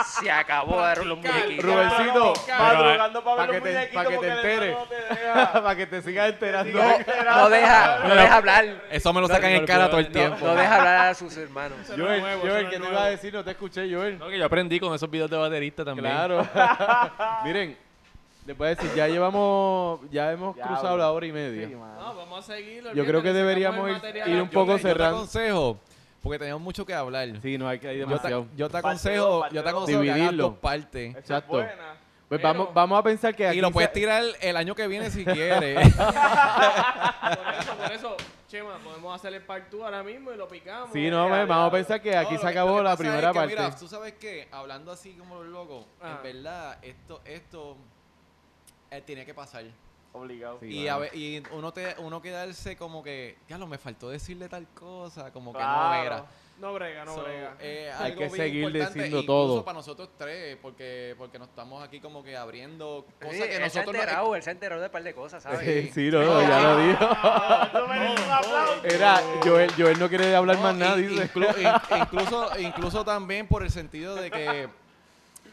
Se acabó de dar los muñequitos. Rubencito, Madrugando para para ver que los te, muñequitos pa' que te enteres. te para que te sigas enterando. No, no deja, no deja hablar. Eso me lo sacan en cara todo el tiempo. No deja hablar a sus hermanos. Joel, nuevo, Joel, eso no ¿qué es te ibas a decir? No te escuché, Joel. No, que yo aprendí con esos videos de baterista también. Claro. Miren, les voy a decir, ya llevamos, ya hemos cruzado la hora y media. Sí. No, vamos a seguir. Yo creo que deberíamos ir- ir un Yo poco te- yo te cerrando. aconsejo, porque tenemos mucho que hablar. Sí, no hay que hay Yo te, demasiado. yo te aconsejo, yo te dos. aconsejo que hagas Dividirlo. dos partes. Exacto. buena. Pues Pero- vamos, vamos a pensar que aquí Y lo puedes se- tirar el año que viene si quieres. Por eso, por eso, Chema, podemos hacer el part 2 ahora mismo y lo picamos. Sí, no, pues, vamos a pensar que aquí No, se acabó la primera es que, parte. Mira, tú sabes que, hablando así como los locos, Ajá. en verdad, esto, esto eh, tiene que pasar. Obligado. Sí. y, a ve- y uno te, uno quedarse como que, ya lo me faltó decirle tal cosa, como que no Claro. era. No brega, no So, brega. eh, Hay algo que bien seguir importante, diciendo incluso todo. para nosotros tres, porque, porque nos estamos aquí como que abriendo cosas Sí, que él se nosotros no- enterado, él se ha enterado de un par de cosas, ¿sabes? Sí, sí, no, no, ya lo dijo. Eso merece un aplauso. Era, Joel, Joel no quiere hablar No, más nada, dice. inclu- in- incluso, incluso también por el sentido de que,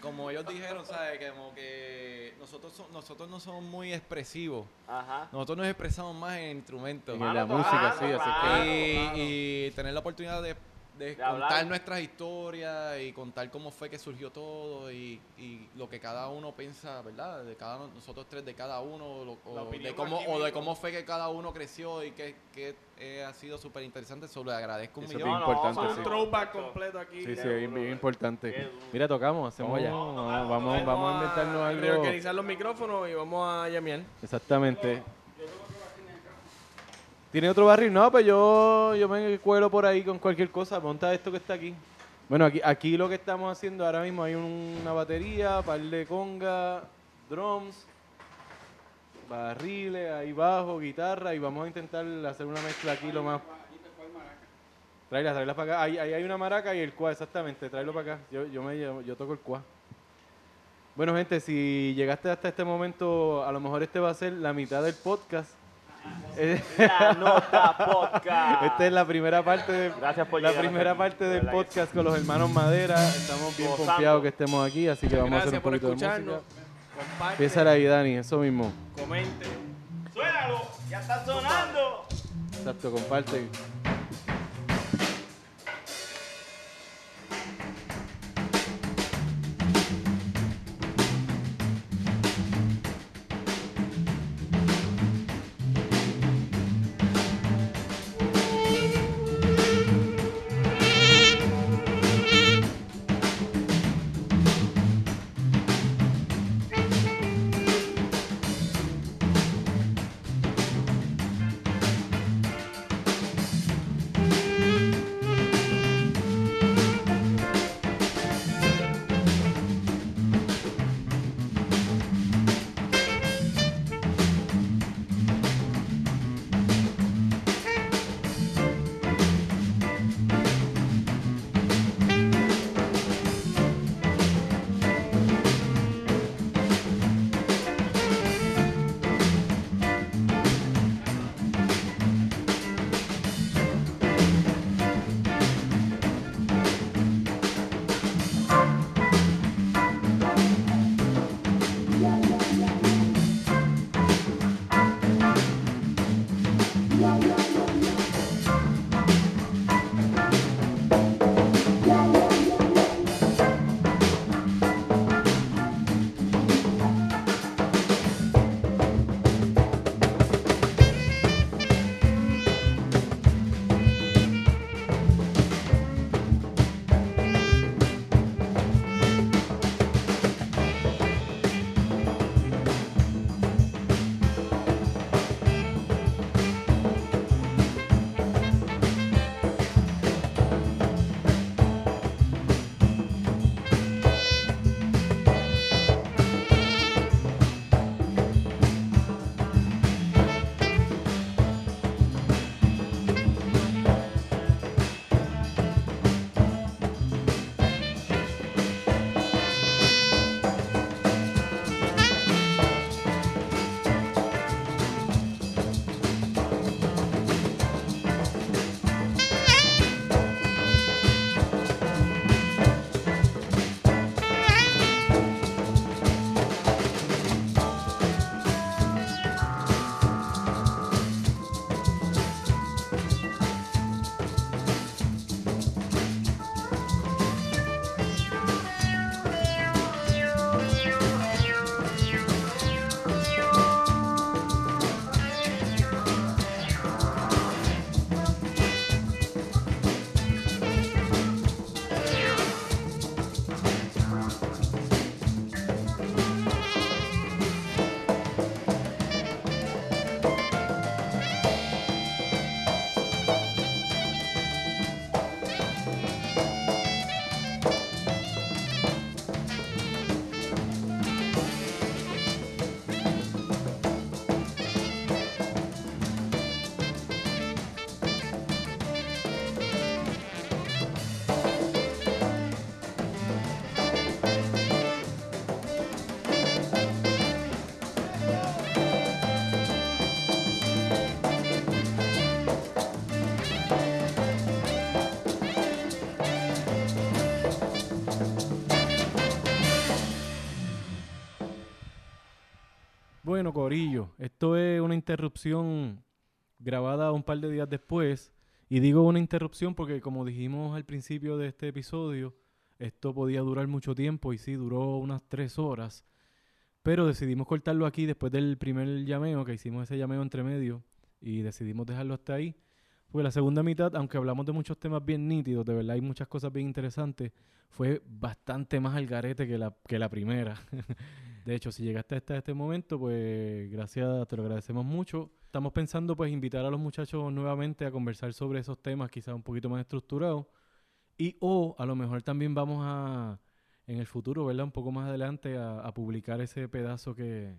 como ellos dijeron, ¿sabes? Que como que nosotros, so- nosotros no somos muy expresivos. Ajá. Nosotros nos expresamos más en instrumentos. En la Mano, música, claro, sí, así claro. y, y tener la oportunidad de, de De hablar. contar nuestras historias y contar cómo fue que surgió todo y, y lo que cada uno piensa, ¿verdad? De cada uno- nosotros tres, de cada uno, lo- o, de cómo, o de cómo fue que cada uno creció y que, que eh, ha sido súper interesante. Solo le agradezco un Eso es millón. importante, sí. Un throwback completo aquí. Sí, sí, es bien eh. importante. Mira, tocamos, hacemos Vamos. ya. Vamos, vamos, vamos a inventarnos algo. Reorganizar los micrófonos y vamos a llamear. Exactamente. ¿Tiene otro barril? No, pues yo, yo me cuelo por ahí con cualquier cosa. Monta esto que está aquí. Bueno, aquí, aquí lo que estamos haciendo ahora mismo hay una batería, par de conga, drums, barriles, ahí bajo, guitarra y vamos a intentar hacer una mezcla aquí lo más... Tráela, tráela para acá. Ahí, ahí hay una maraca y el cuá, exactamente. Tráelo para acá. Yo, yo, me, yo toco el cuá. Bueno, gente, si llegaste hasta este momento, a lo mejor este va a ser la mitad del podcast. La nota podcast. Esta es la primera parte de, Gracias por la llegar primera parte de del podcast con los hermanos Madera. Estamos bien Gozando. confiados que estemos aquí, así que vamos a hacer un por poquito de escucharnos. música. Comparte, Empieza ahí, Dani, eso mismo. comente. Suénalo, ya está sonando. Exacto, comparte. Esto es una interrupción grabada un par de días después. Y digo una interrupción porque, como dijimos al principio de este episodio, esto podía durar mucho tiempo y sí, duró unas tres horas. Pero decidimos cortarlo aquí después del primer llameo, que hicimos ese llameo entre medio, y decidimos dejarlo hasta ahí. Porque la segunda mitad, aunque hablamos de muchos temas bien nítidos, de verdad hay muchas cosas bien interesantes, fue bastante más al garete que la, que la primera. de hecho, si llegaste hasta este momento, pues gracias, te lo agradecemos mucho. Estamos pensando pues invitar a los muchachos nuevamente a conversar sobre esos temas, quizás un poquito más estructurados. Y o a lo mejor también vamos a, en el futuro, ¿verdad? Un poco más adelante a, a publicar ese pedazo que,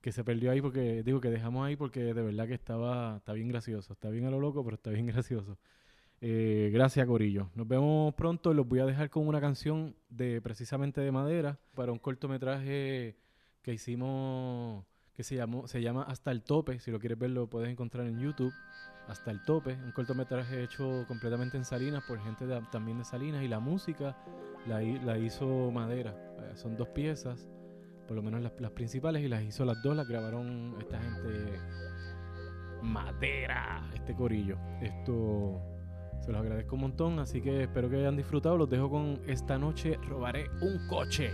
que se perdió ahí porque, digo, que dejamos ahí porque de verdad que estaba, está bien gracioso. Está bien a lo loco, pero está bien gracioso. Eh, gracias, Corillo. Nos vemos pronto. Los voy a dejar con una canción de precisamente de madera para un cortometraje que hicimos que se llamó se llama Hasta el tope. Si lo quieres ver lo puedes encontrar en YouTube. Hasta el tope, un cortometraje hecho completamente en Salinas por gente de- también de Salinas y la música la, la hizo Madera. Eh, son dos piezas, por lo menos las, las principales y las hizo las dos, las grabaron esta gente Madera, este corillo. Esto se los agradezco un montón, así que espero que hayan disfrutado. Los dejo con esta noche robaré un coche.